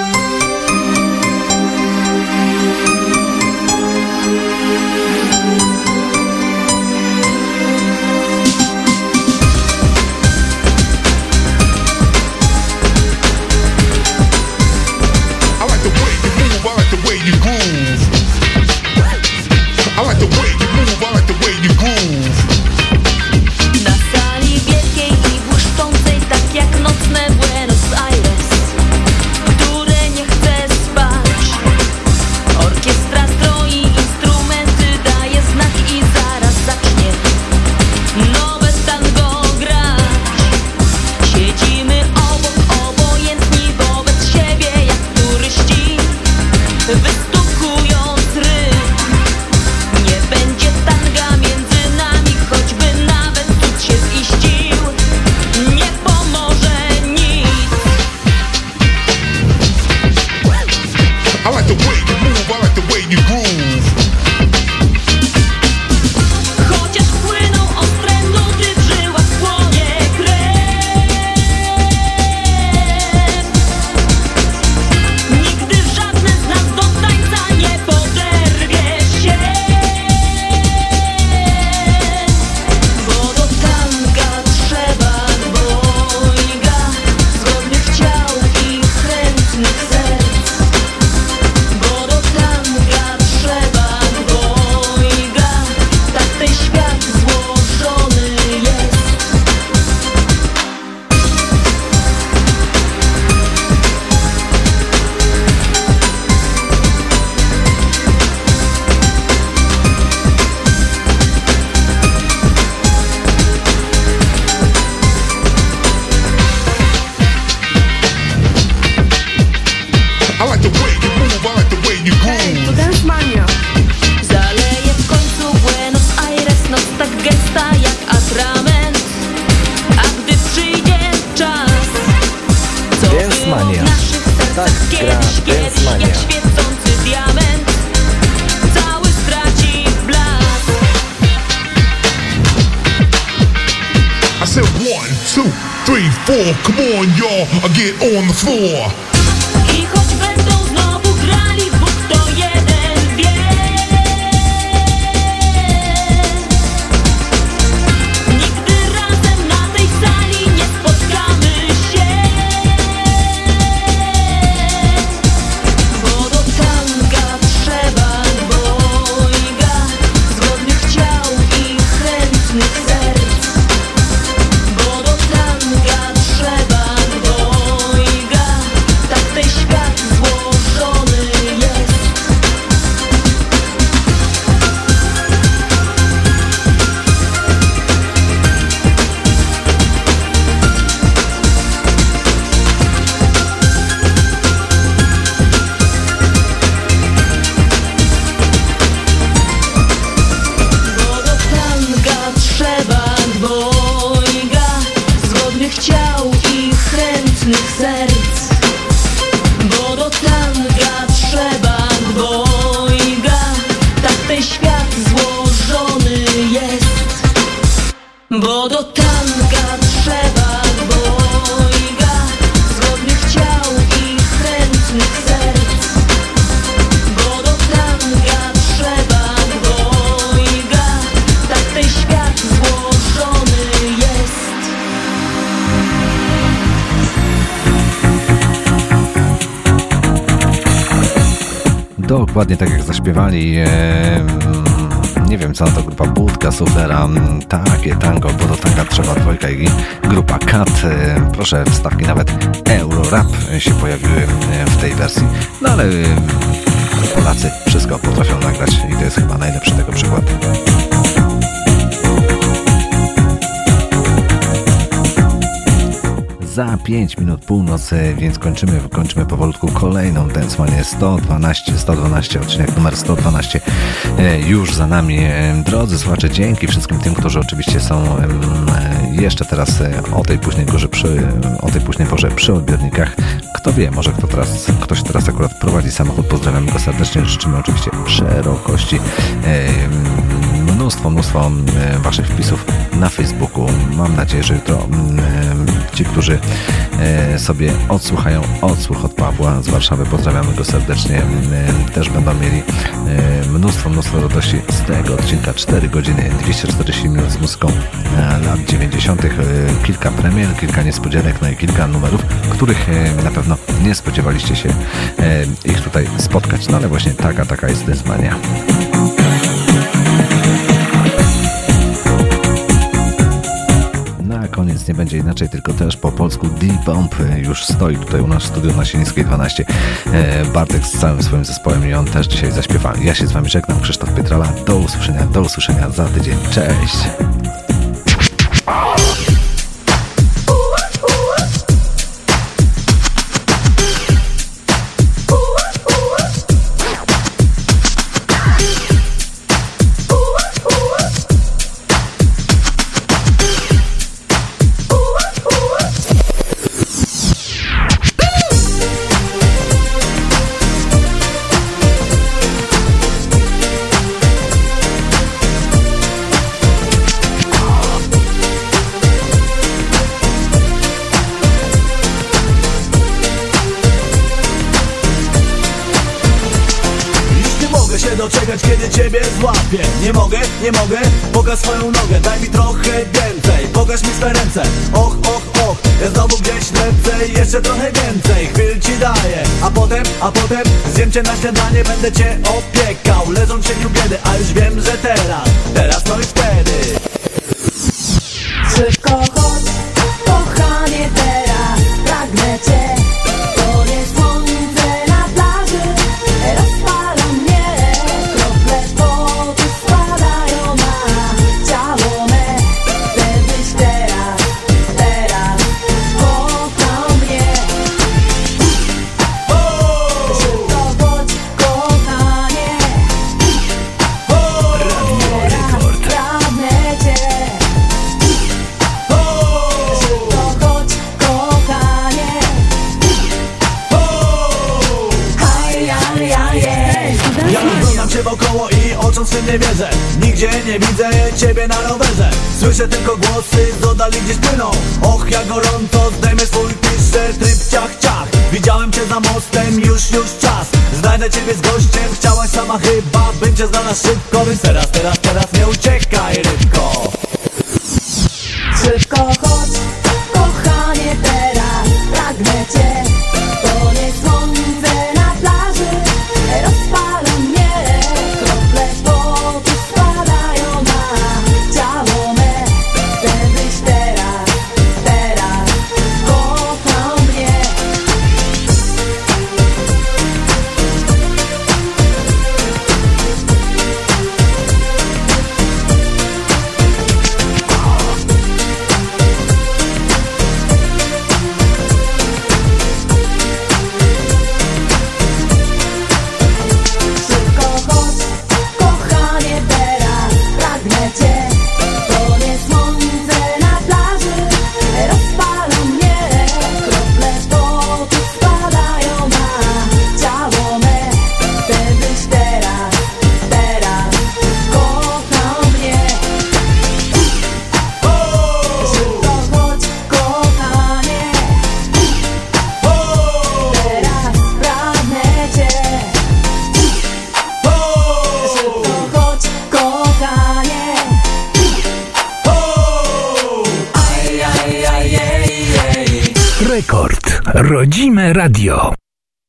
Yeah. Więc kończymy, kończymy powolutku kolejną Dance Manię 112, 112, odcinek numer 112 e, już za nami. E, Drodzy słuchacze, dzięki wszystkim tym, którzy oczywiście są e, jeszcze teraz o tej późnej porze przy, o tej późnej porze przy odbiornikach. Kto wie, może kto teraz, ktoś teraz akurat prowadzi samochód, pozdrawiamy go serdecznie, życzymy oczywiście szerokości. Mnóstwo, mnóstwo e, Waszych wpisów na Facebooku. Mam nadzieję, że jutro mm, ci, którzy e, sobie odsłuchają odsłuch od Pawła z Warszawy, pozdrawiamy go serdecznie, mm, też będą mieli e, mnóstwo, mnóstwo radości z tego odcinka. 4 godziny, 240 minut z muzyką e, lat 90. e, Kilka premier, kilka niespodzianek, no i kilka numerów, których na pewno nie spodziewaliście się ich tutaj spotkać. No ale właśnie taka, taka jest Densmania. Będzie inaczej, tylko też po polsku D-Bomb już stoi tutaj u nas w studiu na Sienińskiej 12. E, Bartek z całym swoim zespołem i on też dzisiaj zaśpiewa. Ja się z wami żegnam, Krzysztof Pietrala. Do usłyszenia, do usłyszenia za tydzień. Cześć! Cię na śniadanie Będę cię opiekał, leżą w cieniu biedy A już wiem,